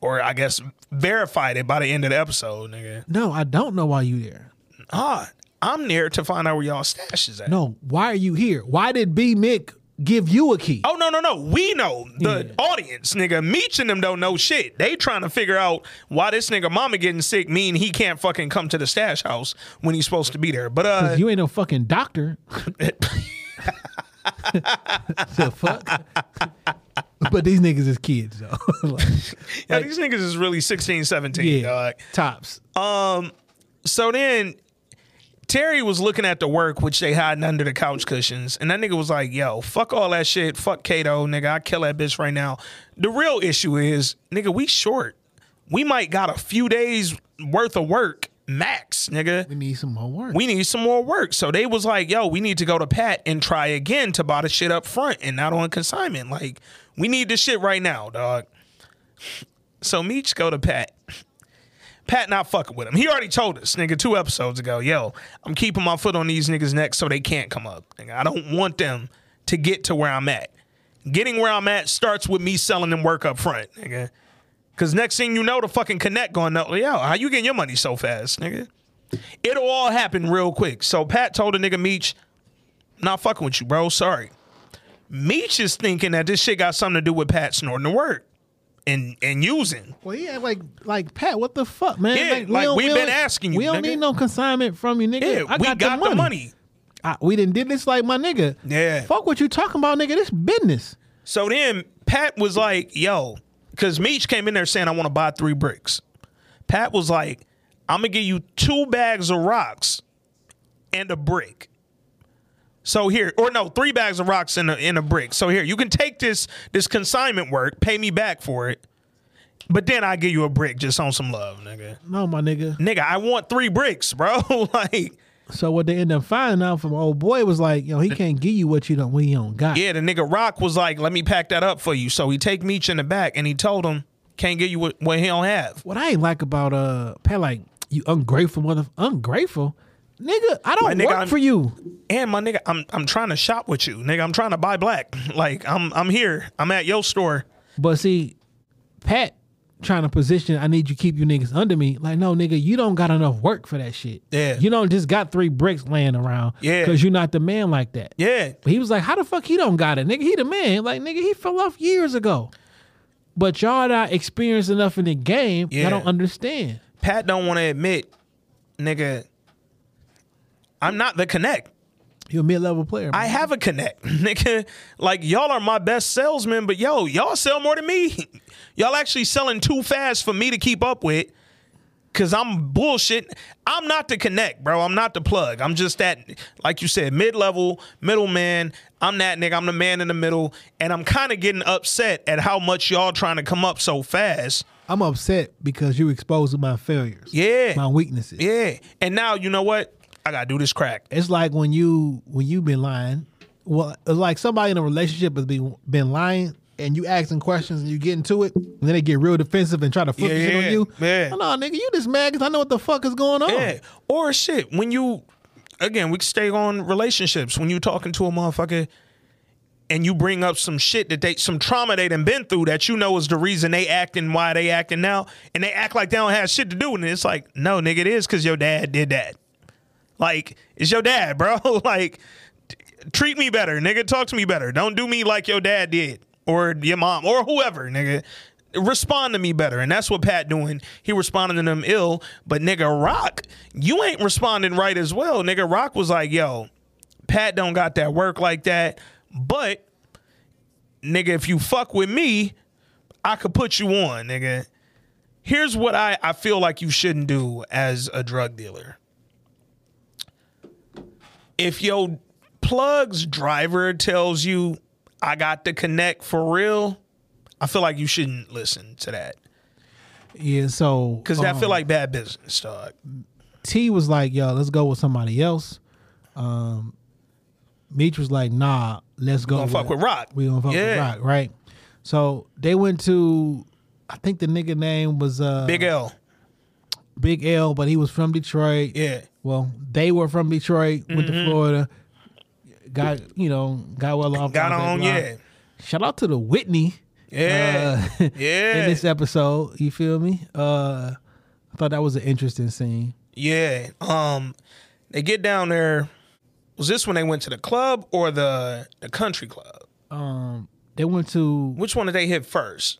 or I guess verified it by the end of the episode, nigga. No, I don't know why you there. Ah, I'm there to find out where y'all stash is at. No, why are you here? Why did B Mick give you a key? Oh no no no! We know the audience, nigga. Meech and them don't know shit. They trying to figure out why this nigga mama getting sick mean he can't fucking come to the stash house when he's supposed to be there. But uh, you ain't no fucking doctor. the fuck? but these niggas is kids though. Like, yeah, these niggas is really 16, 17, yeah, dog. tops. Um, so then Terry was looking at the work which they hiding under the couch cushions, and that nigga was like, "Yo, fuck all that shit. Fuck Kato, nigga. I kill that bitch right now." The real issue is, nigga, we short. We might got a few days worth of work max, nigga. We need some more work. We need some more work. So they was like, "Yo, we need to go to Pat and try again to buy the shit up front and not on consignment. Like, we need this shit right now, dog." So Meech go to Pat. Pat not fucking with him. He already told us, nigga, two episodes ago, yo, I'm keeping my foot on these niggas' necks so they can't come up. Nigga, I don't want them to get to where I'm at. Getting where I'm at starts with me selling them work up front, nigga. Cause next thing you know, the fucking connect going, know, yo, how you getting your money so fast, nigga? It'll all happen real quick. So Pat told the nigga Meech, not fucking with you, bro. Sorry. Meech is thinking that this shit got something to do with Pat snorting the work and and using. Well, yeah, like like Pat, what the fuck, man? Yeah, like, we've we been asking you, We don't nigga. need no consignment from you, nigga. Yeah, I we got, got the the money. money. I, we didn't did this like my nigga. Yeah. Fuck what you talking about, nigga. This business. So then Pat was like, yo, because Meech came in there saying, I want to buy three bricks. Pat was like, I'm to give you two bags of rocks and a brick. So here, or no, three bags of rocks in a, and a brick. So here, you can take this this consignment work, pay me back for it, but then I give you a brick just on some love, nigga. No, my nigga. Nigga, I want three bricks, bro. like, So what they end up finding out from old boy was like, yo, he can't give you what you don't we don't got. Yeah, the nigga Rock was like, "Let me pack that up for you." So he take Meech in the back, and he told him, "Can't get you what, what he don't have." What I ain't like about uh Pat, like you ungrateful mother ungrateful. Nigga, I don't nigga, work I'm- for you. And my nigga, I'm I'm trying to shop with you, nigga. I'm trying to buy black. Like I'm I'm here. I'm at your store. But see, Pat trying to position, I need you keep you niggas under me. Like, no, nigga, you don't got enough work for that shit. Yeah. You don't just got three bricks laying around. Yeah. Because you're not the man like that. Yeah. But he was like, how the fuck he don't got it? Nigga, he the man. Like, nigga, he fell off years ago. But y'all not experienced enough in the game. Yeah. Y'all don't understand. Pat don't want to admit, nigga. I'm not the connect. You're a mid-level player. I have a connect, nigga. Like y'all are my best salesmen, but yo, y'all sell more than me. Y'all actually selling too fast for me to keep up with. Cause I'm bullshit. I'm not the connect, bro. I'm not the plug. I'm just that, like you said, mid level, middleman. I'm that nigga. I'm the man in the middle, and I'm kind of getting upset at how much y'all trying to come up so fast. I'm upset because you're exposing my failures. Yeah, My weaknesses. yeah. And now you know what? I gotta do this crack. It's like when you when you been lying. Well, it's like somebody in a relationship has been been lying, and you asking questions, and you get into it, and then they get real defensive and try to flip Yeah, shit yeah, on you. yeah. Oh, no, nigga, you just mad because I know what the fuck is going on. Yeah. Or shit, when you again, we stay on relationships. When you talking to a motherfucker and you bring up some shit that they some trauma they done been through that you know is the reason they acting why they acting now, and they act like they don't have shit to do with it. It's like, no, nigga, it is because your dad did that. Like, it's your dad, bro. like, t- treat me better, nigga. Talk to me better. Don't do me like your dad did. Or your mom or whoever, nigga. Respond to me better. And that's what Pat doing. He responding to them ill. But nigga, Rock, you ain't responding right as well. Nigga, Rock was like, yo, Pat don't got that work like that. But nigga, if you fuck with me, I could put you on, nigga. Here's what I, I feel like you shouldn't do as a drug dealer. If your plug's driver tells you I got to connect for real, I feel like you shouldn't listen to that. Yeah, so Cause I feel um, like bad business, dog. T was like, "Yo, let's go with somebody else." Um, Meech was like, "Nah, let's go." Gonna fuck with Rock. We gonna fuck Yeah. with Rock, right? So they went to, I think the nigga name was uh, Big L. Big L, but he was from Detroit. Yeah. Well, they were from Detroit, went to Mhm. Florida, got you know, got well off. Got on, yeah. Shout out to the Whitney. Yeah. uh, Yeah. In this episode, you feel me? Uh, I thought that was an interesting scene. Yeah. Um, they get down there. Was this when they went to the club or the the country club? Um, they went to Which one did they hit first?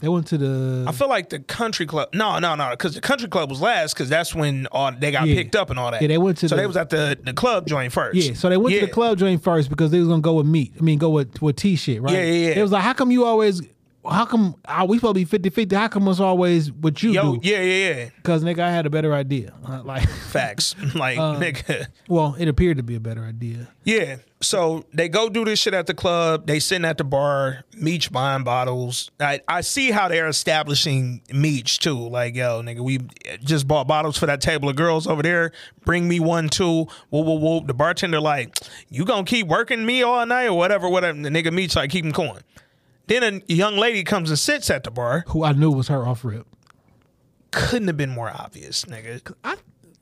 They went to the I feel like the country club. No, no, no, because the country club was last because that's when all they got Yeah. picked up and all that. Yeah, they went to So the- they was at the the club joint first. Yeah, so they went Yeah. to the club joint first because they was gonna go with meat. I mean, go with with T shit, right? Yeah, yeah, yeah. It was like, how come you always? How come uh, we supposed to be 50-50? How come it's always what you Yo, do? yeah, yeah, yeah. Because nigga, I had a better idea. Like, Facts. like Uh, nigga. well, it appeared to be a better idea. Yeah. So they go do this shit at the club. They sitting at the bar, Meech buying bottles. I, I see how they're establishing Meech too. Like, yo, nigga, we just bought bottles for that table of girls over there. Bring me one too. Whoa, whoa, whoa. The bartender like, you gonna keep working me all night or whatever, whatever. The nigga Meech like, keep him going. Then a young lady comes and sits at the bar. Who I knew was her off rip. Couldn't have been more obvious, nigga.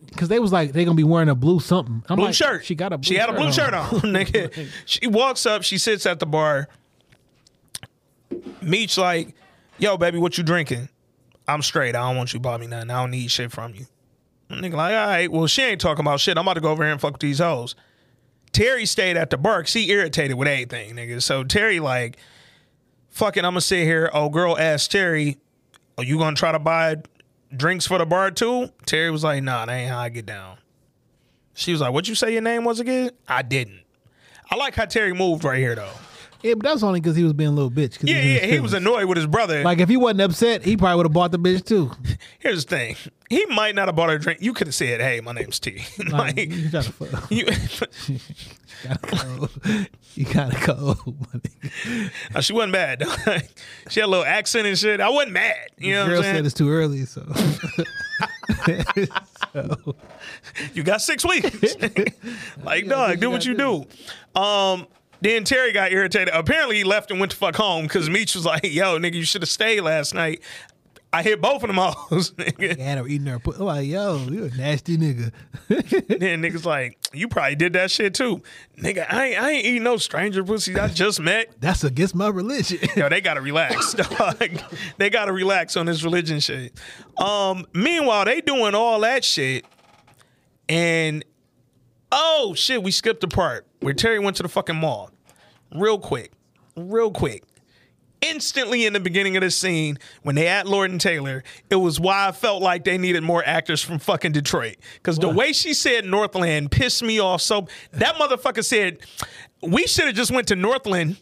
Because they was like, they gonna be wearing a blue something. I'm blue like, shirt. She got a blue she had a blue shirt on, nigga. She walks up, she sits at the bar. Meech like, yo, baby, what you drinking? I'm straight. I don't want you to buy me nothing. I don't need shit from you. Nigga like, all right, well, she ain't talking about shit. I'm about to go over here and fuck with these hoes. Terry stayed at the bar. She irritated with anything, nigga. So Terry like, fucking, I'm gonna sit here. Oh, girl asked Terry, are you gonna try to buy drinks for the bar too? Terry was like, nah, that ain't how I get down. She was like, "What you say your name was again?" I didn't. I like how Terry moved right here though. Yeah, but that's only because he was being a little bitch. Yeah, his yeah, he was annoyed with his brother. Like if he wasn't upset, he probably would have bought the bitch too. Here's the thing: he might not have bought her a drink. You could have said, "Hey, my name's T." Like, like, you gotta fuck. you, You gotta go. Uh, she wasn't bad. though. she had a little accent and shit. I wasn't mad. You know what Girl I'm said saying? it's too early, so. You got six weeks. like, dog, do what you do. Um, then Terry got irritated. Apparently, he left and went to fuck home because Meech was like, "Yo, nigga, you should have stayed last night." I hit both of them hoes. nigga. Her eating her. Put, like, yo, you a nasty nigga. then niggas like, you probably did that shit too. Nigga, I ain't, I ain't eating no stranger pussy I just met. That's against my religion. Yo, they gotta relax. dog. they gotta relax on this religion shit. Um, meanwhile, they doing all that shit, and oh shit, we skipped the part where Terry went to the fucking mall. Real quick, real quick. Instantly in the beginning of the scene, when they at Lord and Taylor, it was why I felt like they needed more actors from fucking Detroit. Because the way she said Northland pissed me off so that motherfucker said, we should have just went to Northland.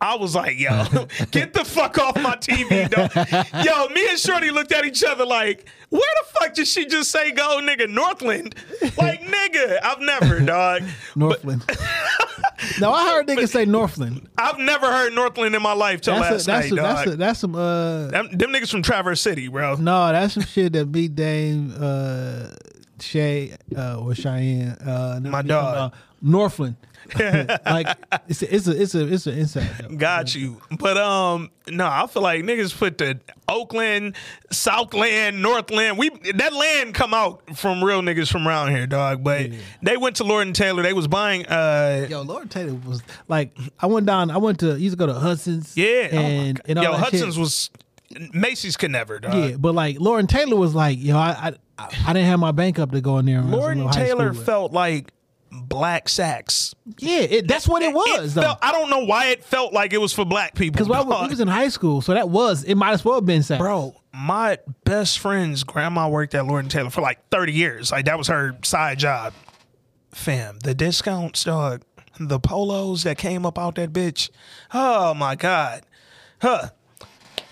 I was like, yo, get the fuck off my TV, dog. Yo, me and Shorty looked at each other like, where the fuck did she just say go, nigga, Northland? Like, nigga, I've never, dog. Northland. no, I heard niggas say Northland. I've never heard Northland in my life till That's, last a, that's, night, a, dog. that's, a, that's some uh them, them niggas from Traverse City, bro. no, that's some shit that beat Dame uh Shay uh or Cheyenne uh My dog. Northland. like it's a, it's a it's a it's an inside joke. Got you. But um, no, I feel like niggas put the Oakland, Southland, Northland. We that land come out from real niggas from around here, dog. But they went to Lord and Taylor. They was buying uh Yo, Lord Taylor was like I went down. I went to used to go to Hudson's. yeah. oh and God. and Yo, Hudson's shit. was Macy's could never, dog. yeah, but like Lord and Taylor was like, yo, I I, I didn't have my bank up to go in there. when I was Lord and Taylor felt like black Saks. yeah, it, that's what it was though. felt, I don't know why it felt like it was for black people. Because we was in high school, so that was it. Might as well have been sex. Bro, my best friend's grandma worked at Lord and Taylor for like 30 years. Like that was her side job. Fam, the discounts, dog, the polos that came up out that bitch. Oh my God. Huh.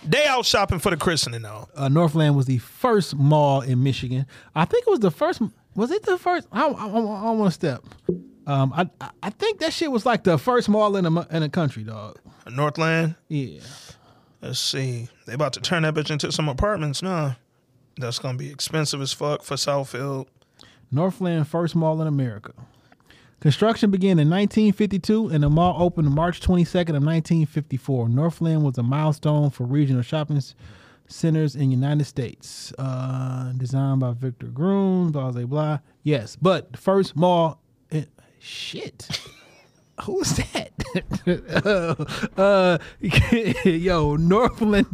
They out shopping for the christening though. uh, Northland was the first mall in Michigan. I think it was the first. Was it the first? I, I, I, I want to step. Um, I I- think that shit was like the first mall in the in the country, dog. Northland. Yeah. Let's see. They about to turn that bitch into some apartments now. That's gonna be expensive as fuck for Southfield. Northland first mall in America. Construction began in 1952 and the mall opened March 22nd of 1954. Northland was a milestone for regional shopping centers in United States. Uh, designed by Victor Gruen, blah, blah, blah. Yes, but the first mall. In, shit. Who was that? uh, uh, yo, Northland,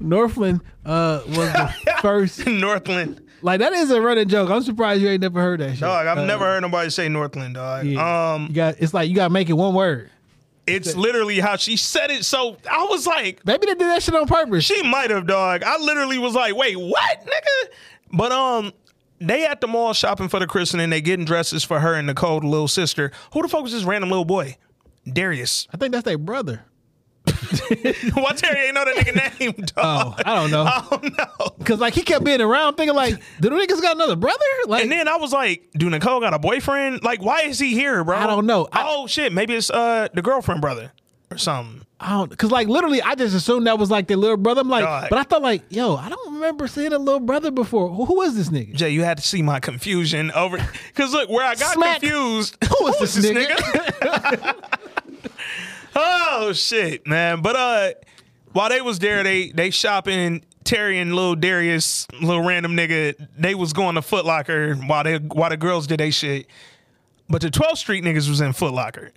Northland uh, was the first. Northland. Like that is a running joke. I'm surprised you ain't never heard that shit. Dog, I've Uh, never heard nobody say Northland, dog. yeah. Um you got it's like you got to make it one word. It's literally how she said it. So I was like, Maybe they did that shit on purpose. She might have, dog. I literally was like, wait, what, nigga? But um, they at the mall shopping for the christening. They getting dresses for her and Nicole, the little sister. Who the fuck was this random little boy? Darius. I think that's their brother. Why Terry ain't know that nigga name, Oh. I don't know. I don't know. Cause like he kept being around, thinking like, do the niggas got another brother? Like, And then I was like, do Nicole got a boyfriend? Like, why is he here, bro? I don't know. I- oh shit, maybe it's uh the girlfriend brother or something. I don't, cause like literally, I just assumed that was like their little brother. I'm like, Dog. but I thought like, yo, I don't remember seeing a little brother before. Who, who is this nigga? Jay, you had to see my confusion over because look where I got Smack. confused. Who is this nigga? oh shit, man! But uh, while they was there, they they shopping. Terry and little Darius, little random nigga, they was going to Foot Locker while they while the girls did they shit. But the 12th Street niggas was in Foot Locker.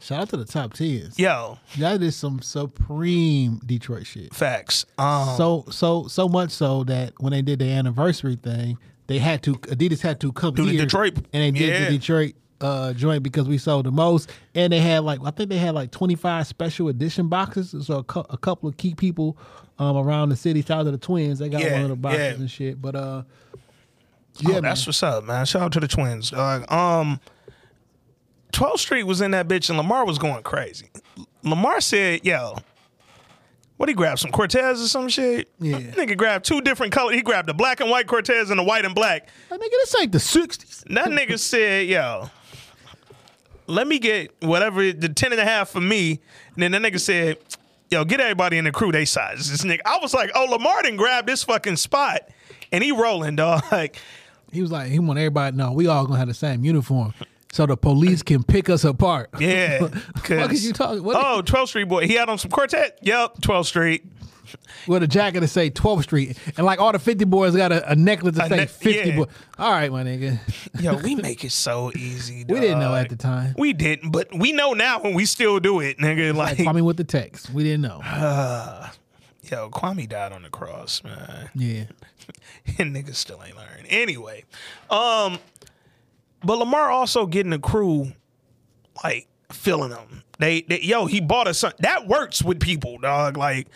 Shout out to the top tens. Yo, That is some supreme Detroit shit. facts. Um, so so so much so that when they did the anniversary thing, they had to Adidas had to come Do the here Detroit- and they did yeah. the Detroit uh, joint because we sold the most, and they had like I think they had like twenty five special edition boxes. So a, cou- a couple of key people um, around the city, shout out to the twins, they got Yeah, one of the boxes yeah. and shit. But uh, oh, yeah, man. that's what's up, man. Shout out to the twins, dog. Um, 12th Street was in that bitch, and Lamar was going crazy. Lamar said, "Yo." What he grabbed some Cortez or some shit? Yeah. Nigga grabbed two different colors. He grabbed the black and white Cortez and the white and black. Like, nigga, this ain't the sixties. That nigga said, yo, let me get whatever the 10 and a half for me. And then that nigga said, yo, get everybody in the crew they size. This nigga. I was like, oh, Lamar didn't grab this fucking spot. And he rolling, dog. Like, He was like, he want everybody know we all gonna have the same uniform, so the police can pick us apart. yeah. What is you talking? What Oh, 12th Street boy. He had on some quartet. Yep, 12th Street. with a jacket to say 12th Street, and like all the 50 boys got a, a necklace to A say ne- 50 yeah. boy. All right, my nigga. Yo, we make it so easy. We didn't know at the time. We didn't, but we know now when we still do it, nigga. Like Like, Kwame with the text. We didn't know. yo, Kwame died on the cross, man. Yeah. and niggas still ain't learned. Anyway, um, but Lamar also getting the crew like feeling them. They, they yo, he bought a son. that works with people, dog. Like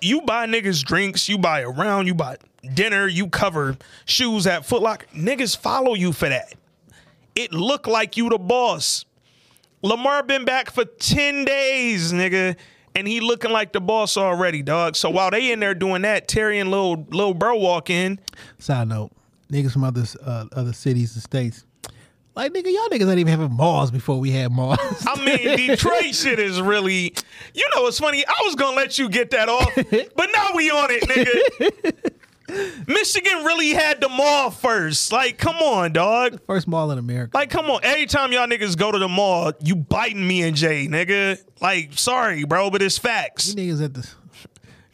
you buy niggas drinks, you buy a round, you buy dinner, you cover shoes at Foot Locker. Niggas follow you for that. It look like you the boss. Lamar been back for 10 days, nigga. And he looking like the boss already, dog. So while they in there doing that, Terry and little little bro walk in. Side note, niggas from other uh, other cities and states, like nigga, y'all niggas ain't even having malls before we had malls. I mean, Detroit shit is really. You know, it's funny. I was gonna let you get that off, but now we on it, nigga. Michigan really had the mall first. Like, come on, dog. First mall in America. Like, come on. Every time y'all niggas go to the mall, you biting me and Jay, nigga. Like, sorry, bro, but it's facts. You niggas at the.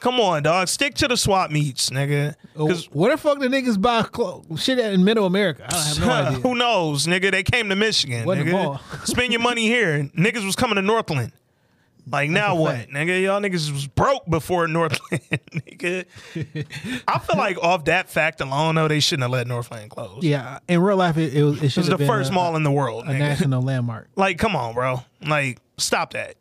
Come on, dog. Stick to the swap meets, nigga. Oh, because Where the fuck the niggas buy clo- shit at in Middle America? I have no idea. who knows, nigga? They came to Michigan, Wasn't a nigga. mall. Spend your money here. Niggas was coming to Northland. Like now what, nigga? Y'all niggas was broke before Northland, nigga. I feel like off that fact alone, though, they shouldn't have let Northland close. Yeah, in real life, it, it was it It should was have the been first a, mall in the world, a nigga. national landmark. Like, come on, bro. Like, stop that.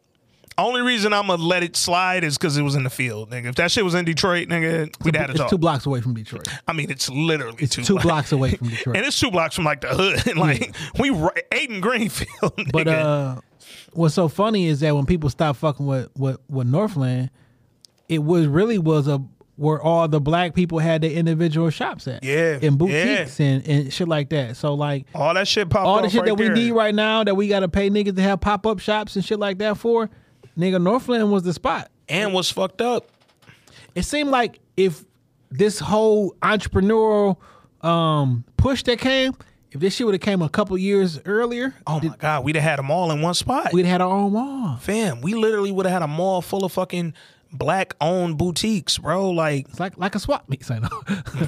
Only reason I'm gonna let it slide is because it was in the field, nigga. If that shit was in Detroit, nigga, we'd have to It's talk. two blocks away from Detroit. I mean, it's literally It's two, two blocks. blocks away from Detroit. and it's two blocks from like the hood. like we right, Aiden Greenfield, nigga. But uh, what's so funny is that when people stop fucking with with, with Northland, it was really was a where all the black people had their individual shops at. Yeah, in boutiques and, and shit like that. So like all that shit popped all the shit right that we need right now that we got to pay niggas to have pop up shops and shit like that for, nigga, Northland was the spot. and was fucked up. It seemed like if this whole entrepreneurial um, push that came, if this shit would have came a couple years earlier, Oh my god, we'd have had them all in one spot. we'd had our own mall. Fam, we literally would have had a mall full of fucking black owned boutiques, bro. Like It's like like a swap meet, I know.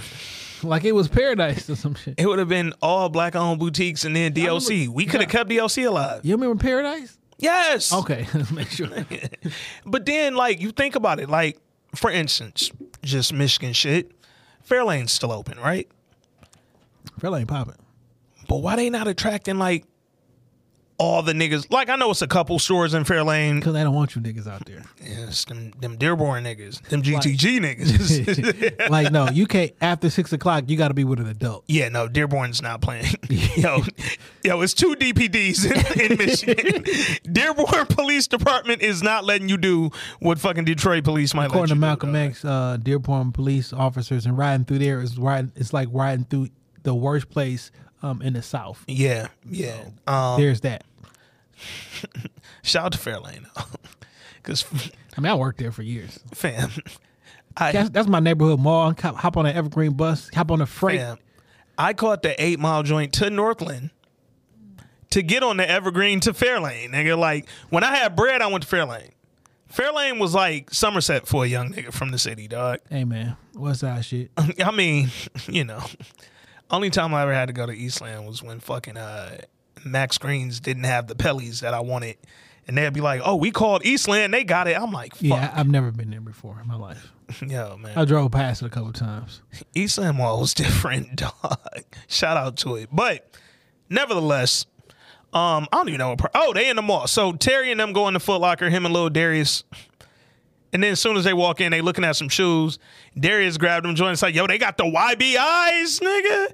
like it was paradise or some shit. it would have been all black owned boutiques and then DLC. We could have kept DLC alive. You remember paradise? Yes. Okay, make sure. But then, like, you think about it, like, for instance, just Michigan shit. Fairlane's still open, right? Fairlane popping. But why they not attracting like all the niggas? Like, I know it's a couple stores in Fairlane. Cause they don't want you niggas out there. Yes, them, them Dearborn niggas, them GTG niggas. like no, you can't. After six o'clock, you got to be with an adult. yeah, no, Dearborn's not playing. yo, yo, it's two DPDs in, in Michigan. Dearborn Police Department is not letting you do what fucking Detroit police might let According to Malcolm dog. X, uh, Dearborn police officers and riding through there is riding. It's like riding through the worst place um, in the South. Yeah, yeah. Um, There's that. shout out to Fairlane, because I mean, I worked there for years. fam, I That's, that's my neighborhood mall. Hop, hop on an Evergreen bus. Hop on a freight. fam, I caught the eight mile joint to Northland to get on the Evergreen to Fairlane. Nigga, like when I had bread, I went to Fairlane. Fairlane was like Somerset for a young nigga from the city, dog. Hey man, what's that shit? I mean, you know, only time I ever had to go to Eastland was when fucking uh, Max Greens didn't have the Pellies that I wanted. And they'd be like, oh, we called Eastland, they got it. I'm like, fuck. Yeah, I've never been there before in my life. Yo, man. I drove past it a couple times. Eastland Mall was different, dog. Shout out to it. But nevertheless, um, I don't even know what. Part. Oh, they in the mall. So Terry and them going to Foot Locker. Him and little Darius. And then as soon as they walk in, they looking at some shoes. Darius grabbed them joints like, yo, they got the YB eyes, nigga.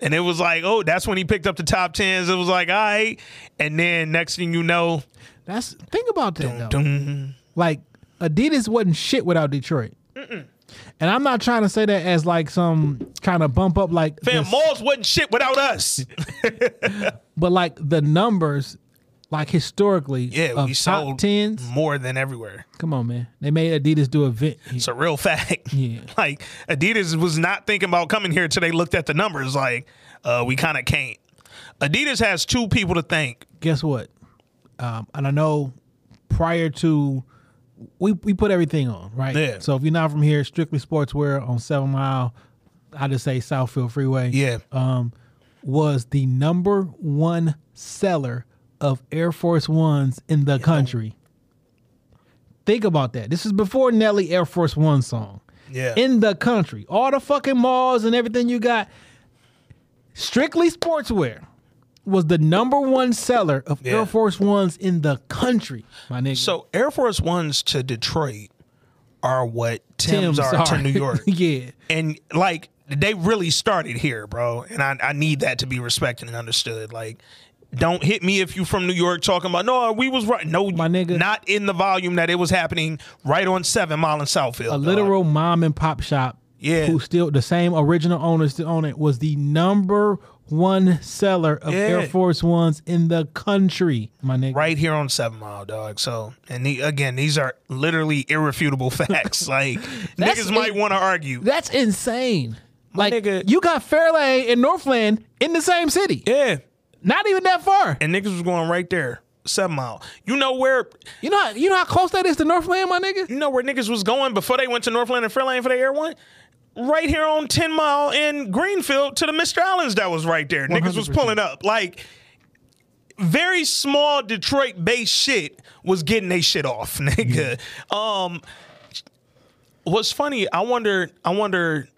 And it was like, oh, that's when he picked up the top tens. It was like, all right. And then next thing you know, That's think about that though. dum, Like Adidas wasn't shit without Detroit. And I'm not trying to say that as like some kind of bump up like fam, this- malls wasn't shit without us. but like the numbers like historically Yeah, of we sold tens. more than everywhere. Come on, man. They made Adidas do a event. It's a real fact. Yeah. Like Adidas was not thinking about coming here until they looked at the numbers. Like, uh, we kind of can't. Adidas has two people to thank. Guess what? Um, and I know prior to we we put everything on, right? Yeah. So if you're not from here, strictly sportswear on Seven Mile, I just say Southfield Freeway. Yeah. Um, was the number one seller of Air Force Ones in the country. Think about that. This is before Nelly Air Force One song. Yeah. In the country, all the fucking malls and everything you got. Strictly Sportswear was the number one seller of Yeah. Air Force Ones in the country. My nigga. So Air Force Ones to Detroit are what Tim's, Tim's are to. New York. yeah. and like they really started here, bro. And I, I need that to be respected and understood. Like, don't hit me if you from New York talking about no, we was right. No, My nigga. not in the volume that it was happening right on Seven Mile in Southfield. a dog. literal mom and pop shop. Yeah. Who still the same original owners that own it was the number one seller of Yeah. Air Force Ones in the country. My nigga. right here on Seven Mile, dog. So, and the, again, these are literally irrefutable facts. like niggas might want to argue. That's insane. Like nigga- you got Fairlane and Northland in the same city. Yeah, Not even that far. and niggas was going right there, Seven Mile. You know where? You know how, you know how close that is to Northland, my nigga? You know where niggas was going before they went to Northland and Fairlane for the Air One? Right here on 10 Mile in Greenfield to the Mr. Allen's that was right there. Niggas was pulling up. Like, very small Detroit based shit was getting they shit off, nigga. Um what's funny, I wonder I wonder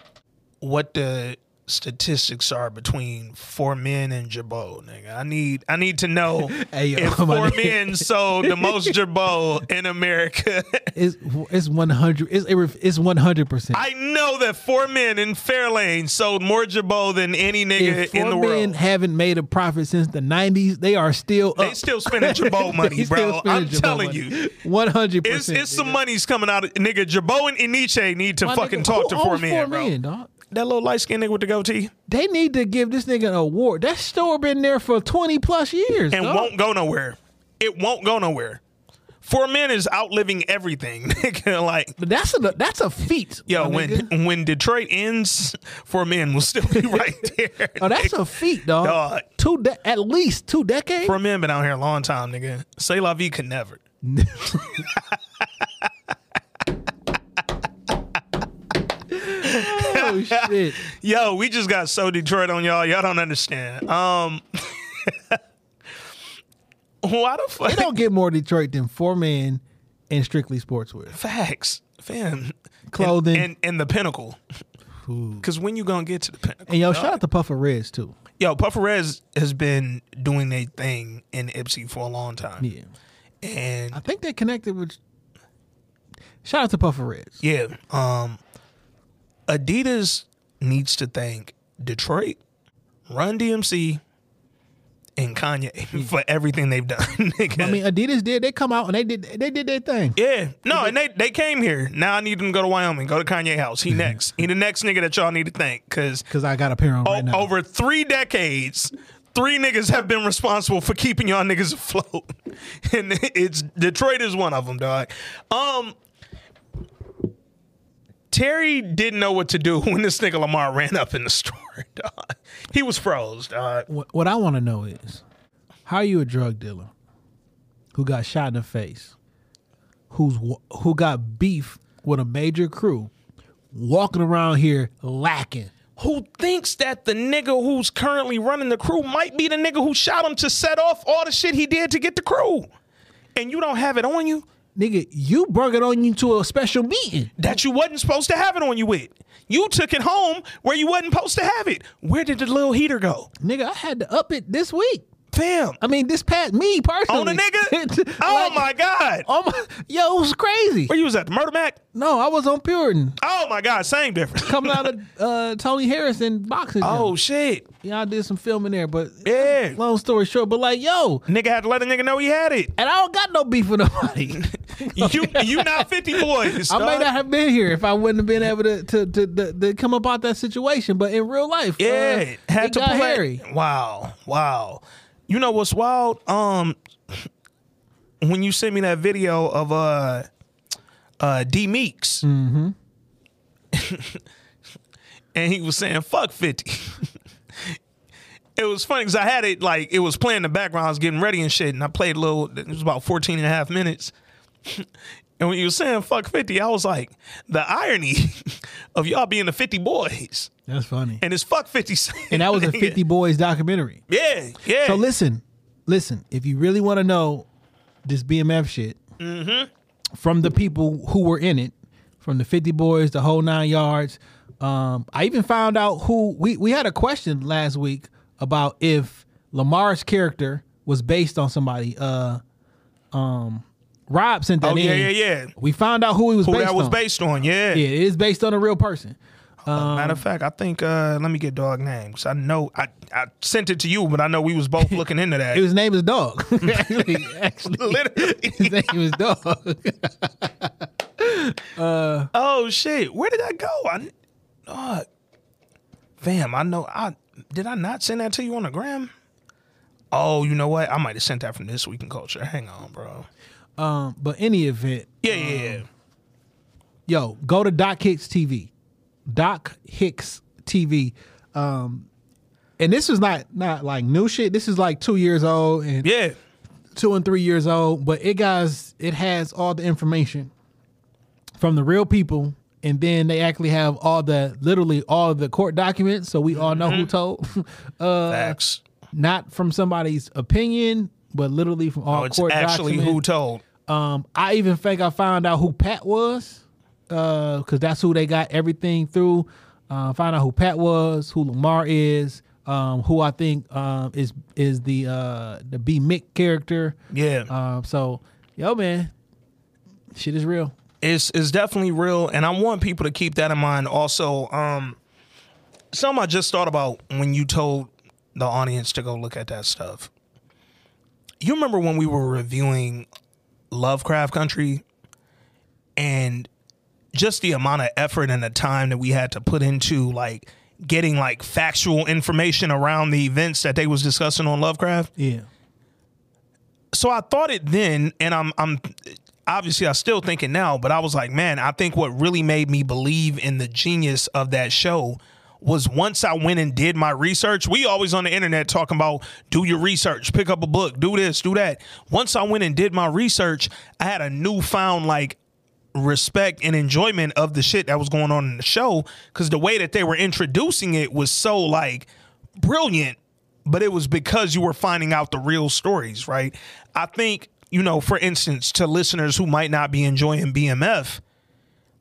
what the statistics are between four men and Girbaud, nigga. I need I need to know Hey, yo, if four nigga. men sold the most Girbaud in America. It's it's one hundred. It's it's one hundred percent. I know that four men in Fairlane sold more Girbaud than any nigga in four men haven't made a profit since the nineties, they are still up. They still spending Girbaud money, bro. I'm telling you. one hundred percent. it's some money's coming out. of Nigga, Girbaud and Iniche need to fucking talk to four men, bro. dog. That little light skinned nigga with the goatee. They need to give this nigga an award. That store been there for twenty plus years, And dog. won't go nowhere. It won't go nowhere. Four men is outliving everything. Nigga, like But that's a that's a feat. Yo, when nigga. when Detroit ends, four men will still be right there. oh, that's a feat, dog. Dog. Two de- at least two decades. Four men been out here a long time, nigga. Say la vie could never. oh shit. Yo, we just got so Detroit on y'all. Y'all don't understand. Um, why the fuck? They don't get more Detroit than four men and strictly sportswear. Facts, fam. Clothing. and, and, and the pinnacle. Because when you gonna get to the pinnacle? And yo, dog? shout out to Puffer Reds too. Yo, Puffer Reds has been doing their thing in Ipsy for a long time. Yeah. And I think they connected with Shout out to Puffer Reds. Yeah. Um Adidas needs to thank Detroit, Run DMC, and Kanye for everything they've done. I mean, Adidas did. They come out and they did. They did their thing. yeah. No, and they they came here. Now I need them to go to Wyoming, go to Kanye house. He next. he the next nigga that y'all need to thank. Cause Because I got a pair on o- right now. over three decades, three niggas have been responsible for keeping y'all niggas afloat. and it's Detroit is one of them, dog. Um Terry didn't know what to do when this nigga Lamar ran up in the store, dog. He was froze, dog. What, what I want to know is, how are you a drug dealer who got shot in the face, who's who got beef with a major crew, walking around here lacking? Who thinks that the nigga who's currently running the crew might be the nigga who shot him to set off all the shit he did to get the crew? And you don't have it on you? Nigga, you brought it on you to a special meeting. that you wasn't supposed to have it on you with. You took it home where you wasn't supposed to have it. Where did the little heater go? Nigga, I had to up it this week. Fam. I mean, this past me personally. On a nigga? oh my God. Oh my, yo, it was crazy. Where you was at? The Murder Mac? No, I was on Puritan. Oh my God, same difference. Coming out of uh, Tony Harrison boxing. gym. Oh shit. yeah, I did some filming there, but Yeah. long story short, but like, yo, Nigga had to let a nigga know he had it. and I don't got no beef with nobody. You you not 50 boys. I may not have been here if I wouldn't have been able to to, to, to, to come about that situation, but in real life, Yeah, uh, had to play. hairy. Wow, wow. You know what's wild? Um, when you sent me that video of uh, uh, D Meeks, Mm-hmm. and he was saying "fuck 50. it was funny because I had it like it was playing in the background. I was getting ready and shit, and I played a little. It was about 14 and a half minutes. And when you were saying fuck 50, I was like, the irony of y'all being the 50 boys. That's funny. And it's fuck 50 Cent. And that was a 50 Boys documentary. Yeah, yeah. So listen, listen. If you really want to know this BMF shit Mm-hmm. from the people who were in it, from the 50 Boys, the whole nine yards. Um, I even found out who we we had a question last week about if Lamar's character was based on somebody. Uh, um, Rob sent that Oh, in. yeah, yeah, yeah. We found out who he was Who based that was on. based on, yeah. Yeah, it is based on a real person. Um, Matter of fact, I think uh let me get dog names. I know I, I sent it to you, but I know we was both looking into that. His name is Dog. actually, actually, Literally. his name is Dog. uh, oh shit, where did that go? I uh, fam, I know I did I not send that to you on the gram? Oh, you know what? I might have sent that from this week in culture. Hang on, bro. um, but any event, Yeah, yeah, yeah. yo, go to Doc Hicks TV. Doc Hicks TV. Um, and this is not not like new shit. This is like two years old and Yeah. two and three years old. But it guys, it has all the information from the real people, and then they actually have all the literally all the court documents, so we all know who told. uh, Facts. not from somebody's opinion, but literally from all it's court actually documents. who told. Um, I even think I found out who Pat was, because that's who they got everything through. Uh, found out who Pat was, who Lamar is, um, who I think um, is is the uh, the B Mick character. Yeah. Um, so yo man, shit is real. It's it's definitely real, and I want people to keep that in mind. Also, um, something I just thought about when you told the audience to go look at that stuff. You remember when we were reviewing Lovecraft Country, and just the amount of effort and the time that we had to put into like getting like factual information around the events that they was discussing on Lovecraft Yeah. so I thought it then, and I'm I'm obviously I still think it now, but I was like, man, I think what really made me believe in the genius of that show was once I went and did my research. We always on the internet talking about do your research, pick up a book, do this, do that. Once I went and did my research, I had a newfound like respect and enjoyment of the shit that was going on in the show because the way that they were introducing it was so like brilliant but it was because you were finding out the real stories right? I think you know for instance to listeners who might not be enjoying bmf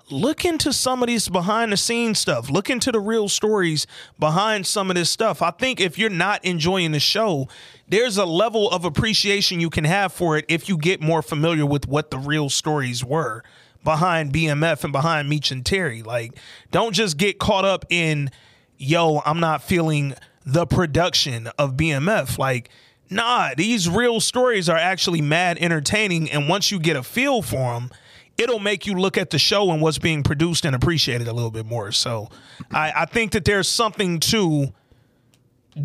look into some of these behind the scenes stuff. Look into the real stories behind some of this stuff. I think if you're not enjoying the show there's a level of appreciation you can have for it if you get more familiar with what the real stories were behind bmf and behind meech and terry. Like don't just get caught up in yo i'm not feeling the production of bmf like nah these real stories are actually mad entertaining and once you get a feel for them it'll make you look at the show and what's being produced and appreciate it a little bit more. So I, I think that there's something to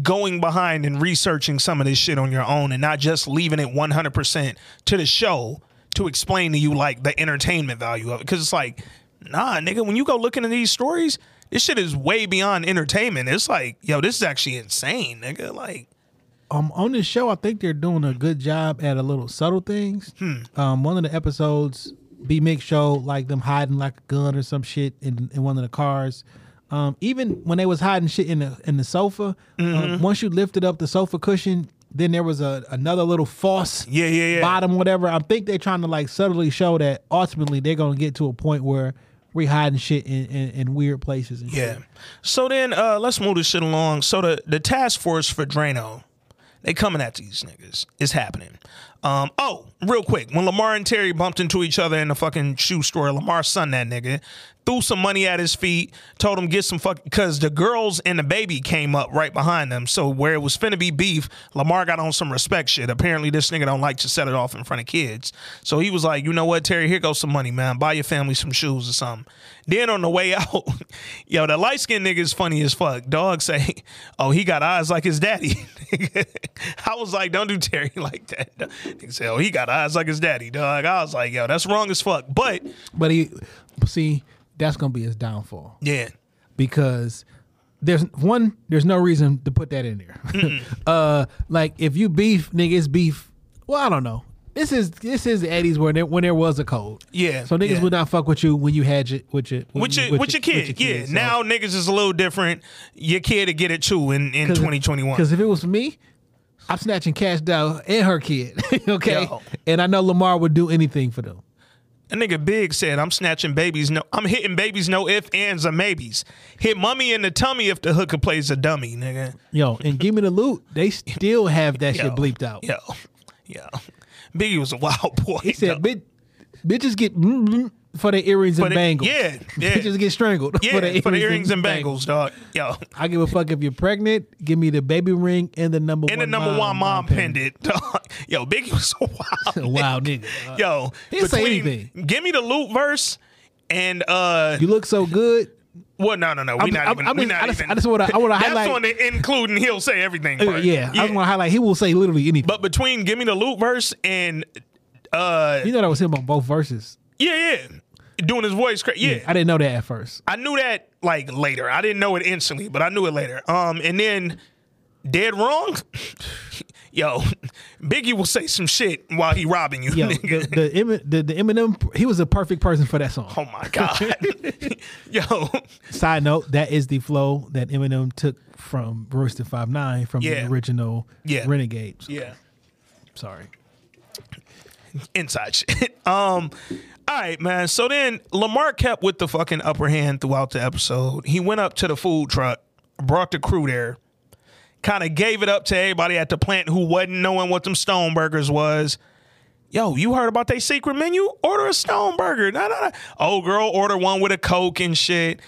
going behind and researching some of this shit on your own and not just leaving it 100% to the show to explain to you like the entertainment value of it. Cause it's like, nah, nigga, when you go looking at these stories, this shit is way beyond entertainment. It's like, yo, this is actually insane, nigga. Like, um on this show, I think they're doing a good job at a little subtle things. Um, one of the episodes, B Mick show like them hiding like a gun or some shit in, in one of the cars. Um, even when they was hiding shit in the in the sofa, um, once you lifted up the sofa cushion, then there was a another little false yeah, yeah, yeah. bottom, whatever. I think they're trying to like subtly show that ultimately they're gonna get to a point where we're hiding shit in, in, in weird places and Yeah. shit. So then uh let's move this shit along. So the the task force for Drano, they coming at these niggas. It's happening. Um oh, real quick, when Lamar and Terry bumped into each other in the fucking shoe store, Lamar son that nigga, threw some money at his feet, told him get some fuck because the girls and the baby came up right behind them. So where it was finna be beef, Lamar got on some respect shit. Apparently this nigga don't like to set it off in front of kids. So he was like, you know what, Terry, here goes some money, man. Buy your family some shoes or something. Then on the way out, yo, the light skinned nigga is funny as fuck. Dog say, oh, he got eyes like his daddy. I was like, don't do Terry like that. Nigga say, oh, he got eyes like his daddy, dog. I was like, yo, that's wrong as fuck. But But he see, that's gonna be his downfall. yeah, because there's one, there's no reason to put that in there. uh, like if you beef, nigga, it's beef. Well, I don't know. this is this is the eighties where there when there was a code. Yeah, So niggas yeah. would not fuck with you when you had your with your with your with your kid. yeah. Now niggas is a little different. Your kid to get it too in in 2021. Because if it was me, I'm snatching Kash Doll and her kid. okay, Yo. and I know Lamar would do anything for them. A nigga big said, I'm snatching babies. No, I'm hitting babies. No if, ands, or maybes. Hit mummy in the tummy if the hooker plays a dummy, nigga. Yo, and give me the loot. They still have that Yo. shit bleeped out. Yo, yo. Biggie was a wild boy. He said, though. Bitches get mm, mm, for the earrings and the- bangles. yeah, yeah. bitches get strangled yeah, for their for the earrings and bangles, dog. Yo, I give a fuck if you're pregnant. Give me the baby ring and the number and one. the number mom, one mom pendant, dog. Yo, Biggie was a wild. Wow, nigga. nigga. Yo, He'll say between anything. Give me the loot verse and uh You look so good. Well, no, no, no. I'm- not I'm- even. I'm we just- not I just- even. I just wanna- I wanna That's highlight- on the including. He'll say everything. Uh, part. yeah, I just want to highlight. He will say literally anything. But between "Give Me the Loot" verse and uh, you know that was him on both verses. yeah, yeah, doing his voice, cra- yeah. I didn't know that at first. I knew that like later. I didn't know it instantly, but I knew it later. Um, and then dead wrong. Yo, Biggie will say some shit while he robbing you. Yo, nigga. the, the, the the Eminem, he was a perfect person for that song. oh my god. Yo, Side note, that is the flow that Eminem took from Royce Five Nine from Yeah. the original Yeah. Renegades. yeah. Sorry. inside shit. Um, all right, man. So then Lamar kept with the fucking upper hand throughout the episode. He went up to the food truck, brought the crew there, kind of gave it up to everybody at the plant who wasn't knowing what them stone burgers was. Yo, you heard about their secret menu? Order a stone burger. Nah, nah, nah. Old girl, order one with a Coke and shit.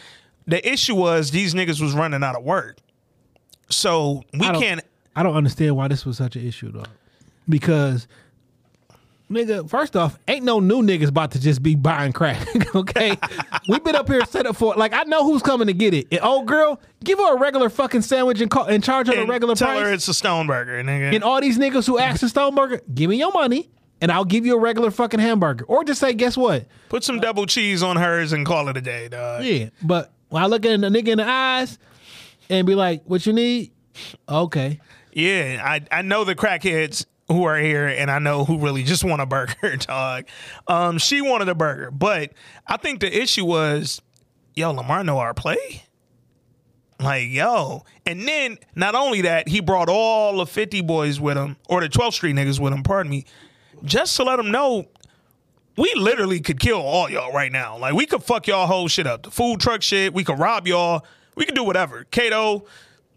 The issue was these niggas was running out of work. So we I can't I don't understand why this was such an issue though, because nigga, first off, ain't no new niggas about to just be buying crack. okay, we've been up here set up for like I know who's coming to get it. And old girl, give her a regular fucking sandwich and call, and charge her the and regular tell price. her it's a stone burger, nigga. and all these niggas who ask for Stoneburger, give me your money and I'll give you a regular fucking hamburger, or just say, guess what? Put some double cheese on hers and call it a day, dog. Yeah, but when I look at a nigga in the eyes and be like, "What you need?" Okay, Yeah, I I know the crackheads who are here, and I know who really just want a burger, dog. Um, she wanted a burger, but I think the issue was, yo, Lamar know our play. Like, yo. And then not only that, he brought all the 50 boys with him, or the 12th Street niggas with him, pardon me, just to let them know we literally could kill all y'all right now. Like, we could fuck y'all whole shit up. The food truck shit, we could rob y'all. We could do whatever. Kato,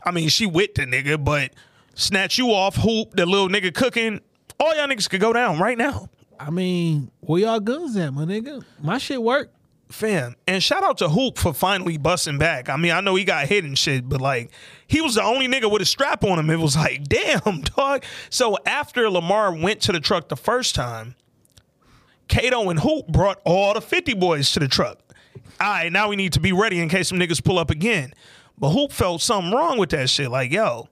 I mean, she with the nigga, but snatch you off, hoop, the little nigga cooking. All y'all niggas could go down right now. I mean, where y'all guns at, my nigga? My shit work. Fam. And shout out to Hoop for finally busting back. I mean, I know he got hit and shit, but like he was the only nigga with a strap on him. It was like, damn, dog. So after Lamar went to the truck the first time, Kato and Hoop brought all the 50 boys to the truck. All right, now we need to be ready in case some niggas pull up again. But Hoop felt something wrong with that shit. Like, yo,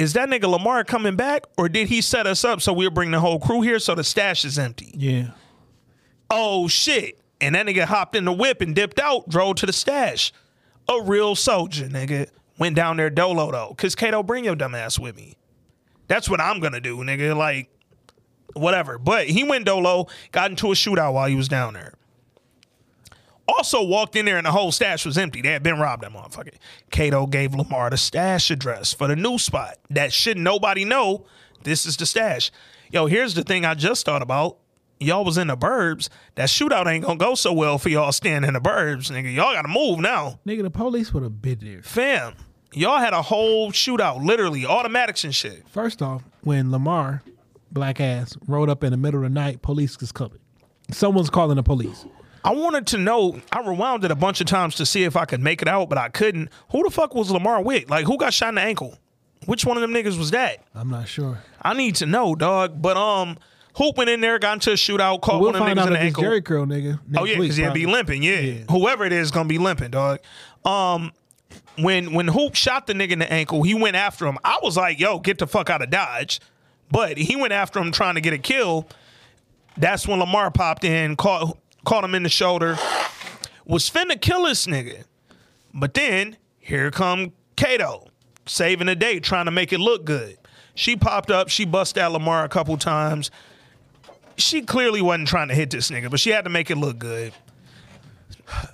is that nigga Lamar coming back? Or did he set us up so we'll bring the whole crew here so the stash is empty? Yeah. Oh shit. And that nigga hopped in the whip and dipped out, drove to the stash. A real soldier, nigga. Went down there dolo though. Cause Kato, bring your dumb ass with me. That's what I'm gonna do, nigga. Like, whatever. But he went dolo, got into a shootout while he was down there. Also walked in there and the whole stash was empty. They had been robbed that motherfucker. Kato gave Lamar the stash address for the new spot. That should nobody know. This is the stash. Yo, here's the thing I just thought about. Y'all was in the burbs. That shootout ain't gonna go so well for y'all staying in the burbs, nigga. Y'all gotta move now. Nigga, the police would have been there. Fam, y'all had a whole shootout, literally, automatics and shit. First off, when Lamar, black ass, rode up in the middle of the night, police is coming. Someone's calling the police. I wanted to know. I rewound it a bunch of times to see if I could make it out, but I couldn't. Who the fuck was Lamar Wick? Like, who got shot in the ankle? Which one of them niggas was that? I'm not sure. I need to know, dog. But um, Hoop went in there, got into a shootout, caught we'll one of them niggas out in if the it's ankle. Jheri Curl, nigga. Oh yeah, because he'll be limping. Yeah. Yeah. whoever it is gonna be limping, dog. Um, when when Hoop shot the nigga in the ankle, he went after him. I was like, "Yo, get the fuck out of Dodge!" But he went after him trying to get a kill. That's when Lamar popped in, caught caught him in the shoulder, was finna kill this nigga. But then here come Kato, saving the day, trying to make it look good. She popped up, she bust out Lamar a couple times. she clearly wasn't trying to hit this nigga, but she had to make it look good.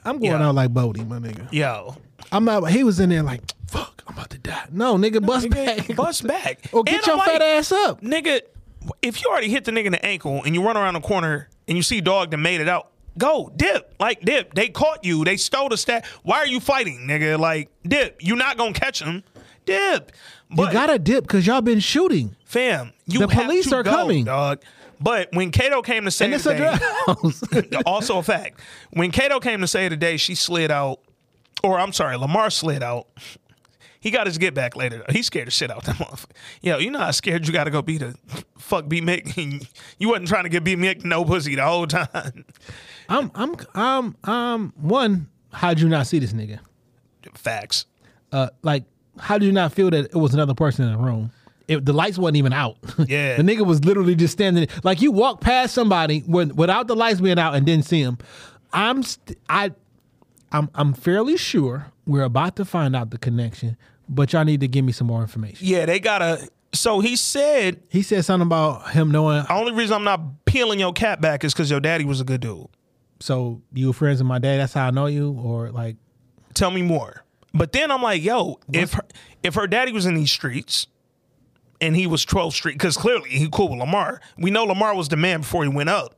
I'm going Yeah. out like Bodie, my nigga. Yo, I'm not. He was in there like, fuck, I'm about to die. No, nigga, bust nigga, back. bust back. Or get And your I'm fat like, ass up. nigga. If you already hit the nigga in the ankle and you run around the corner and you see dog that made it out, go dip, like dip. They caught you. They stole the stat. Why are you fighting, nigga? Like dip. You're not gonna catch him. Dip. But you gotta dip because y'all been shooting. fam, you The police to are go, coming. dog. But when Kato came to say And it's today, also a fact. When Kato came to say today, she slid out, or I'm sorry, Lamar slid out. He got his get back later. He scared the shit out that motherfucker. Yo, you know how scared you got to go be to fuck B Mick. and You wasn't trying to get B Mick no pussy the whole time. I'm, I'm, I'm, um. One, how'd you not see this nigga? Facts. Uh, like, how did you not feel that it was another person in the room? It, the lights wasn't even out. Yeah. the nigga was literally just standing. Like you walk past somebody when, without the lights being out and didn't see him. I'm, st- I, I'm, I'm fairly sure we're about to find out the connection, but y'all need to give me some more information. Yeah, they gotta. So he said, He said something about him knowing. the only reason I'm not peeling your cat back is because your daddy was a good dude. So you were friends with my dad. That's how I know you, or like Tell me more. But then I'm like, yo, if her, if her daddy was in these streets and he was 12th Street, because clearly he cool with Lamar. We know Lamar was the man before he went up.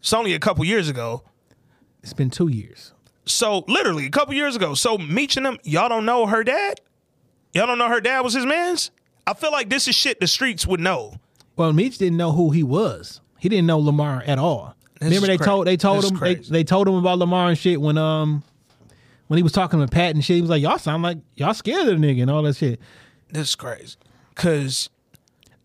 It's only a couple years ago. it's been two years. So literally a couple years ago. So Meech and them, y'all don't know her dad? Y'all don't know her dad was his man's? I feel like this is shit the streets would know. Well, Meech didn't know who he was. He didn't know Lamar at all. Remember they cra- told they told him they, they told him about Lamar and shit when um when he was talking to Pat and shit. He was like, "Y'all sound like y'all scared of the nigga and all that shit." This is crazy. Cause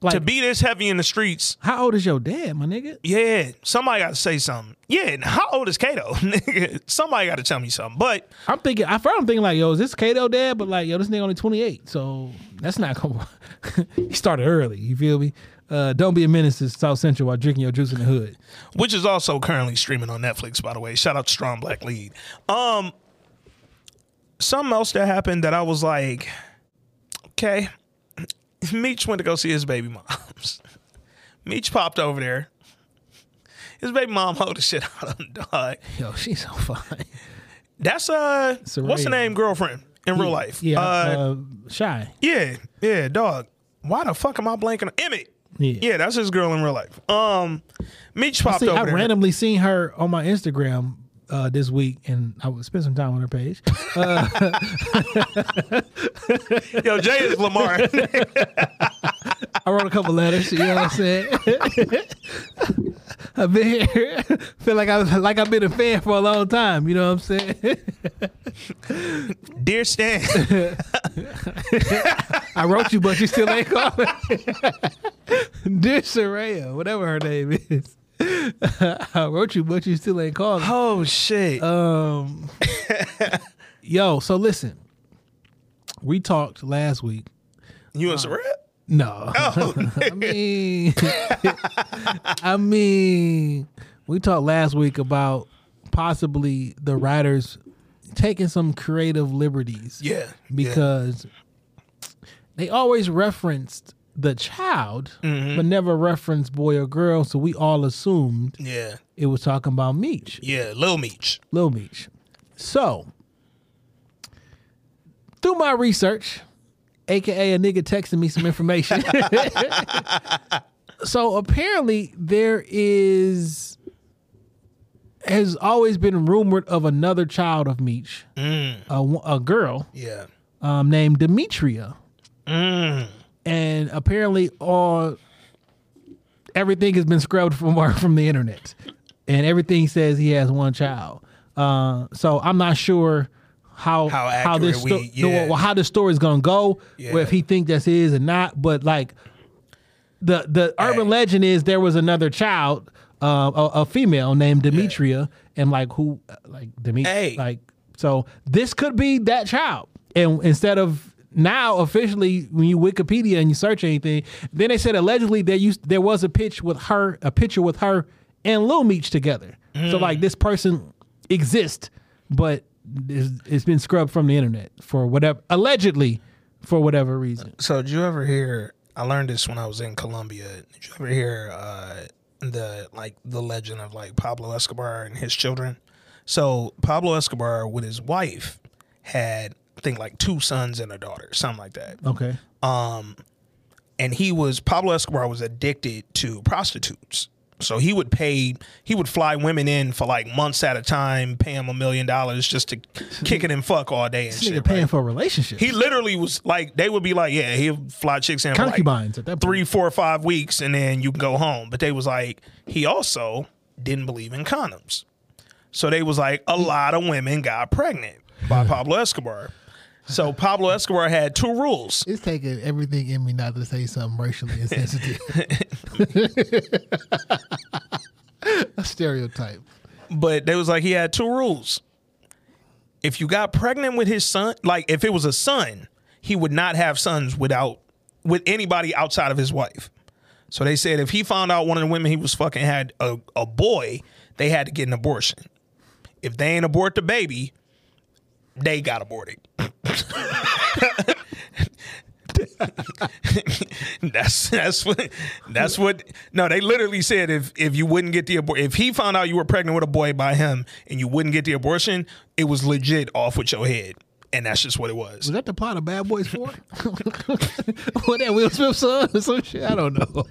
Like, to be this heavy in the streets, how old is your dad, my nigga? yeah, somebody got to say something. Yeah, how old is Kato? Nigga, somebody got to tell me something. But I'm thinking. I first I'm thinking like, "Yo, is this Kato dad?" But like, yo, this nigga only 28, so that's not gonna. he started early. You feel me? Uh, don't be a menace to South Central while drinking your juice in the hood. which is also currently streaming on Netflix, by the way. Shout out to Strong Black Lead. Um, something else that happened that I was like, okay, Meech went to go see his baby moms. Meech popped over there. His baby mom hold the shit out of him, dog. Yo, she's so fine. That's uh, what's the name? Girlfriend in real life. Yeah, uh, uh, shy. yeah, yeah, dog. Why the fuck am I blanking? Emmett. Yeah. Yeah, that's his girl in real life. Um, Meech popped See, over I there. randomly seen her on my Instagram uh, this week, and I would spend some time on her page. Yo, Jay is Lamar. I wrote a couple letters. You know what I'm saying? I've been here. Feel like I like I've been a fan for a long time. You know what I'm saying? Dear Stan. I wrote you, but you still ain't calling. Dear Saraya, whatever her name is. I wrote you, but you still ain't calling. Oh shit. Um, yo, so listen, we talked last week. you and Soraya? No, I mean, I mean, we talked last week about possibly the writers taking some creative liberties. Yeah. because they always referenced the child, mm-hmm. but never referenced boy or girl. So we all assumed Yeah. it was talking about Meech. Yeah. Lil Meech. Lil Meech. So, through my research, aka a nigga texting me some information. so apparently there is has always been rumored of another child of Meech, mm. a, a girl Yeah. um, named Demetria, mm. And apparently all everything has been scrubbed from our, from the internet, and everything says he has one child. Uh, so I'm not sure how How this accurate we- sto- yeah. well, how the story is gonna go, Yeah. if he think that's his or not. But like the the urban legend is there was another child, uh, a, a female named Demetria, and like who like Demetria, Hey. like so this could be that child, and instead of now officially when you Wikipedia and you search anything, then they said allegedly there used there was a pitch with her, a picture with her and Lil Meech together. So like this person exists, but it's, it's been scrubbed from the internet for whatever allegedly for whatever reason. So did you ever hear? I learned this when I was in Colombia. Did you ever hear uh, the like the legend of like Pablo Escobar and his children. So Pablo Escobar with his wife had think like two sons and a daughter, something like that. Okay. Um, and he was Pablo Escobar was addicted to prostitutes. So he would pay, he would fly women in for like months at a time, pay them a million dollars just to kick it and fuck all day and This shit. nigga paying right? for a relationship. He literally was like, they would be like, yeah, he'll fly chicks in for like Concubines at that point. three, four, five weeks, and then you can go home. But they was like, he also didn't believe in condoms. So they was like, a lot of women got pregnant by Pablo Escobar. So Pablo Escobar had two rules. It's taking everything in me not to say something racially insensitive. a stereotype. But they was like, he had two rules. If you got pregnant with his son, like if it was a son, he would not have sons without with anybody outside of his wife. So they said if he found out one of the women he was fucking had a, a boy, they had to get an abortion. If they ain't abort the baby, they got aborted. That's that's what that's what no they literally said if if you wouldn't get the abort if he found out you were pregnant with a boy by him and you wouldn't get the abortion it was legit off with your head and that's just what it was Was that the plot of Bad Boys 4? what that Will Smith's son or some shit? I don't know.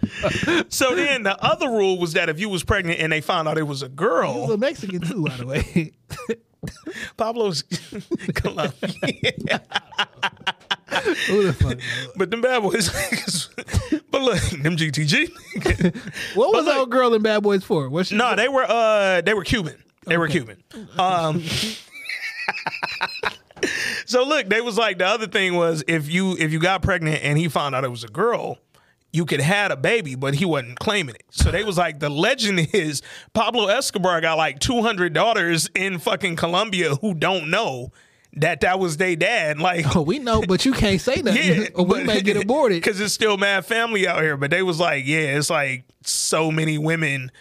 so then the other rule was that if you was pregnant and they found out it was a girl, He was a Mexican too, by the way. Pablo's Colombian. Who the fuck? but them bad boys but look them GTG What was that old girl in Bad Boys for? What's she? No, they were uh they were Cuban. They were Cuban. Um So look, they was like the other thing was if you if you got pregnant and he found out it was a girl, you could had a baby, but he wasn't claiming it. So they was like the legend is Pablo Escobar got like 200 daughters in fucking Colombia who don't know that that was their dad. Like Oh, we know, but you can't say nothing. yeah, or we may get aborted. because it's still mad family out here. But they was like, yeah, it's like so many women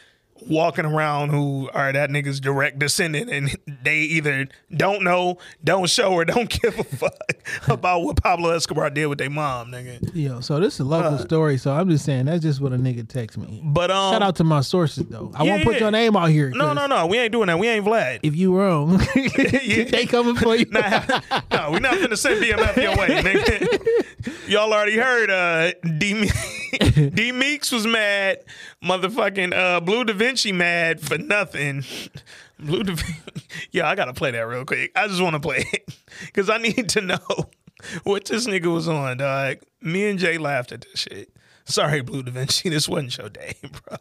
walking around who are that nigga's direct descendant, and they either don't know, don't show, or don't give a fuck about what Pablo Escobar did with their mom, nigga. Yo, so this is a local story. So I'm just saying that's just what a nigga text me. But um, Shout out to my sources though. I yeah, won't put yeah. your name out here. No, no, no, we ain't doing that. We ain't Vlad. If you wrong, they coming for you. Nah, no, we not finna send BMF your way, nigga. Y'all already heard uh D, D Meeks was mad. Motherfucking uh Blue Da Vinci mad for nothing. Blue Da Vinci. Yeah, I gotta play that real quick. I just wanna play it. Cause I need to know what this nigga was on, dog. Me and Jay laughed at this shit. Sorry, Blue Da Vinci. This wasn't your day, bro.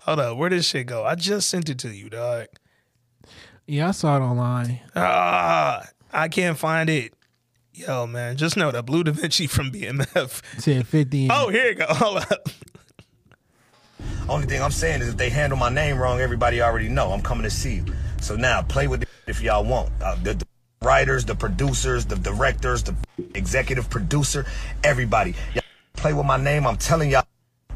Hold up, where did this shit go? I just sent it to you, dog. Yeah, I saw it online. Ah, I can't find it. Yo, man, just know that Blue Da Vinci from BMF. Said 50. Oh, here you go. Hold up. Only thing I'm saying is if they handle my name wrong, everybody already know I'm coming to see you. So now play with it if y'all want. Uh, the, the writers, the producers, the directors, the executive producer, everybody. Y'all play with my name. I'm telling y'all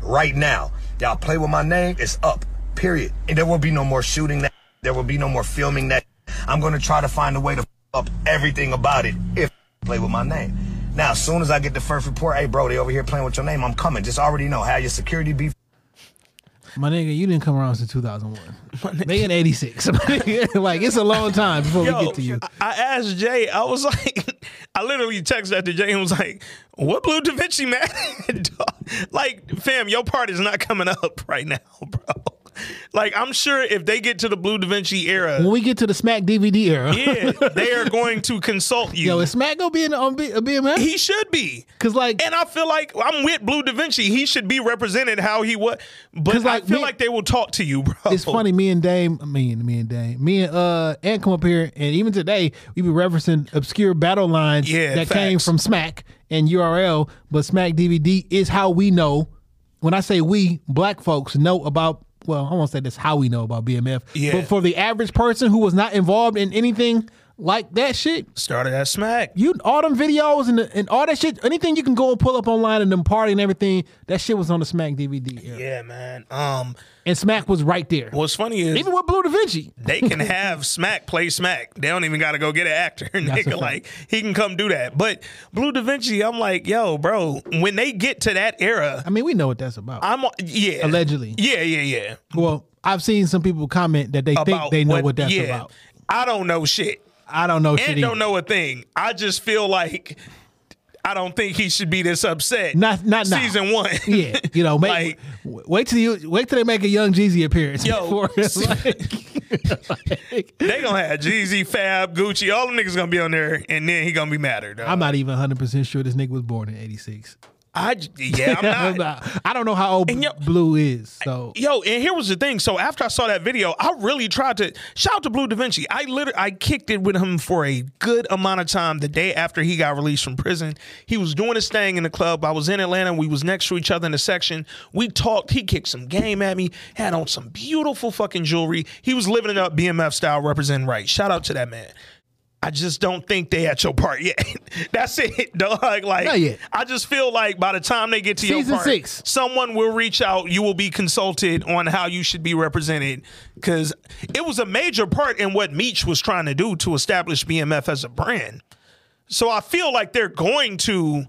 right now. Y'all play with my name. It's up. Period. And there will be no more shooting that. There will be no more filming that. I'm gonna try to find a way to up everything about it if play with my name. Now, as soon as I get the first report, hey bro, they over here playing with your name. I'm coming. Just already know how your security be My nigga, you didn't come around since 2001. They in 86. like, it's a long time before we get to you. I asked Jay, I was like, I literally texted after Jay and was like, what Blue Da Vinci, man? like, fam, your part is not coming up right now, bro. Like, I'm sure if they get to the Blue Da Vinci era, When we get to the Smack DVD era, yeah, they are going to consult you. yo, is Smack gonna be in on B- a BMF? he should be. Cause like, And I feel like I'm with Blue Da Vinci. He should be represented how he was. But like, I feel me- like they will talk to you, bro. it's funny. Me and Dame, me and me and Dame, me and uh, and come up here, and even today we be referencing obscure battle lines Yeah, that came from Smack and URL. But Smack DVD is how we know. When I say we, black folks know about. Well, I won't say that's how we know about BMF. Yeah. But for the average person who was not involved in anything like that shit. Started at Smack. You all them videos and the, and all that shit. Anything you can go and pull up online and them party and everything. That shit was on the Smack DVD. era. Yeah, man. Um, and Smack was right there. what's funny is Even with Blue Da Vinci. they can have Smack play Smack. They don't even got to go get an actor. Nigga, like he can come do that. But Blue Da Vinci, I'm like, yo, bro. When they get to that era, I mean, we know what that's about. I'm yeah, Allegedly. yeah, yeah, yeah. Well, I've seen some people comment that they think they know what, that's yeah. about. I don't know shit. I don't know shit. and don't know a thing. I just feel like I don't think he should be this upset. Not not now. season one. Yeah, you know, make, Like- wait till you wait till they make a young Jeezy appearance. Yo, before it's like- they gonna have Jeezy, Fab, Gucci, all the niggas gonna be on there, and then he gonna be madder. dog. I'm not even 100 percent sure this nigga was born in '86. I yeah, I'm not. I don't know how old yo- Blue is. So Yo, and here was the thing. So after I saw that video, I really tried to shout out to Blue Da Vinci. I literally I kicked it with him for a good amount of time the day after he got released from prison. He was doing his thing in the club. I was in Atlanta. We was next to each other in the section. We talked. He kicked some game at me. Had on some beautiful fucking jewelry. He was living it up BMF style, representing right. Shout out to that man. I just don't think they at your part yet. That's it, dog. Like, Not yet. I just feel like by the time they get to Season your part, six. someone will reach out. You will be consulted on how you should be represented because it was a major part in what Meech was trying to do to establish BMF as a brand. So I feel like they're going to,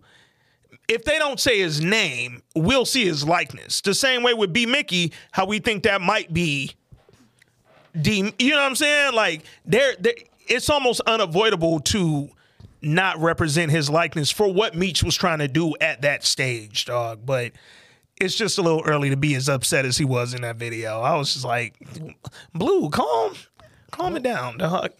if they don't say his name, we'll see his likeness. The same way with B Mickey, how we think that might be D. You know what I'm saying? Like they're, they it's almost unavoidable to not represent his likeness for what Meech was trying to do at that stage, dog. But it's just a little early to be as upset as he was in that video. I was just like, Blue, calm, calm it down, dog.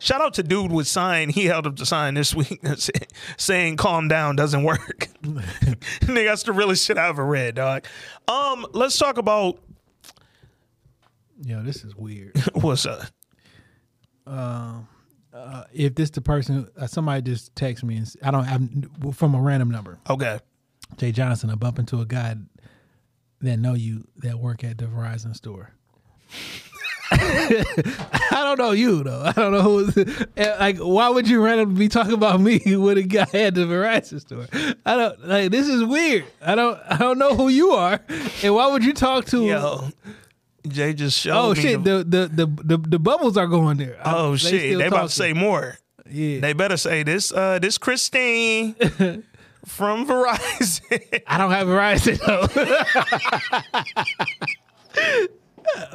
Shout out to dude with sign. He held up the sign this week saying "calm down" doesn't work. Nigga, that's the realest shit I ever read, dog. Um, let's talk about yo, this is weird. what's up. Uh, if this the person, uh, somebody just text me and I don't have from a random number. Okay. Jay Johnson, I bump into a guy that know you that work at the Verizon store. I don't know you though. I don't know who. eh, Like, why would you randomly be talking about me with a guy at the Verizon store? I don't like. This is weird. I don't. I don't know who you are, and why would you talk to? Yo, Jay just showed oh me shit! the- The, the the the bubbles are going there. Oh shit, still they about talking. to say more. Yeah. They better say this. Uh, this Christine from Verizon. I don't have Verizon though.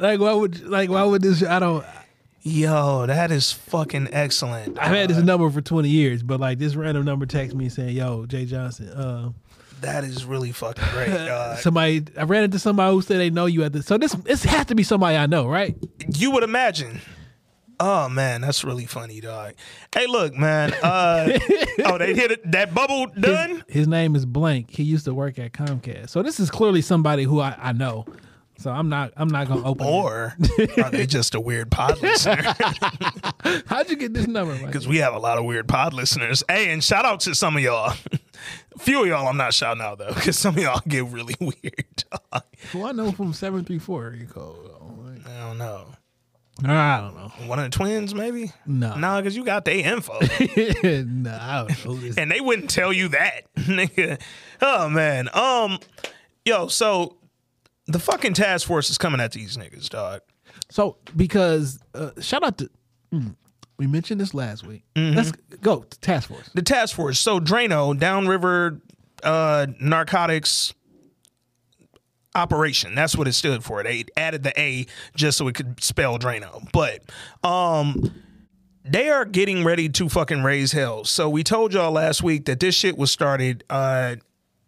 like why would like why would this? I don't. Yo, that is fucking excellent. I've had this number for twenty years, but like this random number text me saying, "Yo, Jay Johnson, uh, That is really fucking great. dog. somebody I ran into somebody who said they know you at this. So this this has to be somebody I know, right? you would imagine. Oh man, that's really funny, dog. Hey, look, man. Uh, oh, they hit it. That bubble done. His name is Blank. He used to work at Comcast. So this is clearly somebody who I, I know. So I'm not I'm not gonna open. it. Or are they just a weird pod listener? How'd you get this number? Because we have a lot of weird pod listeners. Hey, and shout out to some of y'all. A few of y'all I'm not shouting out though, because some of y'all get really weird. Who I know from seven three four area code. I don't know. I don't know. One of the twins, maybe? No. Nah, because you got their info. no, I don't know and they wouldn't tell you that. nigga. oh man. Um yo, so the fucking task force is coming at these niggas, dog. So because uh, shout out to mm, we mentioned this last week. Mm-hmm. Let's go task force. The task force. So Drano, downriver uh narcotics operation. That's what it stood for. They added the A just so it could spell Drano. But um they are getting ready to fucking raise hell. So we told y'all last week that this shit was started uh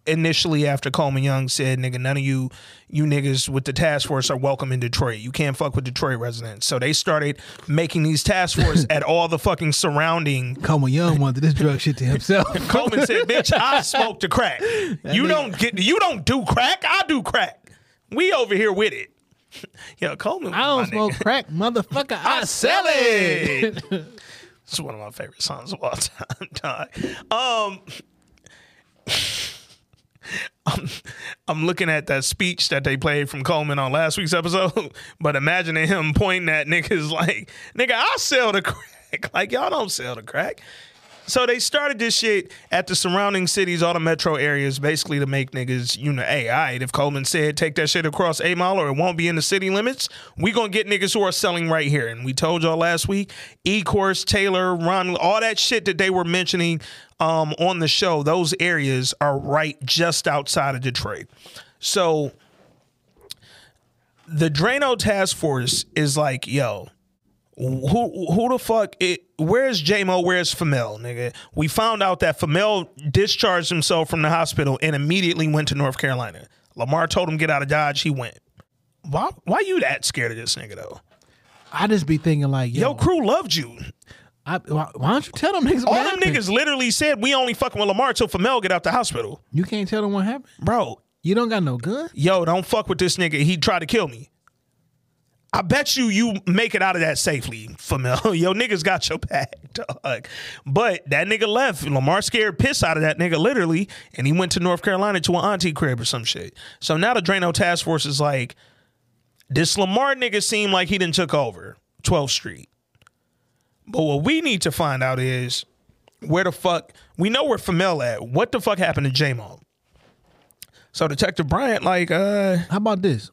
initially after Coleman Young said, nigga, none of you you niggas with the task force are welcome in Detroit. You can't fuck with Detroit residents. So they started making these task force at all the fucking surrounding Coleman Young wanted this drug shit to himself. Coleman said, "Bitch, I smoke the crack. You don't get. You don't do crack. I do crack. We over here with it." Yo, Coleman. I don't smoke nigga. crack, motherfucker. I, I sell it. It's one of my favorite songs of all time. Dog. Um, I'm, I'm looking at that speech that they played from Coleman on last week's episode, but imagining him pointing at niggas like, "Nigga, I sell the crack." Like y'all don't sell the crack. So they started this shit at the surrounding cities, all the metro areas, basically to make niggas, you know, hey, all right, if Coleman said take that shit across A Mile or it won't be in the city limits, we gonna get niggas who are selling right here. And we told y'all last week, Ecorse, Taylor, Ron, all that shit that they were mentioning um, on the show, those areas are right just outside of Detroit. So the Drano task force is like, yo, who who the fuck it, where's JMO, where's Famel, nigga? We found out that Famel discharged himself from the hospital and immediately went to North Carolina. Lamar told him get out of Dodge, he went. Why why you that scared of this nigga though? I just be thinking like, yo, Yo, crew loved you. I, why, why don't you tell them niggas? All them happened? niggas literally said we only fucking with Lamar till Famel get out the hospital. You can't tell them what happened, bro. You don't got no gun. Yo, don't fuck with this nigga. He tried to kill me. I bet you you make it out of that safely, Famel. Yo, niggas got your back, dog. But that nigga left. Lamar scared piss out of that nigga, literally, and he went to North Carolina to an auntie crib or some shit. So now the Drano Task Force is like, this Lamar nigga seemed like he didn't took over 12th Street. But what we need to find out is where the fuck we know where Famel at. What the fuck happened to J-Mo? So Detective Bryant, like, uh, how about this?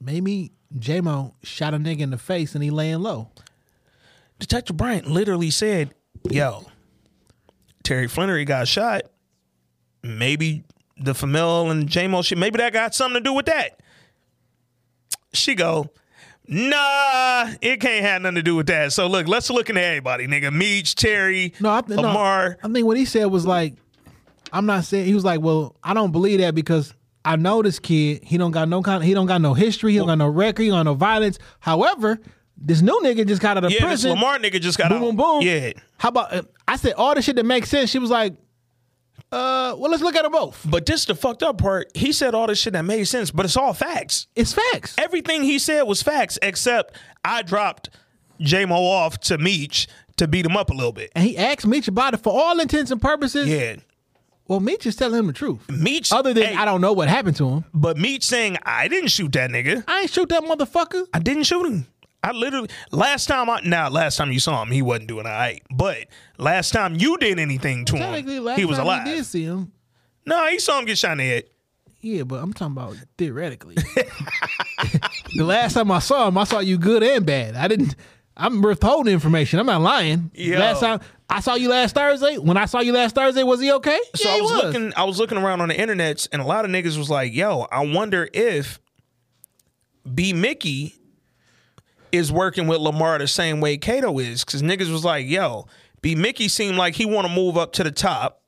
Maybe J-Mo shot a nigga in the face and he laying low. Detective Bryant literally said, "Yo, Terry Flenory got shot. Maybe the Famel and J-Mo shit. Maybe that got something to do with that." She go, "Nah, it can't have nothing to do with that." So look, let's look into everybody, nigga. Meech, Terry, No, I, th- no, Lamar. I think what he said was like, I'm not saying he was like, well, I don't believe that because I know this kid. He don't got no kind. He don't got no history. He don't got no record. He don't got no violence. However, this new nigga just got out of Yeah, this prison. Lamar nigga just got boom, out. boom, boom. Yeah. How about? I said all the shit that makes sense. She was like, uh, well, let's look at them both. But this is the fucked up part. He said all this shit that made sense, but it's all facts. It's facts. Everything he said was facts, except I dropped J-Mo off to Meech to beat him up a little bit. And he asked Meech about it for all intents and purposes. Yeah. Well, Meech is telling him the truth. Meech, Other than hey, I don't know what happened to him. But Meech saying I didn't shoot that nigga. I ain't shoot that motherfucker. I didn't shoot him. I literally last time I now last time you saw him, he wasn't doing all right. But last time you did anything to Technically, him, last he was time alive. we did see him. No, he saw him get shot in the head. Yeah, but I'm talking about theoretically. the last time I saw him, I saw you good and bad. I didn't. I'm withholding information. I'm not lying. Yo. Last time I saw you last Thursday. When I saw you last Thursday, was he okay? So yeah, I he was, looking I was looking around on the internet and a lot of niggas was like, yo, I wonder if B Mickey is working with Lamar the same way Kato is. Cause niggas was like, yo, B Mickey seemed like he wanna move up to the top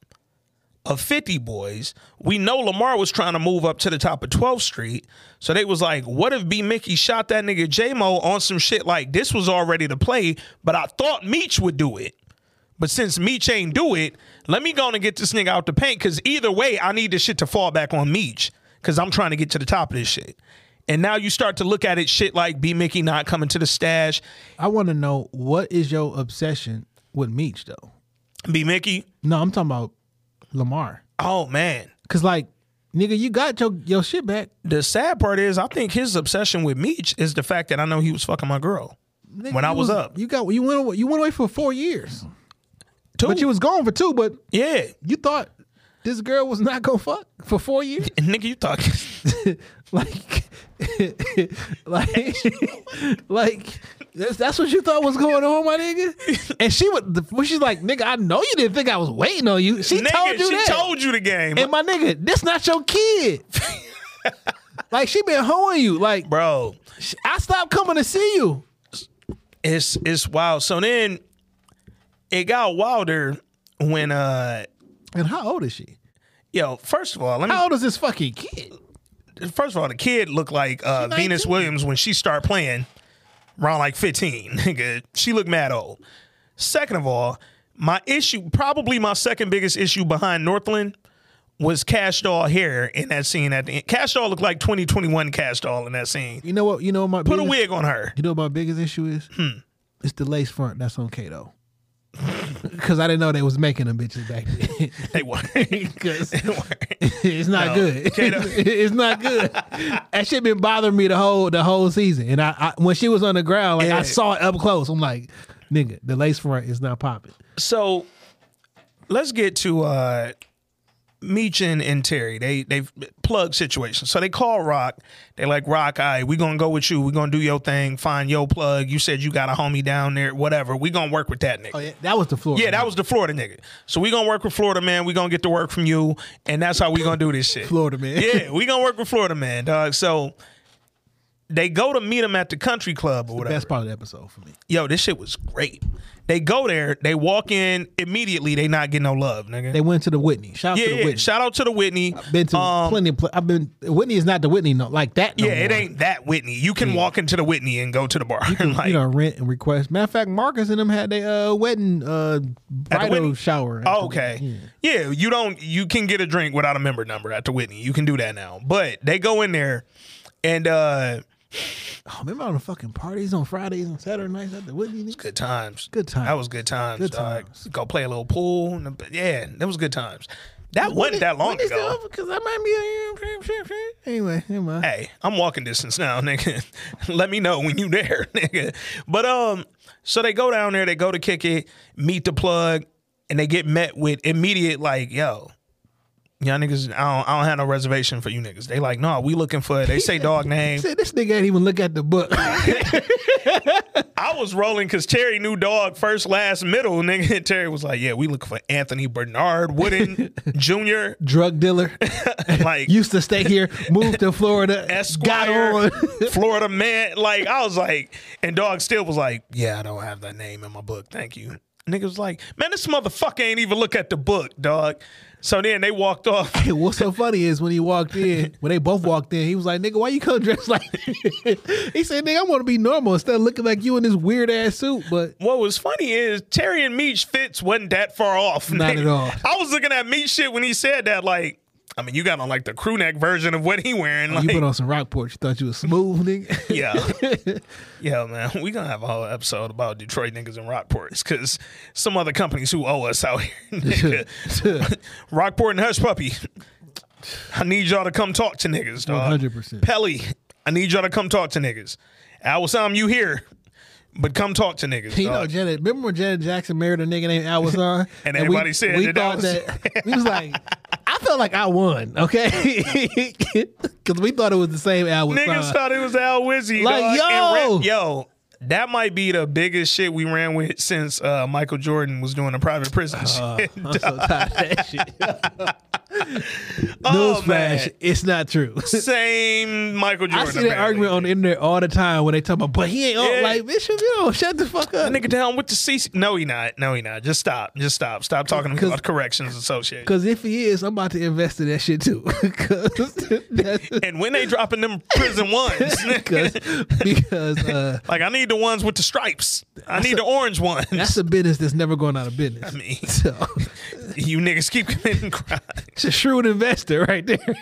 of 50 boys. We know Lamar was trying to move up to the top of 12th Street. So they was like, what if B Mickey shot that nigga J-Mo on some shit like this was already to play, but I thought Meech would do it. But since Meech ain't do it, let me go and get this nigga out the paint. Cause either way, I need this shit to fall back on Meech. Cause I'm trying to get to the top of this shit. And now you start to look at it shit like B Mickey not coming to the stash. I want to know what is your obsession with Meech though? B Mickey? No, I'm talking about Lamar. Oh man. Cause like, nigga, you got your your shit back. The sad part is I think his obsession with Meech is the fact that I know he was fucking my girl Nigga, when I you was, up. You got you went away, you went away for four years. Two. But you was gone for two. But yeah, you thought this girl was not gonna fuck for four years. Nigga, you talking like, like, like that's, that's what you thought was going on, my nigga. And she would, she's like, nigga, I know you didn't think I was waiting on you. She Nigga, told you she that. told you the game. And my nigga, this not your kid. like she been hoeing you, like bro. I stopped coming to see you. It's it's wild. So then it got wilder when uh And how old is she? yo, first of all, let me How old is this fucking kid? First of all, the kid looked like uh, Venus Williams when she started playing around like 15. Nigga, she looked mad old. Second of all, my issue, probably my second biggest issue behind Northland was Kash Doll hair in that scene at the end. Kash Doll looked like 2021 Kash Doll in that scene. You know what? You know what my Put a wig on her. You know what my biggest issue is? Hmm. It's the lace front that's on Kato. Because I didn't know they was making them bitches back then. they weren't. It's not No, good. It's not good. That shit been bothering me the whole the whole season. And I, I when she was on the ground, like Yeah. I saw it up close. I'm like, nigga, the lace front is not popping. So let's get to uh Meechin and Terry. They they plug situation. So they call Rock. They like Rock. All right, we gonna go with you. We gonna do your thing. Find your plug. You said you got a homie down there. Whatever. We gonna work with that nigga. Oh yeah, that was the floor. Yeah, that was the Florida nigga. So we gonna work with Florida man. We gonna get to work from you, and that's how we gonna do this shit. Florida man. Yeah, we gonna work with Florida man, dog. So they go to meet him at the country club or whatever. Best part of the episode for me. Yo, this shit was great. They go there, they walk in immediately. They not getting no love, nigga. They went to the Whitney. Shout out yeah, to the yeah. Whitney. Shout out to the Whitney. I've been to Um, plenty of. Pl- I've been. Whitney is not the Whitney no like that. No yeah, it ain't that Whitney. You can Yeah. walk into the Whitney and go to the bar. like, you know, rent and request. Matter of fact, Marcus and them had their uh, wedding uh, bridal shower. Oh, the- okay. Yeah. you don't. You can get a drink without a member number at the Whitney. You can do that now. But they go in there, and uh Oh, remember all the fucking parties on Fridays and Saturday nights at the Whitney? good times. Good times. That was good times. Good times. Go play a little pool. Yeah, that was good times. That wasn't that long ago. Because I might be. Anyway, never. Hey, I'm walking distance now, nigga. Let me know when you there, nigga. But um, so they go down there, they go to kick it, meet the plug, and they get met with immediate like, yo, y'all niggas, I don't, I don't have no reservation for you niggas. They like, no, we looking for. It. They say dog name. Said this nigga ain't even look at the book. I was rolling because Terry knew dog first, last, middle. Nigga, and Terry was like, yeah, we looking for Anthony Bernard Wooden Jr. Drug dealer. Like Used to stay here, moved to Florida, got on. Florida man. Like I was like, and dog still was like, yeah, I don't have that name in my book. Thank you. Nigga was like, man, this motherfucker ain't even look at the book, dog. So then they walked off. Hey, what's so funny is when he walked in, when they both walked in, he was like, "Nigga, why you come dressed like?" he said, "Nigga, I want to be normal instead of looking like you in this weird ass suit." But What was funny is Terry and Meech fits wasn't that far off. Not nigga. at all. I was looking at Meech shit when he said that. Like, I mean, you got on like the crew neck version of what he wearing. oh, Like, you put on some Rockport, you thought you was smooth, nigga. Yeah. yeah, man. We gonna have a whole episode about Detroit niggas and Rockports because some other companies who owe us out here. Rockport and Hush Puppy. I need y'all to come talk to niggas, dog. 100%. Pelly, I need y'all to come talk to niggas. Al Sam, you here, but come talk to niggas. You know, dog. Janet. Remember when Janet Jackson married a nigga named Al Alwazan? And everybody said we that that thought was- that we was like, I felt like I won, okay? Because we thought it was the same Alwazan. Niggas thought it was Al Wizzy. Like, dog. Yo! rap- yo, that might be the biggest shit we ran with since uh, Michael Jordan was doing a private prison shit. I'm so tired of that shit. Oh, Newsflash, man. it's not true. Same Michael Jordan. I see that argument on the internet all the time when they talk about, but he ain't on Yeah. like Bishop, yo, shut the fuck up. That nigga down with the CC. No, he not. No, he not. Just stop. Just stop. Stop talking to me 'Cause- about corrections associated. Because if he is, I'm about to invest in that shit too. And when they dropping them prison ones, because because uh, like I need the ones with the stripes. I need the orange ones. that's a business that's never going out of business. I mean, So you niggas keep committing crimes. It's a shrewd investor right there.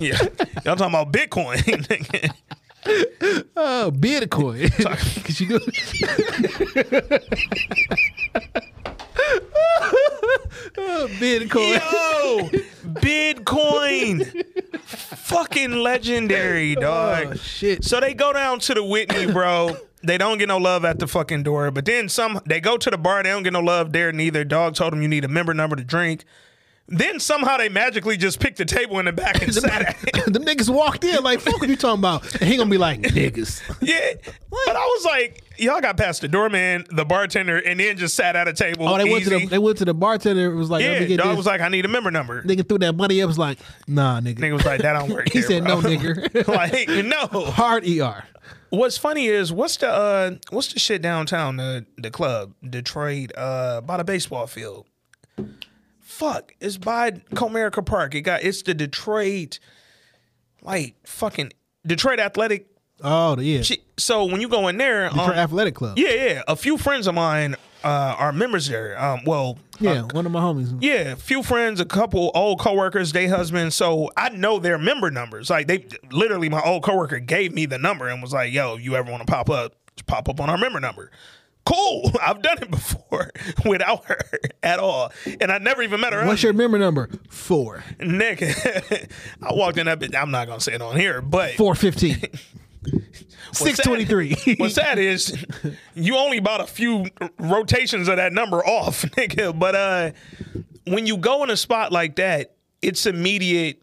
Yeah, y'all talking about Bitcoin? Oh, Bitcoin. Cause you do. oh, Bitcoin. Yo, Bitcoin. Fucking legendary, oh, dog. Oh, shit. So they go down to the Whitney, bro. They don't get no love at the fucking door. But then some they go to the bar, they don't get no love there neither. Dog told them you need a member number to drink. Then somehow they magically just picked the table in the back and sat at it. Them niggas walked in like, fuck what you talking about? And he gonna be like, niggas. Yeah. But I was like, y'all got past the doorman, the bartender, and then just sat at a table. Oh, they went to the they went to the bartender. It was like, Yeah, dog this. was like, I need a member number. nigga threw that money up. Was like, nah, nigga. Nigga was like, that don't work. he here, said, bro. no, nigga. like, no. Hard er. What's funny is what's the uh what's the shit downtown the the club Detroit uh by the baseball field. Fuck, it's by Comerica Park. It got it's the Detroit like fucking Detroit Athletic. Oh, yeah. shit. So when you go in there, Detroit um, Athletic Club. yeah, yeah, a few friends of mine uh are members there. Um, well, Yeah, one of my homies. yeah, a few friends, a couple old coworkers, they husbands. So I know their member numbers. Like they literally, my old coworker gave me the number and was like, "Yo, you ever want to pop up? Just pop up on our member number." Cool. I've done it before without her at all, and I never even met her. What's your member number? Four. Nick? I walked in that. bitch- I'm not gonna say it on here, but Four fifteen. Six twenty three. What's sad is you only bought a few rotations of that number off, nigga. But uh, when you go in a spot like that, it's immediate.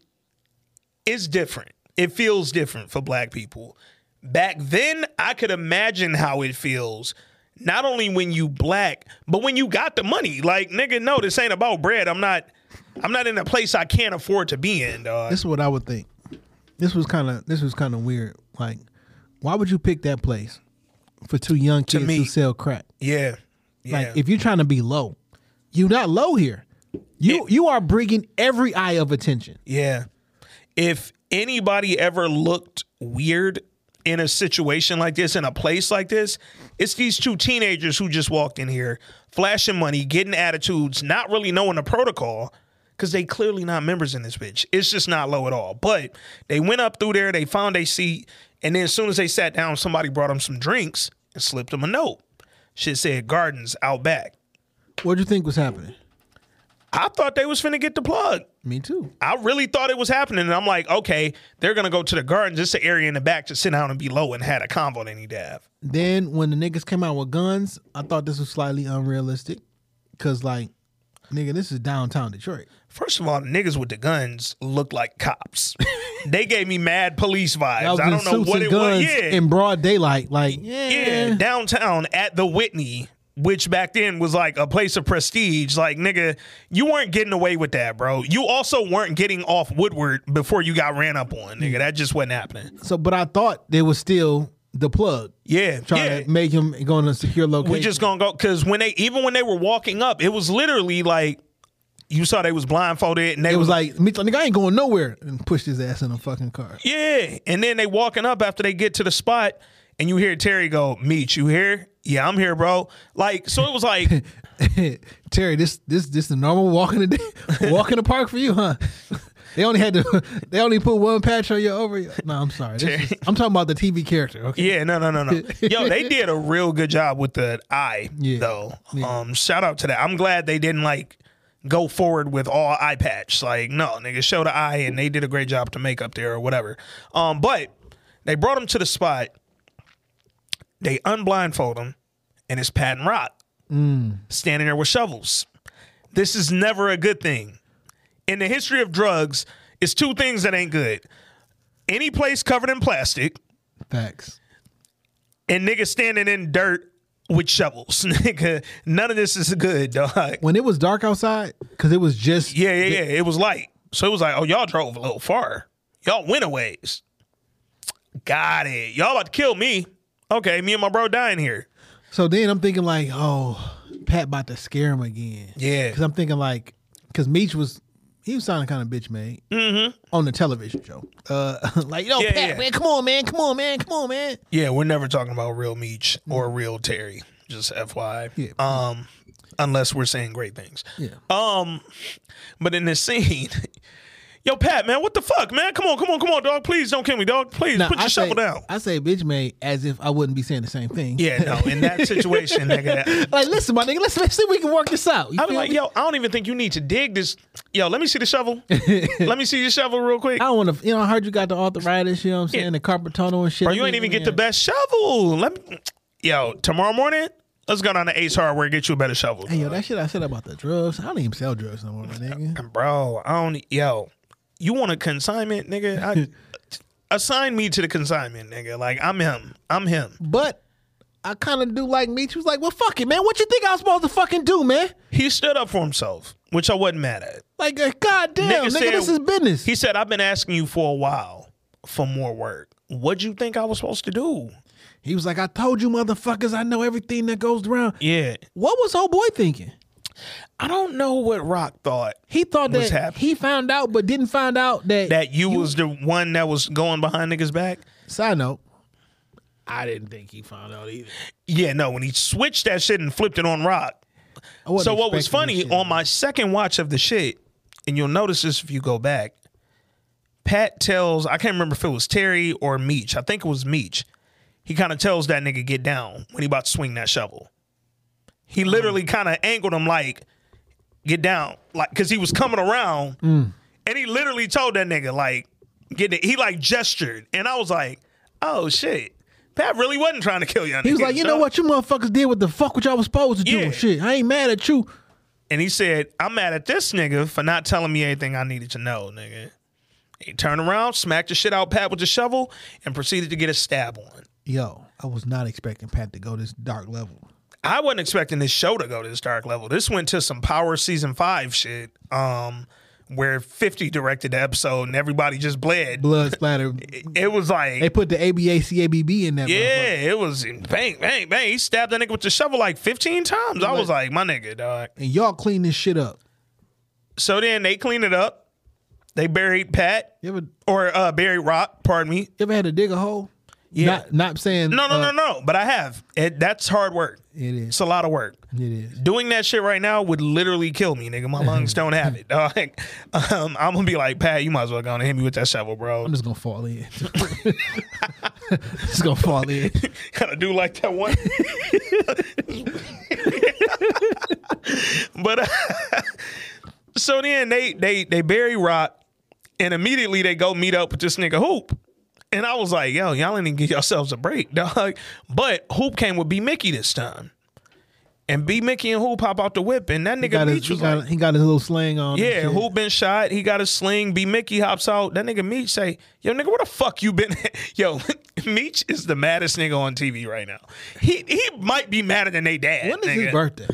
It's different. It feels different for black people. Back then, I could imagine how it feels. Not only when you black, but when you got the money. Like nigga, no, this ain't about bread. I'm not. I'm not in a place I can't afford to be in, dog. This is what I would think. This was kind of this was kind of weird. Like, why would you pick that place for two young kids who sell crack? Yeah, yeah. Like, if you're trying to be low, you're not low here. You you are bringing every eye of attention. Yeah. If anybody ever looked weird in a situation like this, in a place like this, it's these two teenagers who just walked in here, flashing money, getting attitudes, not really knowing the protocol, because they clearly not members in this bitch. It's just not low at all. But they went up through there, they found a seat, and then as soon as they sat down, somebody brought them some drinks and slipped them a note. Shit said gardens out back. What do you think was happening? I thought they was finna get the plug. Me too. I really thought it was happening, and I'm like, okay, they're gonna go to the gardens. It's an area in the back to sit down and be low and had a convo they need to have. Then when the niggas came out with guns, I thought this was slightly unrealistic. Cause like, nigga, this is downtown Detroit. First of all, the niggas with the guns looked like cops. they gave me mad police vibes. I don't know what it was. Yeah, in broad daylight. Like, yeah, yeah, downtown at the Whitney, which back then was like a place of prestige. Like, nigga, you weren't getting away with that, bro. You also weren't getting off Woodward before you got ran up on, nigga. That just wasn't happening. So, but I thought there was still the plug. Yeah, trying yeah. to make him go in a secure location. We just gonna go because when they even when they were walking up, it was literally like you saw they was blindfolded and they it was like, me, nigga, I ain't going nowhere, and pushed his ass in a fucking car. yeah, and then they walking up after they get to the spot, and you hear Terry go, "Meet you here? Yeah, I'm here, bro." Like so, it was like Terry, this this this the normal walk in the day, walk in the park for you, huh? They only had to. They only put one patch on your over. No, I'm sorry. This is- I'm talking about the TV character. Okay. Yeah, no, no, no, no. Yo, they did a real good job with the eye, Yeah. though. Um, shout out to that. I'm glad they didn't like go forward with all eye patch. Like, no, nigga, show the eye, and they did a great job to make up there or whatever. Um, but they brought him to the spot. They unblindfold him, and it's Patton Rock mm. standing there with shovels. This is never a good thing. In the history of drugs, it's two things that ain't good. Any place covered in plastic Facts. and niggas standing in dirt with shovels. Nigga, none of this is good, dog. When it was dark outside, because it was just Yeah, yeah, yeah. It was light. So it was like, oh, y'all drove a little far. Y'all went a ways. Got it. Y'all about to kill me. Okay, me and my bro dying here. So then I'm thinking like, oh, Pat about to scare him again. Yeah. Because I'm thinking like, because Meech was he was sounding kind of bitch made on the television show. Uh, like, yo, Mm-hmm. Yeah, Pat, yeah. man, come on, man, come on, man, come on, man. Yeah, we're never talking about real Meech or real Terry. Just FYI. Yeah. Um, unless we're saying great things. Yeah. Um, but in this scene, yo, Pat, man, what the fuck, man? Come on, come on, come on, dog. Please don't kill me, dog. Please Now, put your I shovel down. I say bitch made as if I wouldn't be saying the same thing. Yeah, no. In that situation, nigga, like, listen, my nigga, let's let's see if we can work this out. You I'm feel like, me? yo, I don't even think you need to dig this. Yo, let me see the shovel. let me see your shovel real quick. I don't want to, you know, I heard you got the arthritis, you know what I'm saying, the carpal tunnel and shit. Bro, you ain't even get the best shovel. Let me, yo, tomorrow morning, let's go down to Ace Hardware get you a better shovel. Hey, yo, that shit I said about the drugs, I don't even sell drugs no more, my nigga. Bro, I don't. Yo, you want a consignment, nigga? I, assign me to the consignment, nigga. Like I'm him. I'm him. But I kind of do like Meech. was like, well, fuck it, man. What you think I was supposed to fucking do, man? He stood up for himself, which I wasn't mad at. Like, uh, goddamn, nigga, said- this is business. He said, "I've been asking you for a while for more work. What'd you think I was supposed to do?" He was like, I told you motherfuckers, I know everything that goes around. Yeah, What was old boy thinking? I don't know what Rock thought. He thought Was that happening. he found out, but didn't find out that. That you, was the one that was going behind niggas' back. Side note, I didn't think he found out either. Yeah, no. When he switched that shit and flipped it on Rock. So what was funny on my second watch of the shit, and you'll notice this if you go back. Pat tells I can't remember if it was Terry or Meech. I think it was Meech. He kind of tells that nigga get down when he about to swing that shovel. He literally mm. kind of angled him like get down, like because he was coming around, mm. and he literally told that nigga like get it. He like gestured, and I was like, oh shit. Pat really wasn't trying to kill y'all. He was like, you know what, you motherfuckers did what the fuck what y'all was supposed to do. Yeah. and Shit, I ain't mad at you. And he said, I'm mad at this nigga for not telling me anything I needed to know, nigga. He turned around, smacked the shit out Pat with the shovel, and proceeded to get a stab on. Yo, I was not expecting Pat to go this dark level. I wasn't expecting this show to go to this dark level. This went to some Power season five shit, um, where 50 directed the episode and everybody just bled. Blood splatter. It was like They put the ABACABB in that. Yeah, it was bang, bang, bang. He stabbed that nigga with the shovel like 15 times. I was like, my nigga, dog. And y'all clean this shit up. So then they clean it up. They buried Pat You ever, or uh, buried Rock, pardon me. you ever had to dig a hole? Yeah. Not, not saying. No, no, uh, no, no. But I have. It, that's hard work. It is. It's a lot of work. It is. Doing that shit right now would literally kill me, nigga. My lungs don't have it, dog. Um, I'm gonna be like, Pat, you might as well go and hit me with that shovel, bro. I'm just gonna fall in. just gonna fall in. kind of do like that one. but uh, so then they they they bury Rock, and immediately they go meet up with this nigga Hoop. And I was like, yo, y'all didn't give yourselves a break, dog. But Hoop came with B Mickey this time. And B Mickey and Hoop pop out the whip, and that He nigga got, his, he, got, like, he got his little sling on. yeah. Hoop been shot. He got a sling. B Mickey hops out. That nigga Meech say, yo, nigga, where the fuck you been? Yo, Meech is the maddest nigga on TV right now. He he might be madder than they dad. When is nigga. his birthday?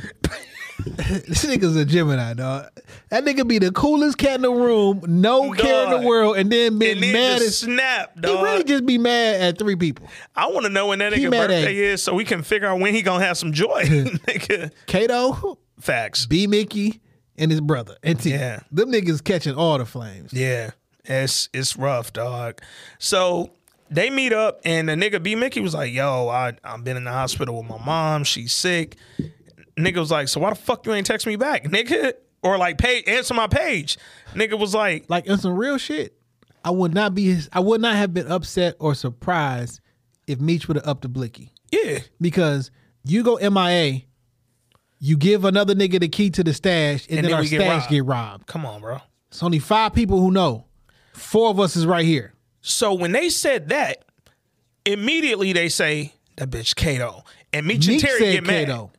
this nigga's a Gemini, dog. That nigga be the coolest cat in the room, no care in the world, and then be And mad as snap, dog. He really just be mad at three people. I want to know when that nigga birthday is so we can figure out when he gonna have some joy. nigga. Kato, Facts. B Mickey, and his brother. And T. Yeah. Them niggas catching all the flames. Yeah, it's it's rough, dog. So they meet up, and the nigga B Mickey was like, "Yo, I I've been in the hospital with my mom. She's sick." Nigga was like, "So why the fuck you ain't text me back, nigga?" Or like, pay answer my page. Nigga was like, Like on some real shit. I would not be I would not have been upset or surprised if Meech would have upped the blicky. "Yeah, Because you go MIA, you give another nigga the key to the stash, and, And then, then our we get stash robbed. get robbed. come on, bro." It's only five people who know. Four of us is right here. So when they said that, immediately they say that bitch Kato, and Meech and Terry get mad. Kato.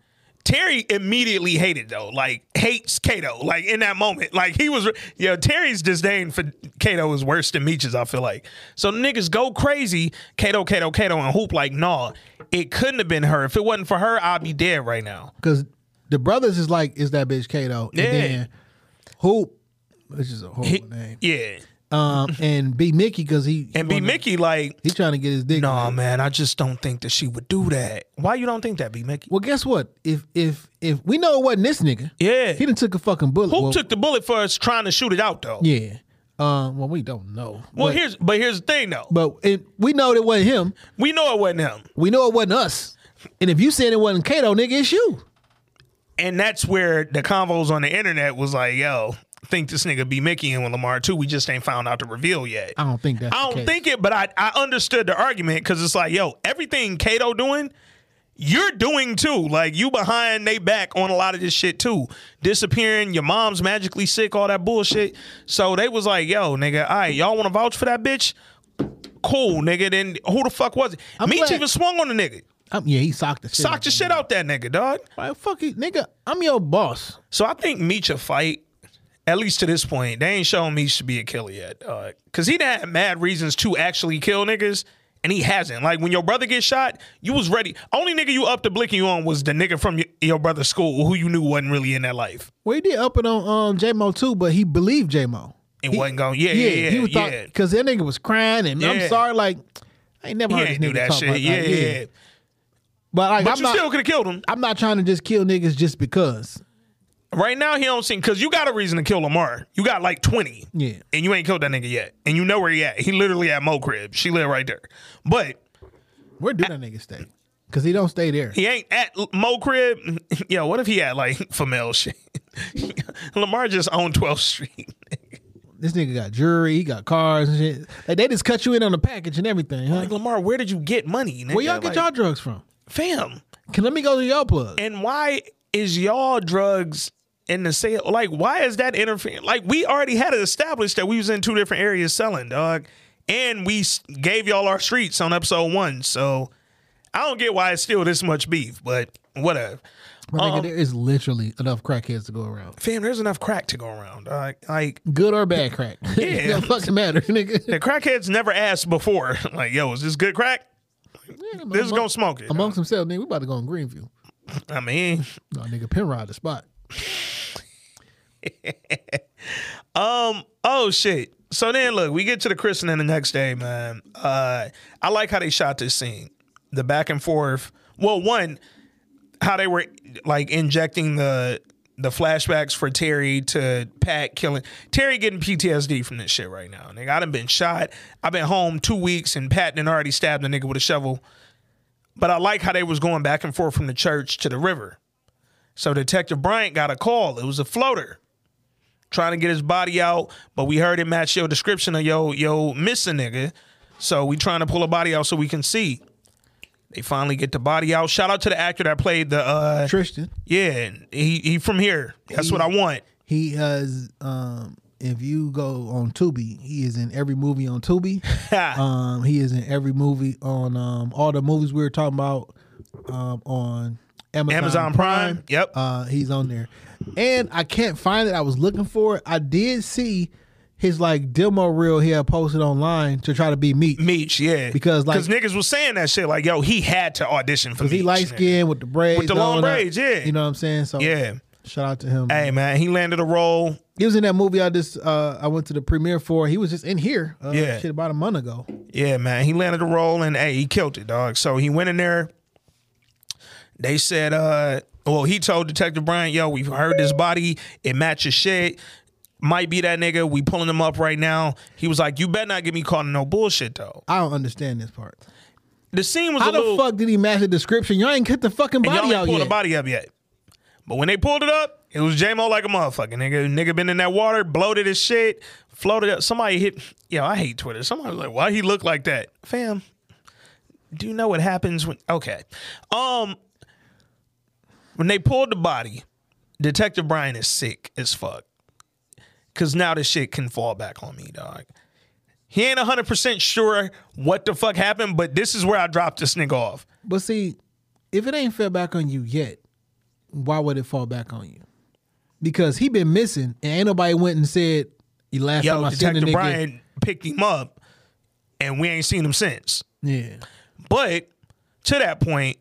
Terry immediately hated though, like hates Kato, like in that moment, like he was, yo, Terry's disdain for Kato is worse than Meech's. I feel like so niggas go crazy, Kato, Kato, Kato, and hoop like, nah, it couldn't have been her. If it wasn't for her, I'd be dead right now. Because the brothers is like, is that bitch Kato? Yeah. And then Hoop, which is a horrible He- name. yeah, Um, and B Mickey because he and be wanna- Mickey like, he trying to get his dick. nah, man, I just don't think that she would do that. Why you don't think that, B Mickey? Well, guess what? If if if we know it wasn't this nigga, Yeah, he didn't took a fucking bullet. Who well, took the bullet for us trying to shoot it out though. Yeah. Um. Well, we don't know. Well, but, here's but here's the thing though. but it, we know it wasn't him. We know it wasn't him. We know it wasn't us. And if you said it wasn't Kato, nigga, it's you. And that's where the convos on the internet was like, yo, think this nigga B Mickey and with Lamar too. We just ain't found out the reveal yet. I don't think that's. I don't think it, but I, I understood the argument because it's like, yo, everything Kato doing, you're doing too. Like you behind they back on a lot of this shit too. Disappearing, your mom's magically sick, all that bullshit. So they was like, yo, nigga, all right, y'all want to vouch for that bitch? Cool, nigga. Then who the fuck was it? I'm Meech glad- even swung on the nigga. Um, yeah, he socked the shit. Socked the shit out that nigga, dog. Like, fuck you, nigga. I'm your boss. So I think Meech a fight, at least to this point, they ain't showing he should be a killer yet. Uh, Cause he done had mad reasons to actually kill niggas, and he hasn't. Like when your brother gets shot, you was ready. Only nigga you up to blicking you on was the nigga from your, your brother's school who you knew wasn't really in that life. Well, he did up it on um J Mo too, but he believed J Mo. And wasn't going, yeah, yeah, yeah, He was yeah. because that nigga was crying, and I'm sorry, like I ain't never He heard ain't this nigga that talk shit. like yeah, that. yeah, yeah. But like, But I'm you not. still could have killed him. I'm not trying to just kill niggas just because. Right now, he don't seem because you got a reason to kill Lamar. You got like twenty. Yeah. and you ain't killed that nigga yet, and you know where he at. He literally at Mo crib. She live right there, but Where do that nigga stay? Because he don't stay there. he ain't at Mo crib. Yo, what if he had like Famel shit? Lamar just owned 12th Street. This nigga got jewelry, he got cars and shit. Like they just cut you in on the package and everything, huh? Like Lamar, where did you get money? Nigga? Where y'all get Like, y'all drugs from? fam? Can let me go to y'all plug. And why is y'all drugs in the sale? Like, why is that interfering? Like, we already had it established that we was in two different areas selling, dog, and we gave y'all our streets on episode one. So I don't get why it's still this much beef, but whatever. My nigga, Um, there is literally enough crackheads to go around. Fam, there's enough crack to go around. Uh, like Good or bad crack. Yeah. it don't fucking matter, nigga. the crackheads never asked before, like, yo, is this good crack? This is gonna smoke it. Amongst themselves, nigga, we about to go on Greenview. I mean, No, nigga, Penrod the spot. Um. Oh shit. So then, look, we get to the christening the next day, man. Uh, I like how they shot this scene, the back and forth. Well, one, how they were like injecting the the flashbacks for Terry to Pat killing Terry getting PTSD from this shit right now. Nigga, I done been shot. I've been home two weeks and Pat done already stabbed a nigga with a shovel. But I like how they was going back and forth from the church to the river. So Detective Bryant got a call. It was a floater trying to get his body out, but we heard it match your description of yo yo missing nigga. So we trying to pull a body out so we can see. They finally get the body out. Shout out to the actor that played the uh Tristan. Yeah, he he from here. That's what I want. He has um if you go on Tubi, he is in every movie on Tubi. um he is in every movie on um all the movies we were talking about um on Amazon, Amazon Prime. Yep. Uh he's on there. And I can't find it. I was looking for it. I did see his like demo reel he had posted online to try to be Meech. Meech, yeah. Because like Because niggas was saying that shit like, yo, he had to audition for Cause he Meech, light skinned with the braids, With the long braids, yeah. You know what I'm saying? So Yeah. shout out to him. Hey man, he landed a role. He was in that movie I just uh I went to the premiere for. He was just in here. Uh, Yeah. shit about a month ago. Yeah, man. He landed a role and hey, he killed it, dog. So he went in there. They said, uh, well, he told Detective Bryant, yo, we've heard this body. It matches shit. Might be that nigga. We pulling him up right now. He was like, you better not get me caught in no bullshit, though. I don't understand this part. The scene was How the little. fuck did he match the description? Y'all ain't get the fucking and y'all body ain't out pulled yet. the body up yet. But when they pulled it up, it was J-Mo like a motherfucker. Nigga, nigga been in that water, bloated as shit, floated up. Somebody hit, yo, I hate Twitter. Somebody was like, why he look like that? Fam, do you know what happens when, okay. Um, when they pulled the body, Detective Bryant is sick as fuck. Cause now this shit can fall back on me, dog. He ain't 100% sure what the fuck happened, but this is where I dropped this nigga off. But see, if it ain't fell back on you yet, why would it fall back on you? Because he been missing and ain't nobody went and said, "You last time Yo, I seen the Detective nigga." Bryant picked him up, and we ain't seen him since. Yeah. But to that point,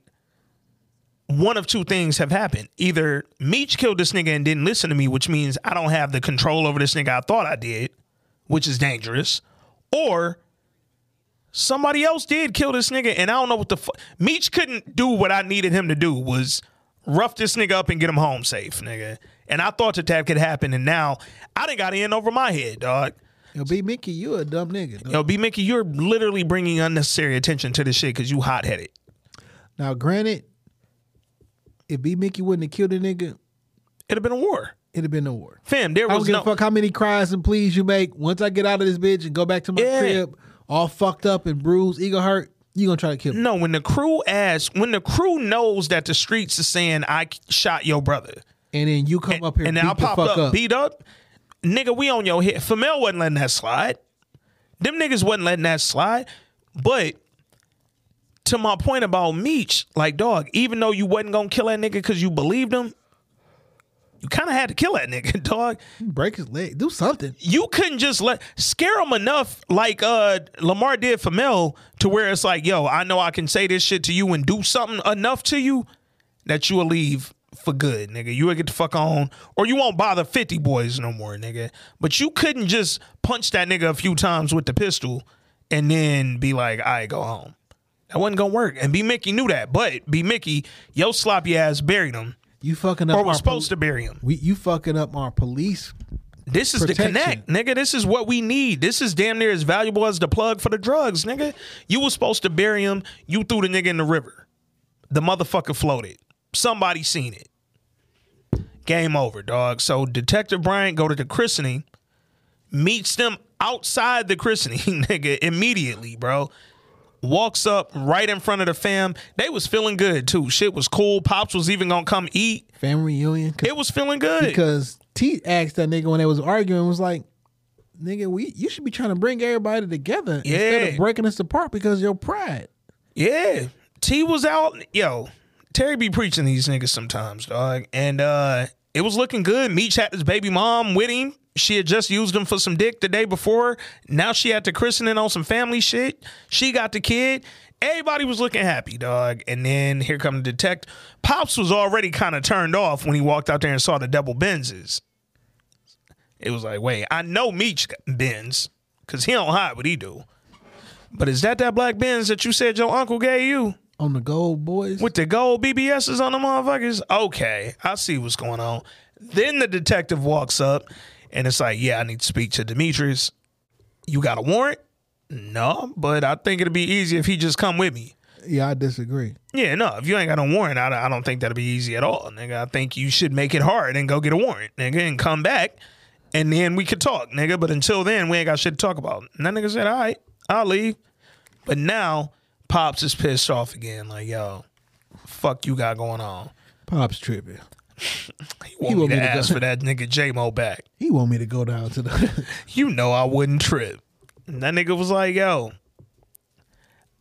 one of two things have happened. Either Meech killed this nigga and didn't listen to me, which means I don't have the control over this nigga I thought I did, which is dangerous, or somebody else did kill this nigga and I don't know what the fuck. Meech couldn't do what I needed him to do was rough this nigga up and get him home safe, nigga. And I thought that that could happen, and now I done got in over my head, dog. Yo, B Mickey, you a dumb nigga. dog. Yo, B Mickey, you're literally bringing unnecessary attention to this shit because you hot headed. Now, granted, if B Mickey wouldn't have killed the nigga, it'd have been a war. It'd have been a war. Fam, there was I don't give no a fuck how many cries and pleas you make. Once I get out of this bitch and go back to my Yeah. crib, all fucked up and bruised, ego hurt, you gonna try to kill me. No, when the crew asks, when the crew knows that the streets are saying I shot your brother, And then you come up here and and I popped up, up. beat up, nigga, we on your head. Famel wasn't letting that slide. Them niggas wasn't letting that slide. But to my point about Meech, like dog, even though you wasn't gonna kill that nigga because you believed him, you kind of had to kill that nigga, dog. Break his leg, do something. You couldn't just let scare him enough, like uh Lamar did for Mel, to where it's like, yo, I know I can say this shit to you and do something enough to you that you will leave for good, nigga. You will get the fuck on, or you won't bother 50 boys no more, nigga. But you couldn't just punch that nigga a few times with the pistol and then be like, I go home. That wasn't gonna work. And B Mickey knew that, but B Mickey, yo sloppy ass buried him. You fucking up Or was supposed to bury him. We you fucking up our police. This is Protection. the connect, nigga. This is what we need. This is damn near as valuable as the plug for the drugs, nigga. You was supposed to bury him. You threw the nigga in the river. The motherfucker floated. Somebody seen it. Game over, dog. So Detective Bryant go to the christening, meets them outside the christening, nigga, immediately, bro. Walks up right in front of the fam. They was feeling good too. Shit was cool. Pops was even gonna come eat. Family reunion. It was feeling good. Because T asked that nigga when they was arguing, was like, nigga, we you should be trying to bring everybody together instead of breaking us apart because of your pride. Yeah. T was out. Yo, Terry be preaching these niggas sometimes, dog. And uh it was looking good. Meech had his baby mom with him. She had just used him for some dick the day before. Now she had to christen it on some family shit. She got the kid. Everybody was looking happy, dog. And then here come the detective. Pops was already kind of turned off when he walked out there and saw the double Benzes. It was like, wait, I know Meech Benz because he don't hide what he do. But is that that black Benz that you said your uncle gave you? On the gold boys? With the gold BBSs on the motherfuckers? Okay, I see what's going on. Then the detective walks up and it's like, yeah, I need to speak to Demetrius. You got a warrant? No, but I think it'd be easy if he just come with me. Yeah, I disagree. Yeah, no, if you ain't got a warrant, I, I don't think that'd be easy at all, nigga. I think you should make it hard and go get a warrant, nigga, and come back, and then we could talk, nigga. But until then, we ain't got shit to talk about. And that nigga said, all right, I'll leave. But now, Pops is pissed off again, like, yo, fuck you got going on. Pops tripping. He want, me to, ask for that nigga J-Mo back. He want me to go down to the. You know I wouldn't trip. And that nigga was like, yo,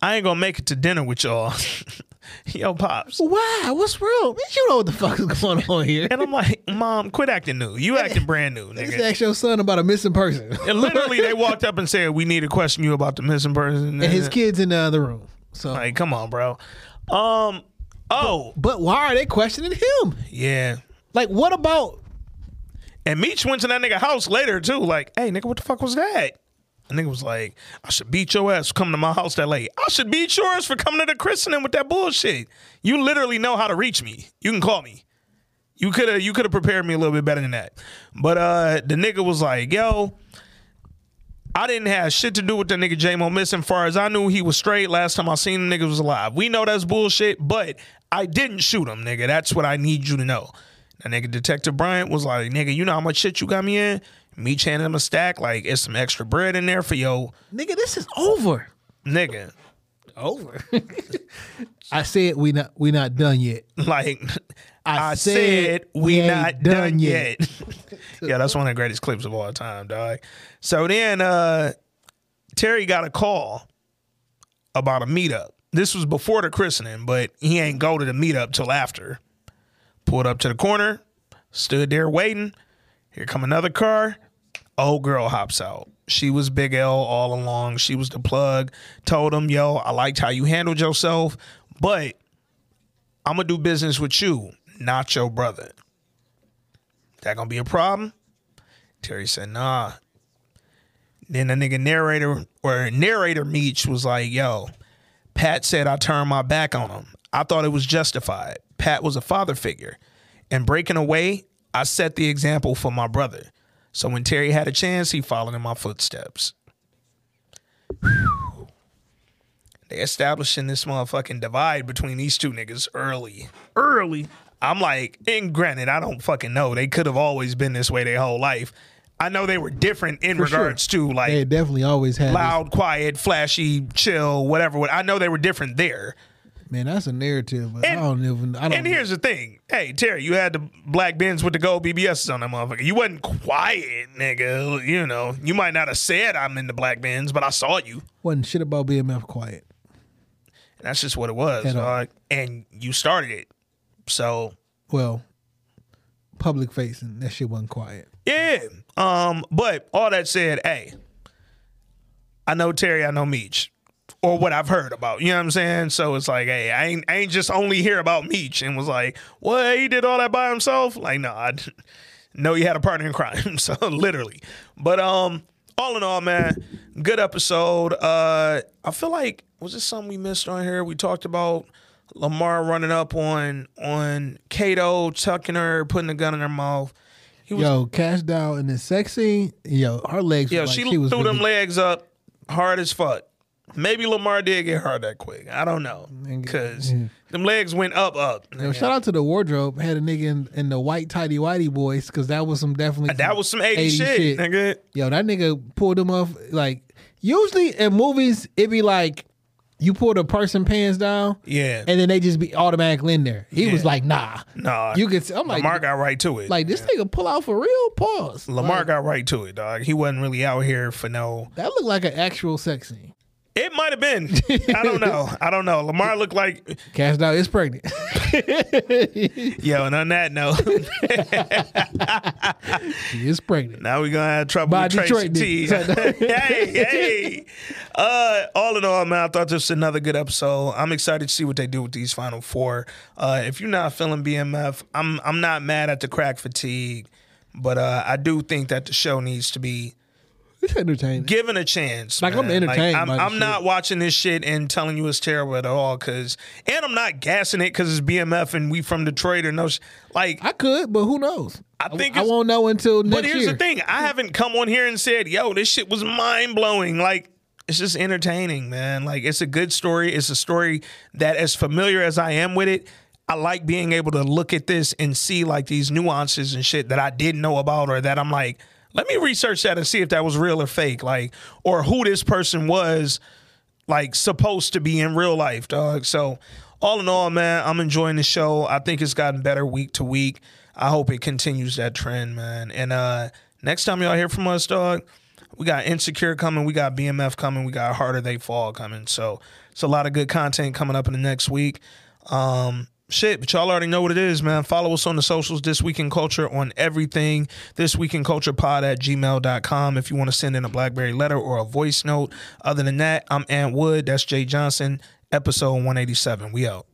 I ain't gonna make it to dinner with y'all. yo, Pops. Why? What's wrong? You know what the fuck is going on here. And I'm like, Mom, quit acting new. You acting brand new, Just nigga. ask your son about a missing person. And literally, they walked up and said, "We need to question you about the missing person." and his kids in the other room. So, like, come on, bro. Um. Oh, but why are they questioning him? yeah. Like, what about? And Meech went to that nigga house later too. Like, hey, nigga, what the fuck was that? And nigga was like, I should beat your ass for coming to my house that late. I should beat yours for coming to the christening with that bullshit. You literally know how to reach me. You can call me. You could have you could have prepared me a little bit better than that. But uh the nigga was like, yo, I didn't have shit to do with the nigga J-Mo missing. Far as I knew, he was straight. Last time I seen the nigga was alive. We know that's bullshit, but I didn't shoot him, nigga. That's what I need you to know. That nigga Detective Bryant was like, nigga, you know how much shit you got me in? Me handing him a stack, like it's some extra bread in there for yo, Nigga, this is over. nigga. Over. I said we not we not done yet. Like I I, said said, we we not done done yet. yet. yeah, that's one of the greatest clips of all time, dog. So then uh Terry got a call about a meetup. This was before the christening, but he ain't go to the meetup till after. Pulled up to the corner, stood there waiting. Here come another car. Old girl hops out. She was Big L all along. She was the plug. Told him, yo, I liked how you handled yourself, but I'm gonna do business with you, not your brother. That gonna be a problem? Terry said, nah. Then the nigga narrator or narrator Meech was like, yo, Pat said I turned my back on him. I thought it was justified. Pat was a father figure. And breaking away, I set the example for my brother. So when Terry had a chance, he followed in my footsteps. They establishing this motherfucking divide between these two niggas early. Early. I'm like, and granted, I don't fucking know. They could have always been this way their whole life. I know they were different in For sure. regards to like They definitely always had this- loud, quiet, flashy, chill, whatever. I know they were different there. Man, that's a narrative, but I don't even. I don't. And here's the thing. Hey, Terry, you had the black Benz with the gold BBSs on that motherfucker. You wasn't quiet, nigga. You know, you might not have said I'm in the black Benz, but I saw you. wasn't shit about BMF quiet. And that's just what it was. And you started it. So Well, public facing, that shit wasn't quiet. Yeah. Um, but all that said, hey, I know Terry, I know Meech. Or what I've heard about. You know what I'm saying? So it's like, hey, I ain't I ain't just only hear about Meech and was like, what, he did all that by himself? Like, no, I know he had a partner in crime. So literally. But um, all in all, man, good episode. Uh I feel like was this something we missed on here? We talked about Lamar running up on on Kato, chucking her, putting a gun in her mouth. He was yo, cash down in the sex scene. Yo, her legs. Yeah, she, like, she was threw them legs up hard as fuck. Maybe Lamar did get hard that quick. I don't know. Because them legs went up, up. Yo, shout out to the wardrobe. Had a nigga in, in the white tidy whitey boys because that was some definitely That was some 80 shit, nigga. Yo, that nigga pulled them off. Like usually in movies, it be like you pull the person pants down, Yeah. and then they just be automatically in there. He was like, nah, Nah. You could. I'm like, Lamar got right to it. like this nigga pull out for real. Pause. Lamar Like, got right to it, dog. He wasn't really out here for no. that looked like an actual sex scene. It might have been. I don't know. I don't know. Lamar looked like Kash Doll is pregnant. yo. And on that note, She is pregnant. now we're gonna have trouble By with Tracy Detroit T. hey, hey. Uh, all in all, man, I thought this was another good episode. I'm excited to see what they do with these final four. Uh, if you're not feeling BMF, I'm I'm not mad at the crack fatigue, but uh, I do think that the show needs to be It's entertaining. given a chance. Like, I'm man. entertained I'm, I'm not watching this shit and telling you it's terrible at all. Cause and I'm not gassing it because it's BMF and we from Detroit or no. Sh- like I could, but who knows? I think I it's- won't know until next But here's year. the thing: I haven't come on here and said, "Yo, this shit was mind blowing." Like it's just entertaining, man. Like it's a good story. It's a story that, as familiar as I am with it, I like being able to look at this and see like these nuances and shit that I didn't know about, or that I'm like, let me research that and see if that was real or fake, like, or who this person was, like supposed to be in real life, dog. So. All in all, man, I'm enjoying the show. I think it's gotten better week to week. I hope it continues that trend, man. And uh next time y'all hear from us, dog, we got Insecure coming, we got BMF coming, we got Harder They Fall coming. So it's a lot of good content coming up in the next week. Um Shit, but y'all already know what it is, man. Follow us on the socials, This Week in Culture, on everything. This Week in Culture pod at gmail.com if you want to send in a Blackberry letter or a voice note. Other than that, I'm Ant Wood. That's Jay Johnson, episode 187. We out.